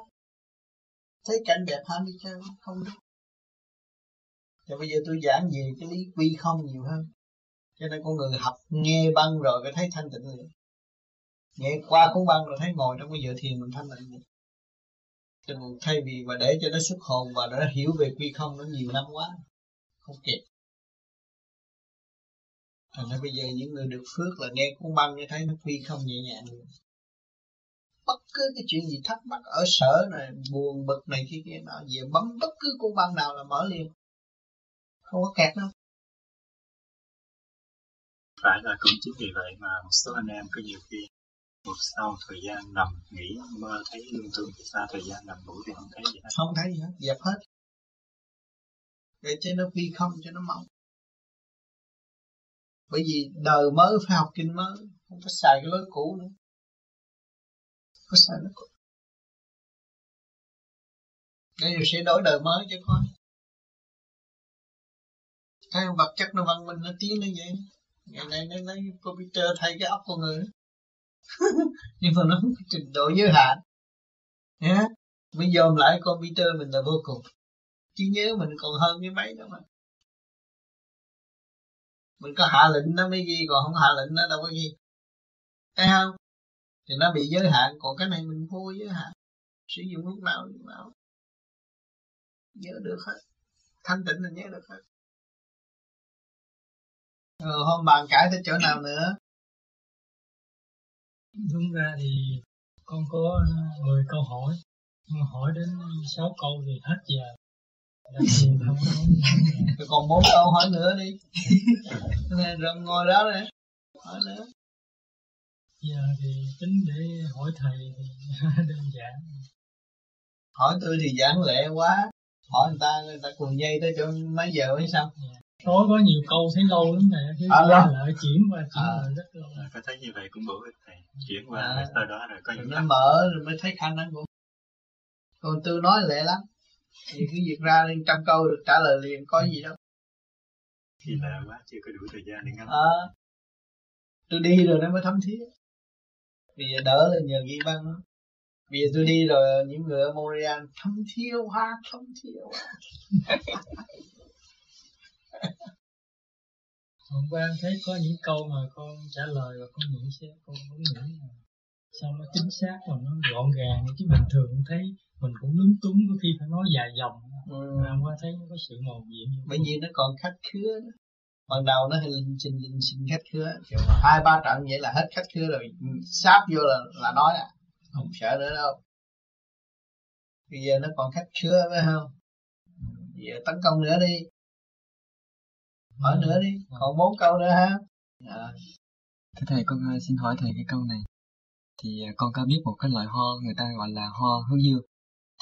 thấy cảnh đẹp ham đi chơi không đúng. thì bây giờ tôi giảng về cái lý quy không nhiều hơn. Cho nên con người học nghe băng rồi cái thấy thanh tịnh liền nghe qua cuốn băng rồi thấy ngồi trong cái giờ thiền mình thanh tịnh liền cho nên thay vì mà để cho nó xuất hồn và nó hiểu về quy không nó nhiều năm quá, không kịp. Thành ra bây giờ những người được phước là nghe cuốn băng như thấy nó quy không nhẹ nhàng bất cứ cái chuyện gì thắc mắc ở sở này buồn bực này kia kia nọ về bấm bất cứ cuốn băng nào là mở liền. Không có kẹt đâu. Phải là cũng chính vì vậy mà một số anh em có nhiều khi một sau thời gian nằm nghỉ mơ thấy lung tung thì sau thời gian nằm ngủ thì không thấy gì hết. Không thấy gì hết dẹp hết. Để cho nó phi không cho nó mau bởi vì đời mới phải học kinh mới không có xài cái lối cũ nữa có sai nó cũng đây rồi sẽ đổi đời mới chứ con cái vật chất nó văn minh, nó tiến lên vậy. Ngày nay nó lấy computer thay cái óc con người. Nhưng mà nó không có trình độ giới hạn. Nhé mới dòm lại computer mình là vô cùng. Chỉ nhớ mình còn hơn cái máy đó mà. Mình có hạ lệnh nó mới ghi, còn không hạ lệnh nó đâu có ghi. Thấy không? Thì nó bị giới hạn. Còn cái này mình vô giới hạn. Sử dụng lúc nào lúc nào nhớ được hết. Thanh tịnh là nhớ được hết. Rồi hôm bàn cãi tới chỗ nào nữa? Đúng ra thì con có 10 câu hỏi. Nhưng hỏi đến 6 câu thì hết giờ. Rồi còn bốn câu hỏi nữa đi. Rồi ngồi đó này hỏi nữa giờ thì tính để hỏi thầy thì đơn giản. Hỏi tôi thì giản lệ quá. Hỏi người ta người ta cuồng dây tới chỗ mấy giờ mới xong yeah. tối có nhiều câu thấy lâu lắm nè chứ à, lại chuyển qua chuyển à. rất lâu có thấy như vậy cũng bổ ích thầy. Chuyển qua à. sau đó rồi có những nó mở rồi mới thấy khả năng của còn tôi nói lệ lắm. Thì cứ việc ra lên trăm câu được trả lời liền có gì đâu. Thì là quá chưa có đủ thời gian để ngắm à, tôi đi rồi nó mới thấm thiết bây giờ đỡ là nhờ ghi băng bây giờ tôi đi rồi những người ở Montreal thấm thiêu hoa thấm thiêu. Hoa hôm qua em thấy có những câu mà con trả lời và con nghĩ sẽ con cũng nghĩ là sao nó chính xác và nó gọn gàng chứ bình thường thấy mình cũng lúng túng có khi phải nói dài dòng. Ừ. mà hôm qua thấy nó có sự màu nhiệm. Bởi vì nó còn khách khứa đó ban đầu nó hình xin linh xin khách khứa hai, ba trận vậy là hết khách khứa rồi. Sáp vô là là nói à. Không sợ nữa đâu. Bây giờ nó còn khách khứa phải không? Bây giờ tấn công nữa đi. Hỏi nữa đi. Còn bốn câu nữa ha à. Dạ. thưa thầy, con ờ, xin hỏi thầy cái câu này. Thì ờ, con có biết một cái loại ho người ta gọi là ho hướng dương.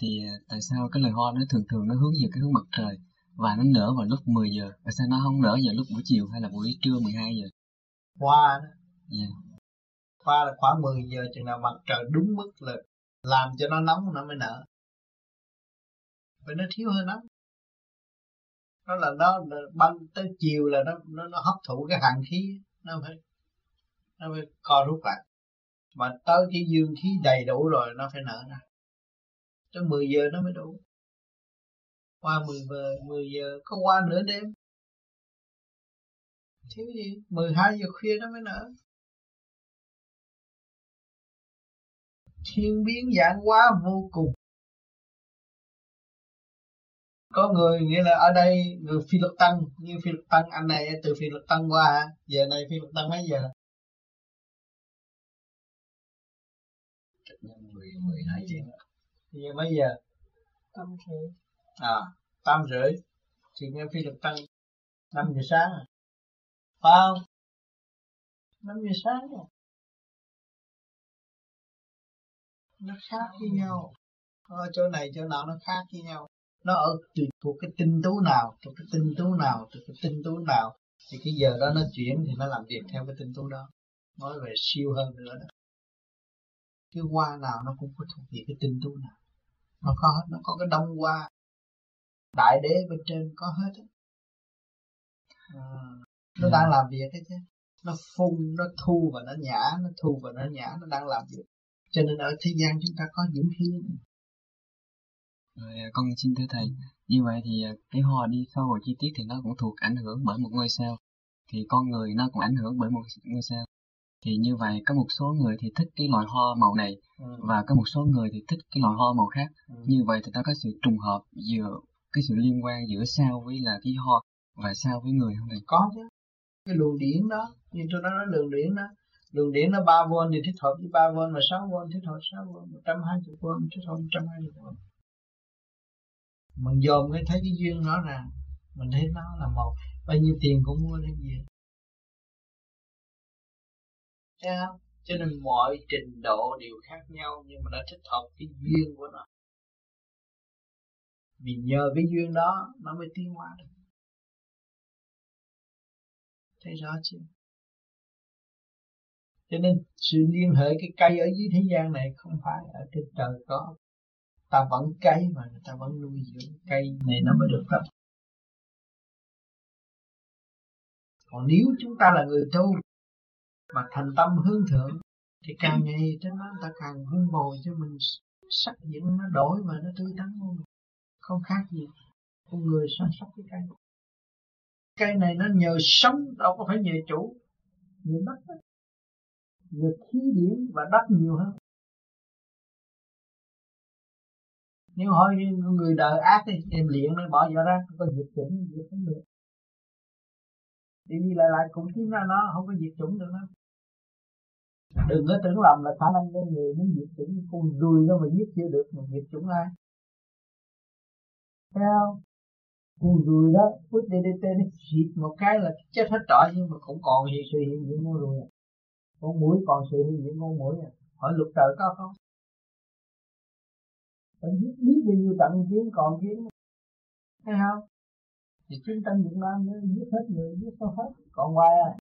Thì ờ, tại sao cái loại ho nó thường thường nó hướng về cái hướng mặt trời? Và nó nở vào lúc 10 giờ. Và sao nó không nở vào lúc buổi chiều hay là buổi trưa 12 giờ? Hoa đó. Yeah. hoa là khoảng 10 giờ chừng nào mặt trời đúng mức là làm cho nó nóng nó mới nở. Vì nó thiếu hơi nóng. Nó là nó băng tới chiều là nó nó, nó hấp thụ cái hàng khí nó phải nó phải co rút lại. Mà tới cái dương khí đầy đủ rồi nó phải nở ra. Tới 10 giờ nó mới đủ qua 10 giờ 10 giờ có qua nửa đêm. Thiếu gì 12 giờ khuya nó mới nở. Thiên biến dạng hóa vô cùng. Có người nghĩa là ở đây người phi luật tăng như phi luật tăng anh này từ phi luật tăng qua giờ này phi luật tăng mấy giờ? Mười mười hai tiếng giờ mấy giờ? Tám rưỡi à tám rưỡi. Thì nghe phi lực tăng năm giờ sáng à? Phải không? Năm giờ sáng à? Nó khác với nhau. Ở chỗ này, chỗ nào nó khác với nhau. Nó ở tùy thuộc cái tinh tú nào, thuộc cái tinh tú nào, thuộc cái tinh tú nào. Thì cái giờ đó nó chuyển thì nó làm việc theo cái tinh tú đó. Nói về siêu hơn nữa đó. Cái hoa nào nó cũng có thuộc về cái tinh tú nào. Nó có nó có cái đông hoa đại đế bên trên có hết á à, nó đang làm việc cái chứ nó phun nó thu và nó nhả nó thu và nó nhả nó đang làm việc cho nên ở thế gian chúng ta có những này rồi à, con xin thưa thầy, như vậy thì à, cái hoa đi sâu vào chi tiết thì nó cũng thuộc ảnh hưởng bởi một ngôi sao. Thì con người nó cũng ảnh hưởng bởi một ngôi sao. Thì như vậy có một số người thì thích cái loại hoa màu này ừ. và có một số người thì thích cái loại hoa màu khác. Ừ. Như vậy thì nó có sự trùng hợp giữa cái sự liên quan giữa sao với là cái ho và sao với người không thầy? Có chứ. Cái luồng điển đó, như tôi nói luồng điển đó, luồng điển nó 3 v thì thích hợp với 3 v mà 6 v thích hợp 6 v, 120 v thích hợp 120 v mình dòm cái thấy cái duyên nó nè mình thấy nó là một. Bao nhiêu tiền cũng mua được gì. Thấy không? Cho nên mọi trình độ đều khác nhau nhưng mà nó thích hợp cái duyên của nó vì nhờ cái duyên đó nó mới tiến hóa được. Thấy rõ chưa? Cho nên sự liên hệ cái cây ở dưới thế gian này không phải ở trên trời có. Ta vẫn cây mà người ta vẫn nuôi dưỡng. Cây này nó mới được tập còn nếu chúng ta là người tu mà thành tâm hướng thượng, thì càng ngày trên nó ta càng vun bồi cho mình sắc diện nó đổi và nó tươi tắn hơn không khác gì con người săn sóc cái cây. Cây này nó nhờ sống, đâu có phải nhờ chủ. Nhờ đất đó. nhờ khí điển và đất nhiều hơn. Nếu hỏi người đời ác thì em luyện nó bỏ vào ra có diệt chủng diệt không được. Đi đi lại lại cũng kiếm ra nó, không có diệt chủng được đâu đừng có tưởng lầm là khả năng con người muốn diệt chủng, con ruồi nó mà giết chưa được mà diệt chủng ai thấy không? Con ruồi đó. Phút DDT nó xịt một cái là chết hết trọi, nhưng mà cũng còn hiện sự hiện diện con ruồi con mũi còn sự hiện diện con mũi à? Hỏi lục trời có không? Phải biết biết bao nhiêu tận kiến còn kiến thấy không? Thì chiến tranh Việt Nam nó giết hết người giết không hết. Còn ngoài à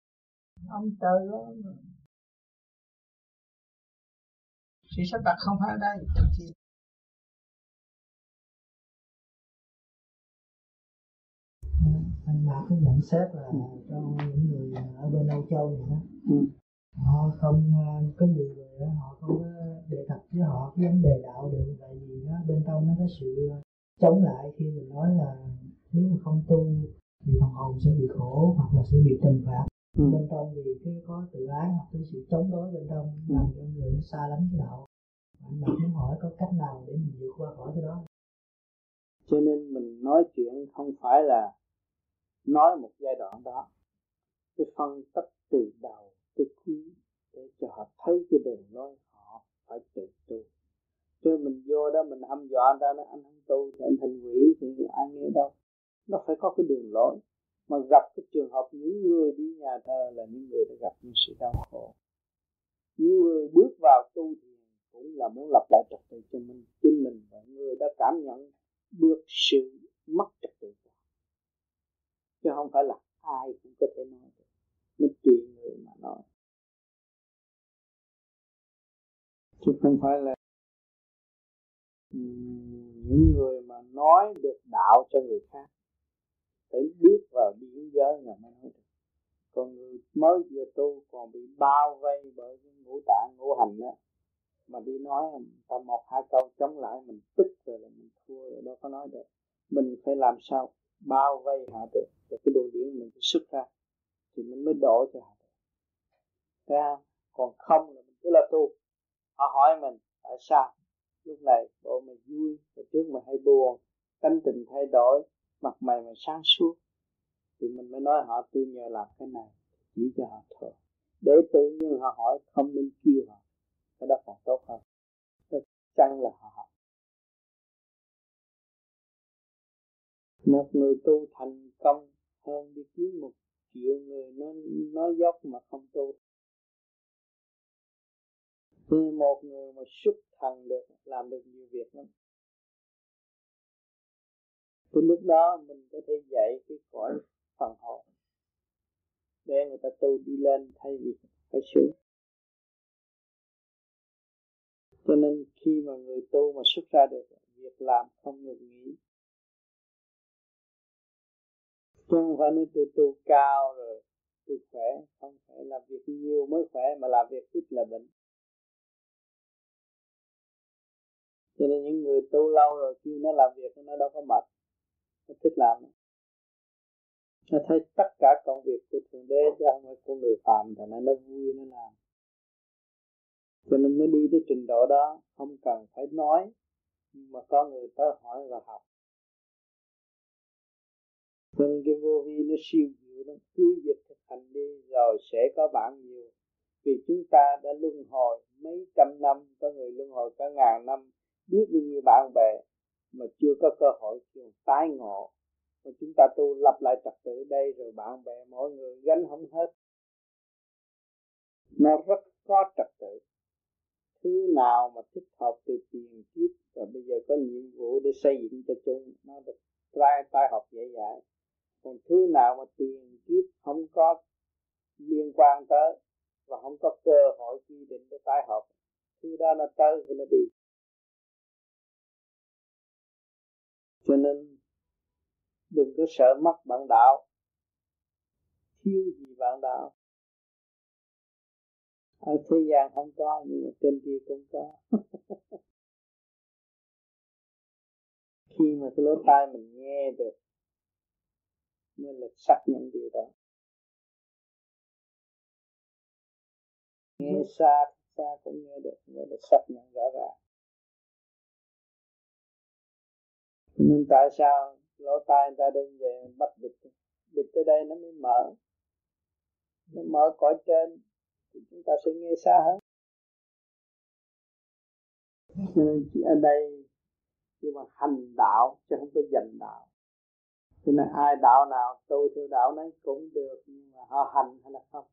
ông trời đó sự sắp đặt không phải ở đây anh đã có nhận xét là ừ. cho những người ở bên Âu Châu này đó ừ. họ không có nhiều người họ không có đề cập với họ cái vấn đề đạo được tại vì nó bên trong nó có sự chống lại khi mình nói là nếu mà không tu thì phần hồn sẽ bị khổ hoặc là sẽ bị trừng phạt ừ. bên trong thì cái có tự ái hoặc cái sự chống đối bên trong ừ. làm cho người nó xa lắm cái đạo anh đặt muốn hỏi có cách nào để mình vượt qua khỏi cái đó cho nên mình nói chuyện không phải là nói một giai đoạn đó cái phân tích từ đầu tới cuối để cho họ thấy cái đường lối họ phải tự tu. Chứ mình vô đó mình hăm dọa anh ta, nói, anh không tu thì anh thành quỷ thì ai nghe đâu. Nó phải có cái đường lối. Mà gặp cái trường hợp những người đi nhà thờ là những người đã gặp những sự đau khổ. Những người bước vào tu thiền cũng là muốn lập lại trật tự cho mình, chính mình và người đã cảm nhận được sự mất trật tự chứ không phải là ai cũng có thể nói được. Nó tùy người mà nói. Chứ không phải là những người mà nói được đạo cho người khác, phải bước vào điển giới là mới nói được. Còn người mới vừa tu còn bị bao vây bởi cái ngũ tạng, ngũ hành đó mà đi nói ta một, hai câu chống lại mình, tức rồi là mình thua rồi, đâu có nói được. Mình phải làm sao bao vây hạ được rồi cái đồ điển mình phải xuất ra, thì mình mới đổ cho hạ được Thấy không? còn không là mình cứ là tu. Họ hỏi mình, tại sao? Lúc này bộ mày vui rồi trước mày hay buồn, tâm tình thay đổi, mặt mày mày sáng suốt. Thì mình mới nói, họ, tôi nhờ làm cái này, chỉ cho họ thôi. Để tự nhiên họ hỏi, không nên kêu họ. Cái đó còn tốt hơn. Chắc chắn là họ học. Một người tu thành công hơn đi kiếm một triệu người, nó nói dốc mà không tu. Thì một người mà xuất thần được, làm được nhiều việc lắm. Thì lúc đó mình có thể dạy cái cõi phần hồn để người ta tu đi lên thay vì phải xuống. Cho nên khi mà người tu mà xuất ra được việc làm không ngừng nghỉ chứ không phải nói tôi tu cao rồi tôi khỏe. Không phải làm việc nhiều mới khỏe, mà làm việc ít là bệnh. Cho nên những người tu lâu rồi, khi nó làm việc, nó đâu có mệt, nó thích làm. Nó thấy tất cả công việc của thượng đế, chứ không phải của người phàm thì nó vui, nó làm. Cho nên mới đi tới trình độ đó, không cần phải nói, mà có người tới hỏi và học cho nên cái vô vi nó siêu diệu nó cứ dịch thực hành đi rồi sẽ có bạn nhiều. Vì chúng ta đã luân hồi mấy trăm năm, có người luân hồi cả ngàn năm, biết bao nhiêu bạn bè mà chưa có cơ hội chưa tái ngộ. Mà chúng ta tu lập lại trật tự đây rồi bạn bè mỗi người gánh không hết. Nó rất có trật tự. Thứ nào mà thích hợp từ tiền kiếp. Và bây giờ có nhiệm vụ để xây dựng cho chúng. Nó được trai tai học dễ dãi còn thứ nào mà tiền kiếp không có liên quan tới và không có cơ hội quy định để tái học thứ đó nó tới thì nó đi. Cho nên đừng có sợ mất bạn đạo. Thiếu gì bạn đạo? Ở thế gian không có, nhưng mà trên kia cũng có. Khi mà cái lỗ tai mình nghe được mới là xác nhận điều đó. Nghe xa xa cũng nghe được nghe được xác nhận rõ ràng. Nên tại sao lỗ tai người ta đơn về bắt bịt bịt tới đây nó mới mở? Nó mở cõi trên thì chúng ta sẽ nghe xa hơn. Cho nên ở đây nhưng mà hành đạo chứ không phải dành đạo cho nên ai đạo nào tu theo đạo đấy cũng được, nhưng mà họ hành hay là không?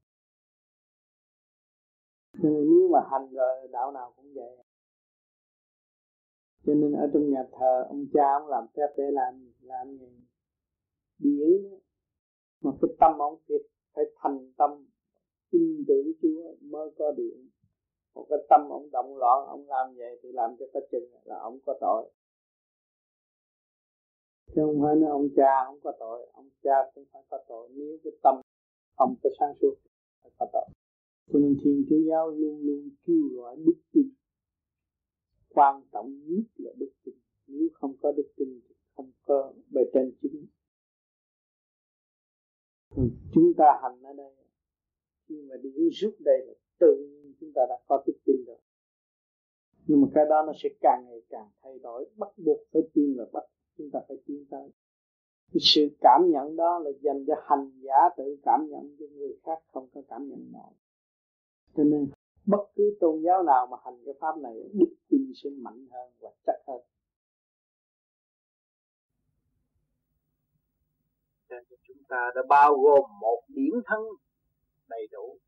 Cho nên nếu mà hành rồi, đạo nào cũng vậy. Cho nên ở trong nhà thờ, ông cha ông làm phép để làm làm gì? Điển mà cái tâm ông thiệt, phải thành tâm tin tưởng Chúa mới có điện. Một cái tâm ông động loạn, ông làm vậy thì làm cho có chừng là ông có tội chứ không phải nói ông cha không có tội. Ông cha cũng phải có tội. Nếu cái tâm không có sáng suốt, phải có tội. Cho nên thiên chúa giáo luôn luôn kêu gọi đức tin. Quan trọng nhất là đức tin. Nếu không có đức tin thì không có bề trên chứng ừ, chúng ta hành ở đây, khi mà đi rút đây là tự nhiên chúng ta đã có đức tin rồi. Nhưng mà cái đó nó sẽ càng ngày càng thay đổi, bắt buộc phải tin và bắt chúng ta phải tiến tới cái sự cảm nhận đó là dành cho hành giả tự cảm nhận cho người khác không có cảm nhận nổi. Cho nên, bất cứ tôn giáo nào mà hành cái pháp này, đức tin sẽ mạnh hơn và chắc hơn. Chúng ta đã bao gồm một điển thân đầy đủ.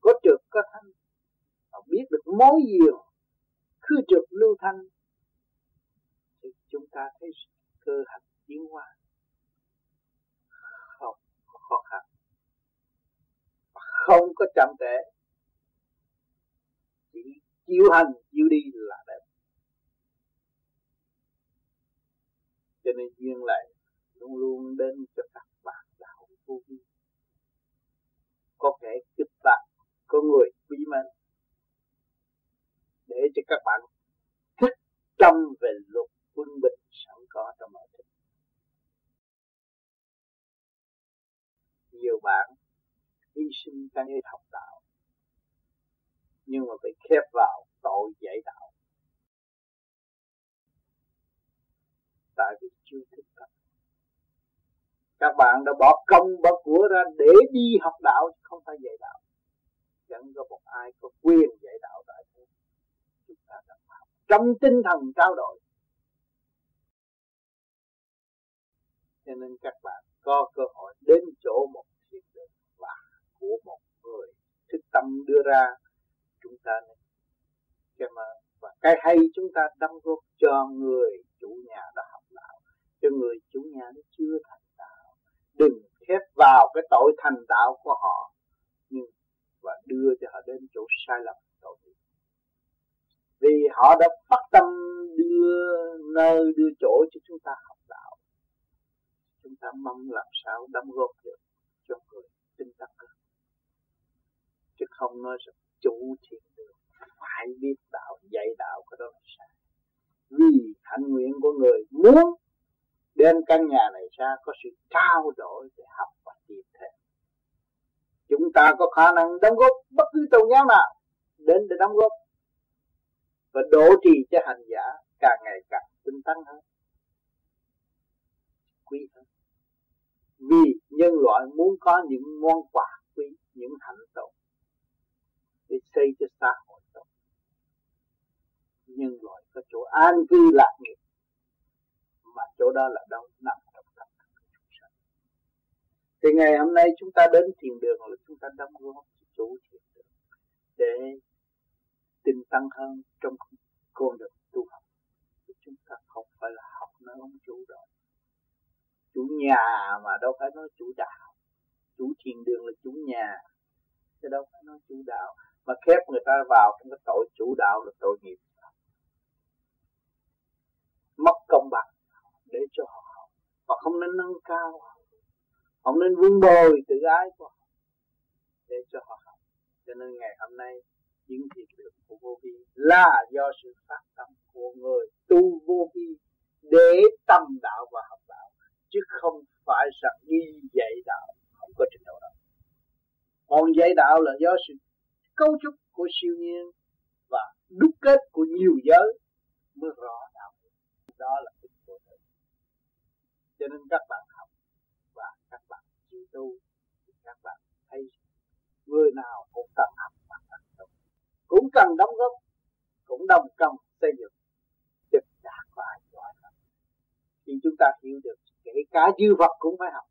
Có trực, có thanh. Và biết được mối duyên khư trực, lưu thanh chúng ta thấy cơ hạch tiến hóa. Không có khó khăn. Không có chậm trễ. Chỉ chịu hành, chịu đi là đẹp. Cho nên duyên lại luôn luôn đến cho các bạn đạo vô vi. Có kẻ kích bạn, có người quý mến. Để cho các bạn thức tâm về luật quân bình sẵn có trong mọi thứ. nhiều bạn hy sinh cái cái học đạo, nhưng mà bị khép vào tội dạy đạo. Tại vì chưa thức tâm các bạn đã bỏ công bỏ của ra để đi học đạo không phải dạy đạo. Chẳng có một ai có quyền dạy đạo tại thế. Chúng ta đã học. Trong tinh thần trao đổi cho nên các bạn có cơ hội đến chỗ một thiền định và của một người thức tâm đưa ra, chúng ta nên cảm ơn và cái hay chúng ta đóng góp cho người chủ nhà đã học đạo, cho người chủ nhà nó chưa thành đạo. Đừng khép vào cái tội thành đạo của họ, nhưng, và đưa cho họ đến chỗ sai lầm, tội vì họ đã phát tâm đưa nơi, đưa chỗ cho chúng ta học đạo chúng ta mong làm sao đóng góp được cho người tinh tắc hơn. Chứ không nói rằng chủ thiện đường phải biết đạo, dạy đạo cái đó là sai. Vì hạnh nguyện của người muốn đến căn nhà này ra có sự trao đổi để học và tìm thêm chúng ta có khả năng đóng góp bất cứ tôn giáo nào đến để đóng góp và đổ trì cho hành giả càng ngày càng tinh tấn hơn quý hơn. Vì nhân loại muốn có những món quà quý, những hạnh tốt để xây cho xã hội tốt. Nhân loại có chỗ an cư lạc nghiệp, mà chỗ đó là đâu nằm trong tâm chúng sanh. Thì ngày hôm nay chúng ta đến thiền đường là chúng ta đóng góp chủ thiền đường để tinh tăng hơn trong con đường tu học. Chúng ta không phải là học nơi ông chủ đó chủ nhà mà đâu phải nói chủ đạo. Chủ thiền đường là chủ nhà, chứ đâu phải nói chủ đạo. Mà khép người ta vào trong cái tội chủ đạo là tội nghiệp. Mất công bằng để cho họ học. Và không nên nâng cao. Không nên vun bồi tự ái của họ để cho họ học. Cho nên ngày hôm nay, những việc được của vô vi là do sự phát tâm của người tu vô vi để tâm đạo và học chứ không phải rằng đi dạy đạo, không có trình độ đó. Còn dạy đạo là do sự cấu trúc của siêu nhiên và đúc kết của nhiều giới mới rõ đạo. Đó là tính vô tử cho nên các bạn học và các bạn chịu tu thì các bạn thấy người nào cũng cần học và cần tu. Cũng cần đóng góp, cũng đồng công xây dựng. Chứ đạt và giỏi lắm khi chúng ta hiểu được kể cả dư vật cũng phải học,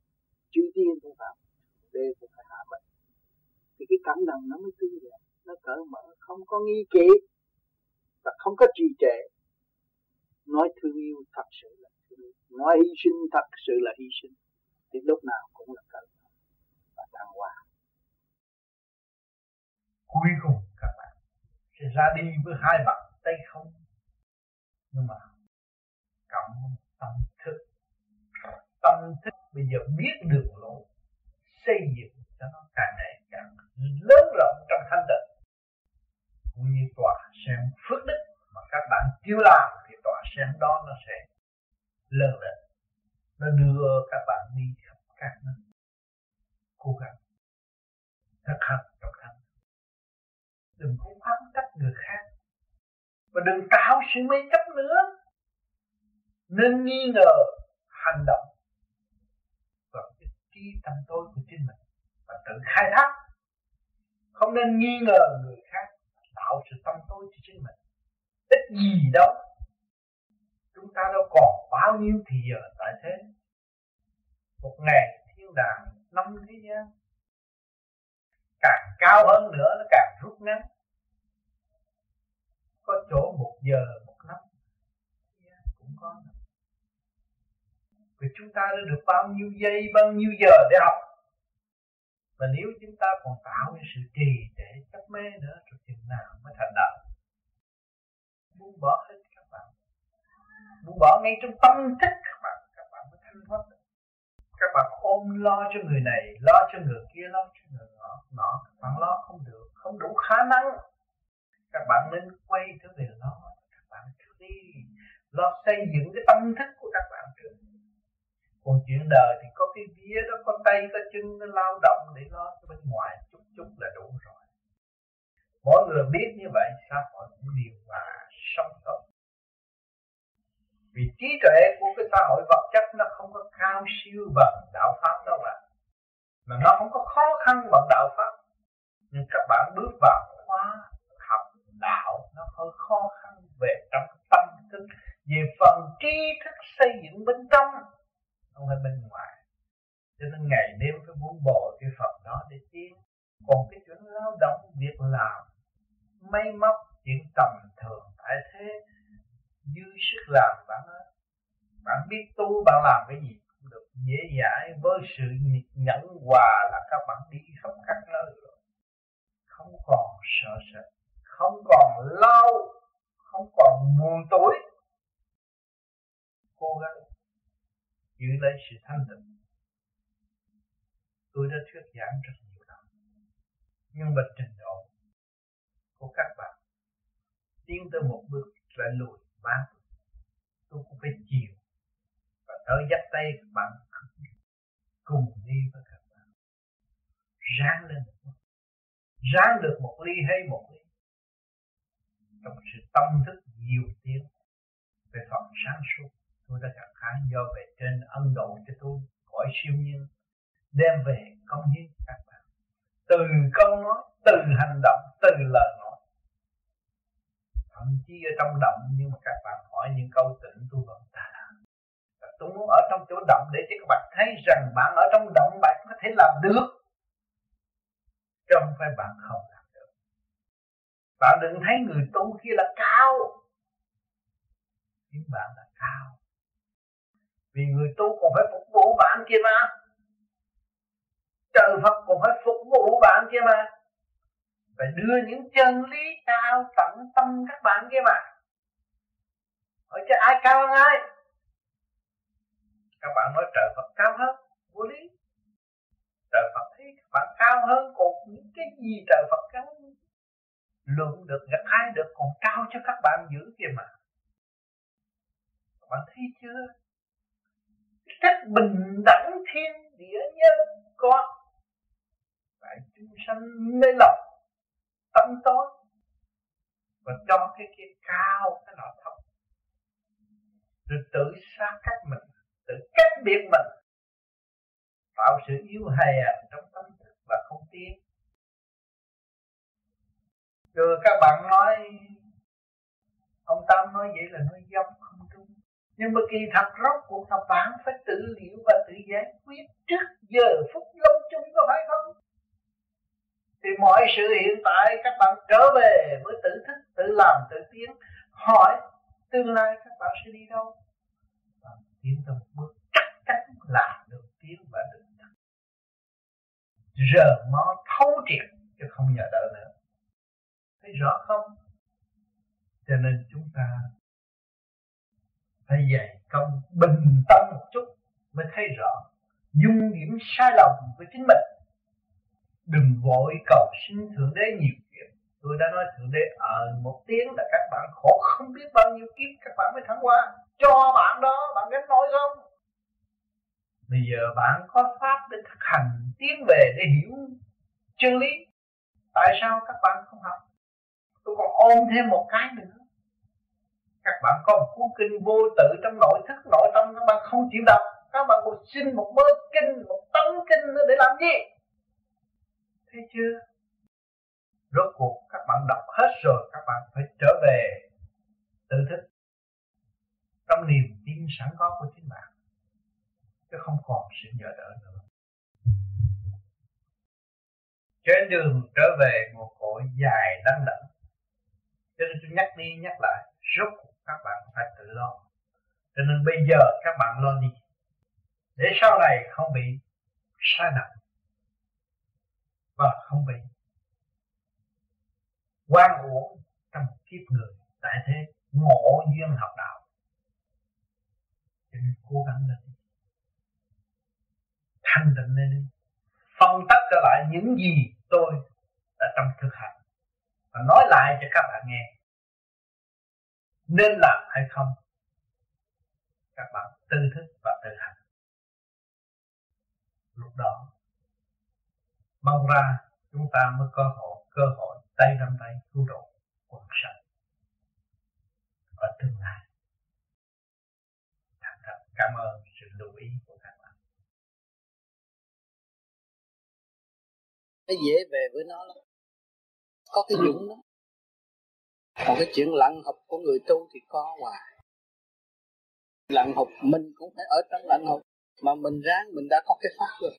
chư tiên cũng phải học đê cũng phải hạ mình. Thì cái cảm động nó mới tươi đẹp nó cởi mở, không có nghi kỵ và không có trì trệ. Nói thương yêu thật sự là thương yêu, nói hy sinh thật sự là hy sinh, thì lúc nào cũng là cởi mở và thăng hoa. Cuối cùng các bạn sẽ ra đi với hai bàn tay không, nhưng mà cộng tâm thức tâm thức bây giờ biết đường lối xây dựng cho nó càng ngày càng lớn rộng trong thanh tịnh. Cũng như tòa sen phước đức mà các bạn chưa làm thì tòa sen đó nó sẽ lớn lên. Nó đưa các bạn đi khắp các nơi. Cố gắng thực hành trong thanh đừng có phán trách người khác. Và đừng tạo sự mê chấp nữa. Nên nghi ngờ hành động trí tâm tôi của chính mình và tự khai thác. Không nên nghi ngờ người khác tạo sự tâm tối cho chính mình. Ít gì đâu, chúng ta đâu còn bao nhiêu thì giờ tại thế. Một ngày thiên đàng năm thế gian, càng cao hơn nữa nó càng rút ngắn. Có chỗ một giờ, một năm cũng có vì chúng ta đã được bao nhiêu giây, bao nhiêu giờ để học? Và nếu chúng ta còn tạo những sự trì để chấp mê nữa rồi chừng nào mới thành đạo? Buông bỏ hết các bạn. Buông bỏ ngay trong tâm thức các bạn. Các bạn mới thanh thoát được. Các bạn ôm lo cho người này, lo cho người kia, lo cho người nọ nọ. Các bạn lo không được, không đủ khả năng. Các bạn nên quay trở về lo. Các bạn đi. Lo xây dựng cái tâm thức của các bạn trước còn chuyện đời thì có cái vía đó có tay có chân nó lao động để lo cho bên ngoài, chút chút là đủ rồi. Mỗi người biết như vậy xã hội cũng điều hòa sống tốt. Vì trí tuệ của cái xã hội vật chất nó không có cao siêu bằng đạo pháp đâu mà mà nó không có khó khăn bằng đạo pháp. Nhưng các bạn bước vào khóa học đạo, nó hơi khó khăn về trong tâm thức. Về phần tri thức xây dựng bên trong không phải bên ngoài. Cho nên ngày đêm phải muốn bồi cái phật đó để tiến. Còn cái chuyện lao động, việc làm may móc, chuyện tầm thường tại thế. Dư sức làm, bạn ơi. Bạn biết tu, bạn làm cái gì cũng được. Dễ dãi, với sự nhẫn hòa là các bạn đi khắp các nơi rồi. Không còn sợ sệt, không còn lao không còn buồn tối. Cố gắng giữ lấy sự thanh tịnh. Tôi đã thuyết giảng rất nhiều lần nhưng mà trình độ của các bạn tiến tới một bước lại lùi ba bước. Tôi cũng phải chịu và tới dắt tay các bạn cùng đi với các bạn. Ráng lên ráng được một ly hay một ly. Trong sự tâm thức nhiều tiếng về phần sáng suốt tôi đã gặt hái do về trên ân độ cho tôi khỏi siêu nhiên, đem về công hiến các bạn. Từ câu nói từ hành động, từ lời nói. Thậm chí ở trong động, nhưng mà các bạn hỏi những câu tỉnh tôi vẫn ta làm và tôi muốn ở trong chỗ động để cho các bạn thấy rằng bạn ở trong động, bạn có thể làm được. Chứ không phải bạn không làm được. Bạn đừng thấy người tu kia là cao. Nhưng bạn là cao vì người tu còn phải phục vụ bạn kia mà. Trời Phật còn phải phục vụ bạn kia mà. Phải đưa những chân lý cao tận tâm các bạn kia mà. Hỏi cho ai cao hơn ai? Các bạn nói trời Phật cao hơn, vô lý. Trời Phật thấy các bạn cao hơn, còn những cái gì trời Phật gắn lượng được gặt ai được còn cao cho các bạn giữ kia mà. Các bạn thấy chưa? Cách bình đẳng thiên địa nhân có. Phải chúng sanh mê lòng tâm tối. Và cho cái kia cao, cái nọ thấp. Rồi tự xa cách mình, tự cách biệt mình. Tạo sự yếu hèn trong tâm thức và không tiến. Rồi các bạn nói, ông tâm nói vậy là nói dông nhưng mà kỳ thật rốt cuộc là bạn phải tự liệu và tự giải quyết trước giờ phút lâm chung có phải không? Thì mọi sự hiện tại các bạn trở về với tự thức, tự làm, tự tiến, hỏi tương lai các bạn sẽ đi đâu? Và tiến tới bước chắc chắn là được tiến và được chắc giờ nó thấu triệt chứ không nhờ đỡ nữa. Thấy rõ không? Cho nên chúng ta phải dạy công bình tâm một chút mới thấy rõ dung điểm sai lầm của chính mình. Đừng vội cầu xin thượng đế nhiều kiếp. Tôi đã nói thượng đế ở một tiếng là các bạn khổ không biết bao nhiêu kiếp các bạn mới thắng qua. Cho bạn đó, bạn gánh nổi không? Bây giờ bạn có pháp để thực hành tiến về để hiểu chân lý. Tại sao các bạn không học? Tôi còn ôm thêm một cái nữa các bạn có một cuốn kinh vô tự trong nội thức, nội tâm, các bạn không chịu đọc. Các bạn còn xin một mớ kinh, một tấn kinh nữa để làm gì? Thấy chưa? Rốt cuộc các bạn đọc hết rồi, các bạn phải trở về tự thức. Trong niềm tin sẵn có của chính bạn. Chứ không còn sự nhờ đỡ nữa. Trên đường trở về, một cội dài đắng đẳng cho nên tôi nhắc đi nhắc lại, rốt cuộc các bạn phải tự lo. Cho nên bây giờ các bạn lo đi. Để sau này không bị sai nặng và không bị quan uổng trong một kiếp người. Tại thế, ngộ duyên học đạo. Cho nên cố gắng lên đi. Thanh định lên đi. Phân tích trở lại những gì tôi đã trong thực hành. Và nói lại cho các bạn nghe nên làm hay không? Các bạn tư thức và tự hành. Lúc đó mong ra chúng ta mới có hội cơ hội tay nắm tay cứu độ quần sanh ở tương lai. Thành thật cảm ơn sự lưu ý của các bạn. Nó dễ về với nó lắm. Có cái dũng đó còn cái chuyện lặng học của người tu thì có hoài. Lặng học mình cũng phải ở trong lặng học mà mình ráng, mình đã có cái pháp rồi.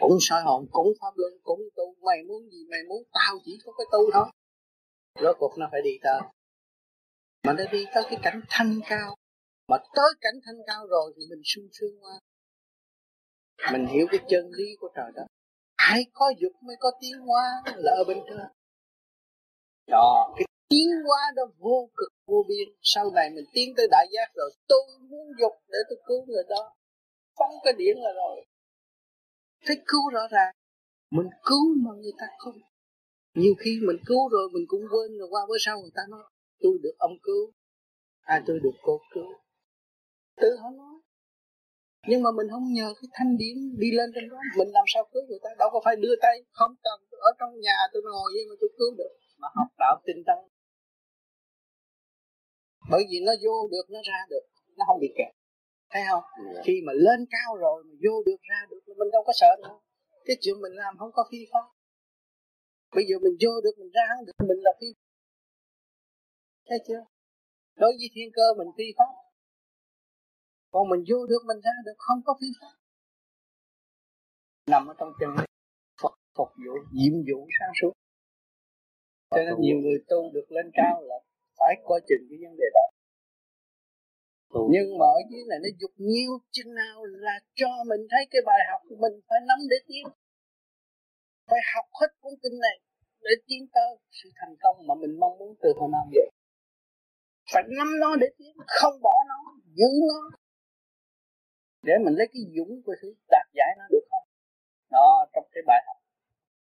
Cũng soi hồn, cũng pháp luân, cũng tu. Mày muốn gì, mày muốn tao chỉ có cái tu thôi. Rốt cuộc nó phải đi tới. Mà nó đi tới cái cảnh thanh cao. Mà tới cảnh thanh cao rồi thì mình sung sướng qua mình hiểu cái chân lý của trời đó hãy có dục mới có tiếng hoa là ở bên trên đó. Cái tiến hóa đó vô cực, vô biên. Sau này mình tiến tới đại giác rồi, tôi muốn dục để tôi cứu người đó. Phóng cái điển là rồi. Thấy cứu rõ ràng. Mình cứu mà người ta không. Nhiều khi mình cứu rồi, mình cũng quên rồi, qua bữa sau người ta nói, tôi được ông cứu. À tôi được cô cứu. Tự họ nói. Nhưng mà mình không nhờ cái thanh điển đi lên trên đó. Mình làm sao cứu người ta? Đâu có phải đưa tay. Không cần. Ở trong nhà tôi ngồi vậy mà tôi cứu được mà học đạo tinh tấn. Bởi vì nó vô được nó ra được nó không bị kẹt. Thấy không? Yeah. khi mà lên cao rồi mà vô được ra được mình đâu có sợ nữa cái chuyện mình làm không có phi pháp bây giờ mình vô được mình ra được mình là phi thấy chưa? Đối với thiên cơ mình phi pháp còn mình vô được mình ra được không có phi pháp nằm ở trong chân Phật phục vụ nhiệm vụ sáng suốt cho nên nhiều người tu được lên cao là phải coi chừng cái vấn đề đó. Nhưng mà ở dưới này nó dục nhiêu chừng nào là cho mình thấy cái bài học của mình phải nắm để tiến phải học hết cuốn kinh này để tiến tới sự thành công mà mình mong muốn từ hồi nào vậy. Phải nắm nó để tiến không bỏ nó giữ nó. Để mình lấy cái dũng của sự đạt giải nó được không? Đó trong cái bài học.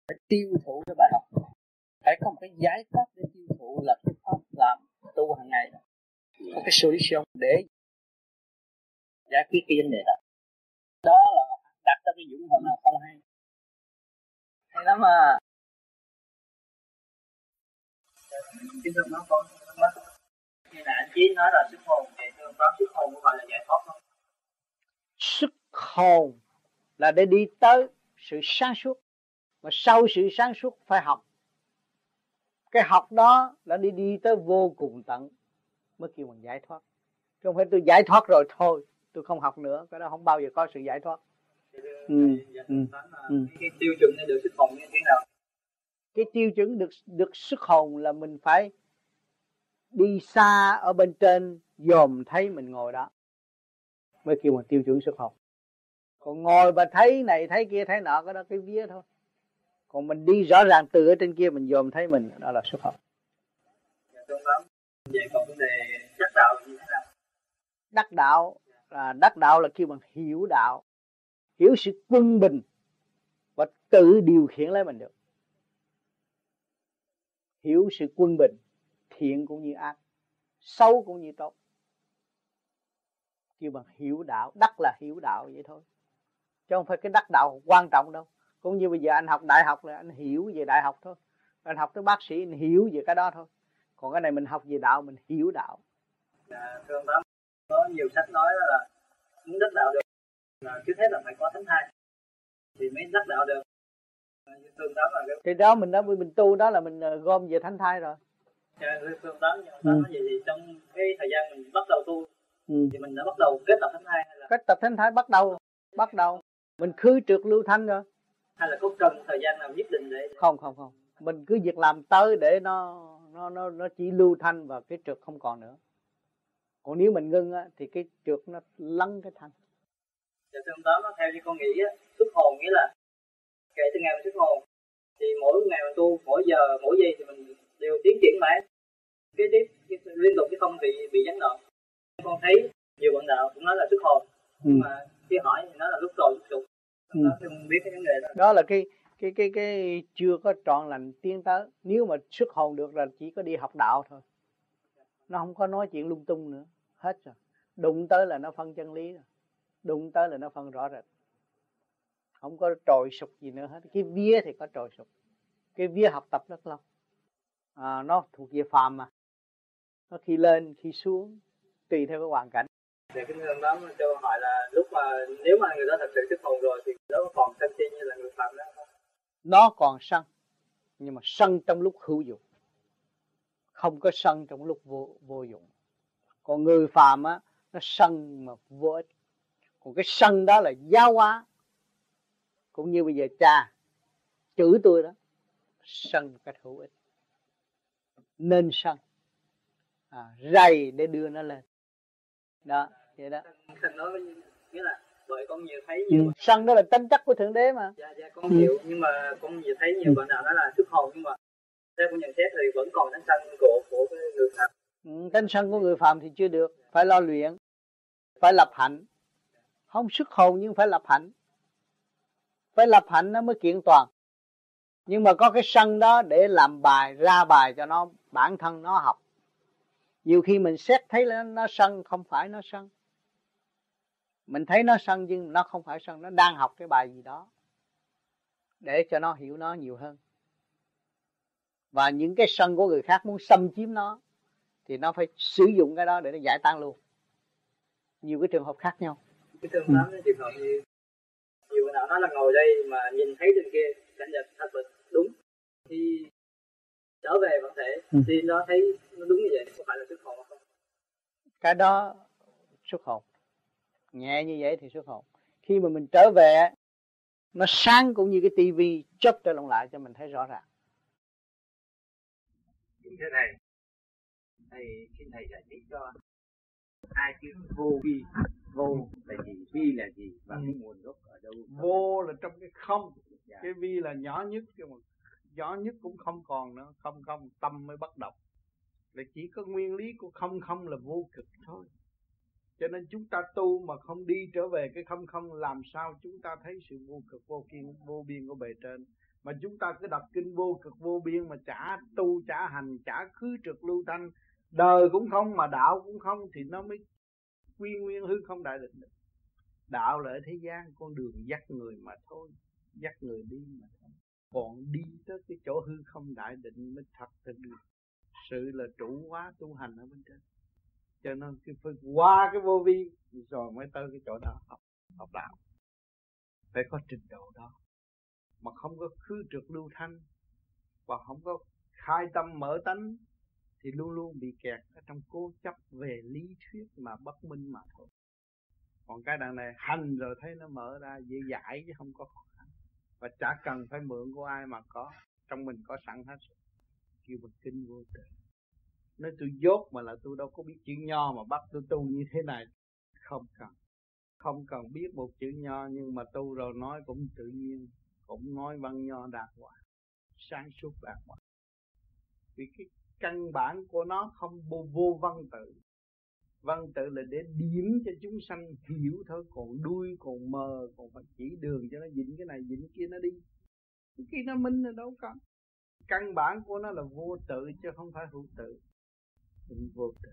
Phải tiêu thụ cái bài học phải có một cái giải pháp để tiêu thụ là cái pháp làm tu hàng ngày. Có cái solution để giải quyết cái vấn đề đó. Đó là đặt ra cái dũng hồi nào không hay. Hay lắm mà Kính thưa nói con như là anh Chí nói là sức hồn, thì thưa pháp sức hồn có gọi là giải thoát không? Sức hồn là để đi tới sự sáng suốt. Mà sau sự sáng suốt phải học cái học đó là đi đi tới vô cùng tận mới kêu bằng giải thoát chứ không phải tôi giải thoát rồi thôi tôi không học nữa cái đó không bao giờ có sự giải thoát ừ. Ừ. ừ. cái tiêu chuẩn để được sức hồn như thế nào cái tiêu chuẩn được được sức hồn là mình phải đi xa ở bên trên dòm thấy mình ngồi đó mới kêu bằng tiêu chuẩn sức hồn còn ngồi và thấy này thấy kia thấy nọ cái đó cái vía thôi còn mình đi rõ ràng từ ở trên kia, mình dòm thấy mình, đó là xuất học còn đề đắc đạo là như thế nào đắc đạo là đắc đạo là kêu bằng hiểu đạo. Hiểu sự quân bình và tự điều khiển lấy mình được. Hiểu sự quân bình, thiện cũng như ác, xấu cũng như tốt. Kêu bằng hiểu đạo, đắc là hiểu đạo vậy thôi. Chứ không phải cái đắc đạo quan trọng đâu cũng như bây giờ anh học đại học là anh hiểu về đại học thôi. Anh học tới bác sĩ anh hiểu về cái đó thôi. Còn cái này mình học về đạo mình hiểu đạo. À, thưa ông tám có nhiều sách nói là muốn đắc đạo được là trước hết là phải có thánh thai. Thì mới đắc đạo được. À, thương tám là cái... thì đó mình đã mình tu đó là mình ờ, gom về thánh thai rồi. Dạ, thương tám nhưng ừ. nói gì thì trong cái thời gian mình bắt đầu tu ừ. thì mình đã bắt đầu kết tập thánh thai hay là kết tập thánh thai bắt đầu bắt đầu. Mình khứ trượt lưu thanh rồi hay là có cần thời gian nào nhất định để không không không. Mình cứ việc làm tới để nó nó nó nó chỉ lưu thanh và cái trượt không còn nữa. Còn nếu mình ngưng á, thì cái trượt nó lắng cái thanh. Dạ thưa ông tám theo như con nghĩ á xuất hồn nghĩa là kể từ ngày mình xuất hồn thì mỗi ngày mình tu mỗi giờ mỗi giây thì mình đều tiến triển mãi. Cái tiếp liên tục chứ không bị bị gián đoạn. Con thấy nhiều bạn đạo cũng nói là xuất hồn ừ. mà khi hỏi thì nói là lúc rồi lúc sụp ừ. biết cái vấn đề đó. Đó là cái cái cái cái chưa có trọn lành tiến tới nếu mà xuất hồn được là chỉ có đi học đạo thôi. Nó không có nói chuyện lung tung nữa. Hết rồi. Đụng tới là nó phân chân lý rồi. Đụng tới là nó phân rõ rệt. Không có trồi sụp gì nữa hết. Cái vía thì có trồi sụp cái vía học tập rất lâu. À, nó thuộc về phàm mà. Nó khi lên khi xuống tùy theo cái hoàn cảnh. Thì cái đó cho hỏi là lúc mà nếu mà người đó thật sự thức hồn rồi thì nó còn sân si như là người phạm đó không? Nó còn sân nhưng mà sân trong lúc hữu dụng. Không có sân trong lúc vô vô dụng. Còn người phàm á nó sân mà vô ích. Còn cái sân đó là giáo hóa. Cũng như bây giờ cha chửi tôi đó sân một cách hữu ích. Nên sân. À, rầy để đưa nó lên. Đó vậy đó. Thần nói với nghĩa là bởi con nhiều thấy nhiều ừ. sân đó là tính chất của thượng đế mà. Dạ dạ con ừ. hiểu nhưng mà con nhiều thấy nhiều ừ. bạn nào nói là xuất hồn nhưng mà theo con nhận xét thì vẫn còn tánh sân của của cái người phạm. Ừ, tánh sân của người phạm thì chưa được phải lo luyện phải lập hạnh. Không xuất hồn nhưng phải lập hạnh. Phải lập hạnh nó mới kiện toàn. Nhưng mà có cái sân đó để làm bài ra bài cho nó bản thân nó học. Nhiều khi mình xét thấy là nó sân không phải nó sân mình thấy nó sân nhưng nó không phải sân nó đang học cái bài gì đó để cho nó hiểu nó nhiều hơn. Và những cái sân của người khác muốn xâm chiếm nó thì nó phải sử dụng cái đó để nó giải tan luôn. Nhiều cái trường hợp khác nhau. Cái trường hợp ừ. trường hợp như nhiều người nào nói là ngồi đây mà nhìn thấy trên kia cảnh vật thật là đúng. Thì trở về vẫn thể ừ. thì nó thấy nó đúng như vậy có phải là xuất hồn không? Cái đó xuất hồn nhẹ như vậy thì xuất hồn. Khi mà mình trở về nó sáng cũng như cái tivi chớp trở lòng lại cho mình thấy rõ ràng. Như thế này thầy xin thầy giải thích cho hai chữ vô vi. Vô. Là gì vi là gì và ừ. cái nguồn gốc ở đâu? Vô là trong cái không. Dạ. cái vi là nhỏ nhất cái mà nhỏ nhất cũng không còn nữa. Không không tâm mới bắt đầu là chỉ có nguyên lý của không không là vô cực thôi cho nên chúng ta tu mà không đi trở về cái không không, làm sao chúng ta thấy sự vô cực, vô kiên, vô biên của bề trên? Mà chúng ta cứ đọc kinh vô cực, vô biên mà chả tu, chả hành, chả khứ trực lưu thanh, đời cũng không mà đạo cũng không, thì nó mới quy nguyên hư không đại định được. Đạo là ở thế gian, con đường dắt người mà thôi, dắt người đi mà thôi. Còn đi tới cái chỗ hư không đại định mới thật thực được. Sự là chủ hóa tu hành ở bên trên cho nên cái phải qua cái vô vi rồi mới tới cái chỗ đó học học đạo. Phải có trình độ đó. Mà không có khứ trực lưu thanh, và không có khai tâm mở tánh, thì luôn luôn bị kẹt ở trong cố chấp về lý thuyết mà bất minh mà thôi. Còn cái đằng này, hành rồi thấy nó mở ra, dễ dãi chứ không có khó khăn. Và chả cần phải mượn của ai mà có, trong mình có sẵn hết kêu bằng kinh vô tự nói tôi dốt mà là tôi đâu có biết chữ nho mà bắt tôi tu như thế này. Không cần. Không cần biết một chữ nho nhưng mà tu rồi nói cũng tự nhiên cũng nói văn nho đạt hoài sáng suốt đạt hoài vì cái căn bản của nó không vô, vô văn tự. Văn tự là để điểm cho chúng sanh hiểu thôi còn đuôi còn mờ còn phải chỉ đường cho nó dính cái này dính kia nó đi. Khi nó minh là đâu có. Căn bản của nó là vô tự chứ không phải hữu tự. Mình vô tự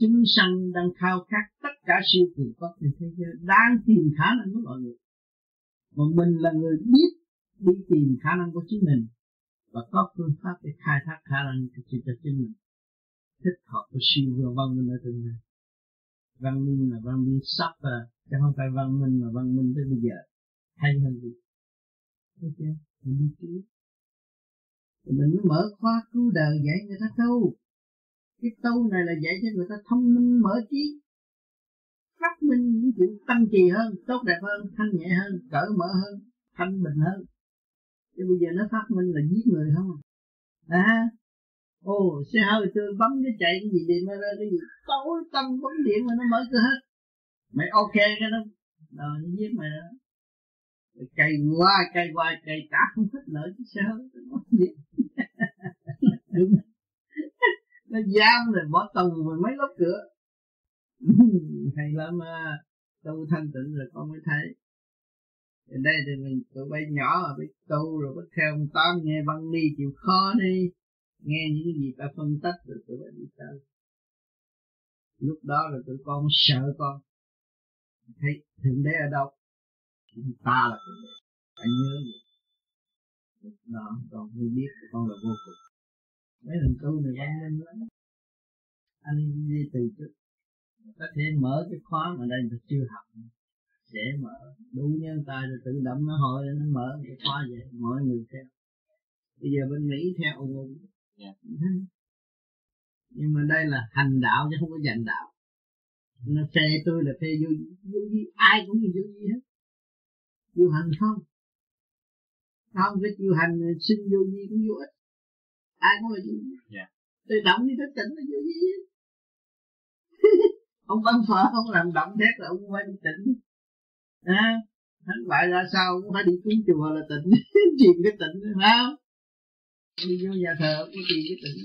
chúng sanh đang khao khát tất cả siêu cường có trên thế giới, đang tìm khả năng của mọi người. Mà mình là người biết đi tìm khả năng của chính mình và có phương pháp để khai thác khả năng của cho chính mình thích hợp với siêu và văn minh ở tương lai văn minh là văn minh sắp và chứ không phải văn minh mà văn minh tới bây giờ. Hay hơn gì? Thấy chưa mình đi trước mình mới mở khóa cứu đời dạy người ta tu. Cái tu này là dạy cho người ta thông minh, mở trí, phát minh những chuyện tăng trì hơn, tốt đẹp hơn, thanh nhẹ hơn, cởi mở hơn, thanh bình hơn. Chứ bây giờ nó phát minh là giết người không à. à ồ, xe hơi tôi bấm cái chạy cái gì điện ra cái gì? Tối tâm bấm điện mà nó mở cửa hết. Mày ok cái đó. Rồi, nó giết mày đó cây qua cây qua cây cả không thích nữa chứ sao? Đúng. Nó giam rồi bỏ tù rồi mấy lớp cửa. Hay lắm à tu thanh tịnh rồi con mới thấy. Ở đây thì mình, tụi bay nhỏ mà biết tu rồi bắt theo ông tám, nghe văn đi chịu khó đi. Nghe những cái gì ta phân tích rồi tụi bay đi tới. Lúc đó là tụi con sợ con. Thấy thượng đế ở đâu? Ta là thượng đế phải nhớ vậy đó con mới biết con là vô cùng. Mấy lần tu này văn minh lắm. Anh đi từ trước. Có thể mở cái khóa mà đây là chưa học. Dễ mở. Đủ nhân tài rồi tự động nó hồi nó mở cái khóa vậy. Mọi người theo. Bây giờ bên mỹ theo ung yeah. nhưng mà đây là hành đạo chứ không có dành đạo. Nó phê tôi là phê vô vô gì? Ai cũng như vô gì hết vô hành không? Không cái chịu hành xin vô gì cũng vô ích. Ai cũng là vô gì yeah. tự động đi thức tỉnh là vô gì ông bắn phở không làm động thét là ông phải đi tỉnh. À, thánh bại ra sao cũng phải đi cúng chùa là tỉnh. Truyền cái tỉnh phải không? Đi vô nhà thờ cũng truyền cái tỉnh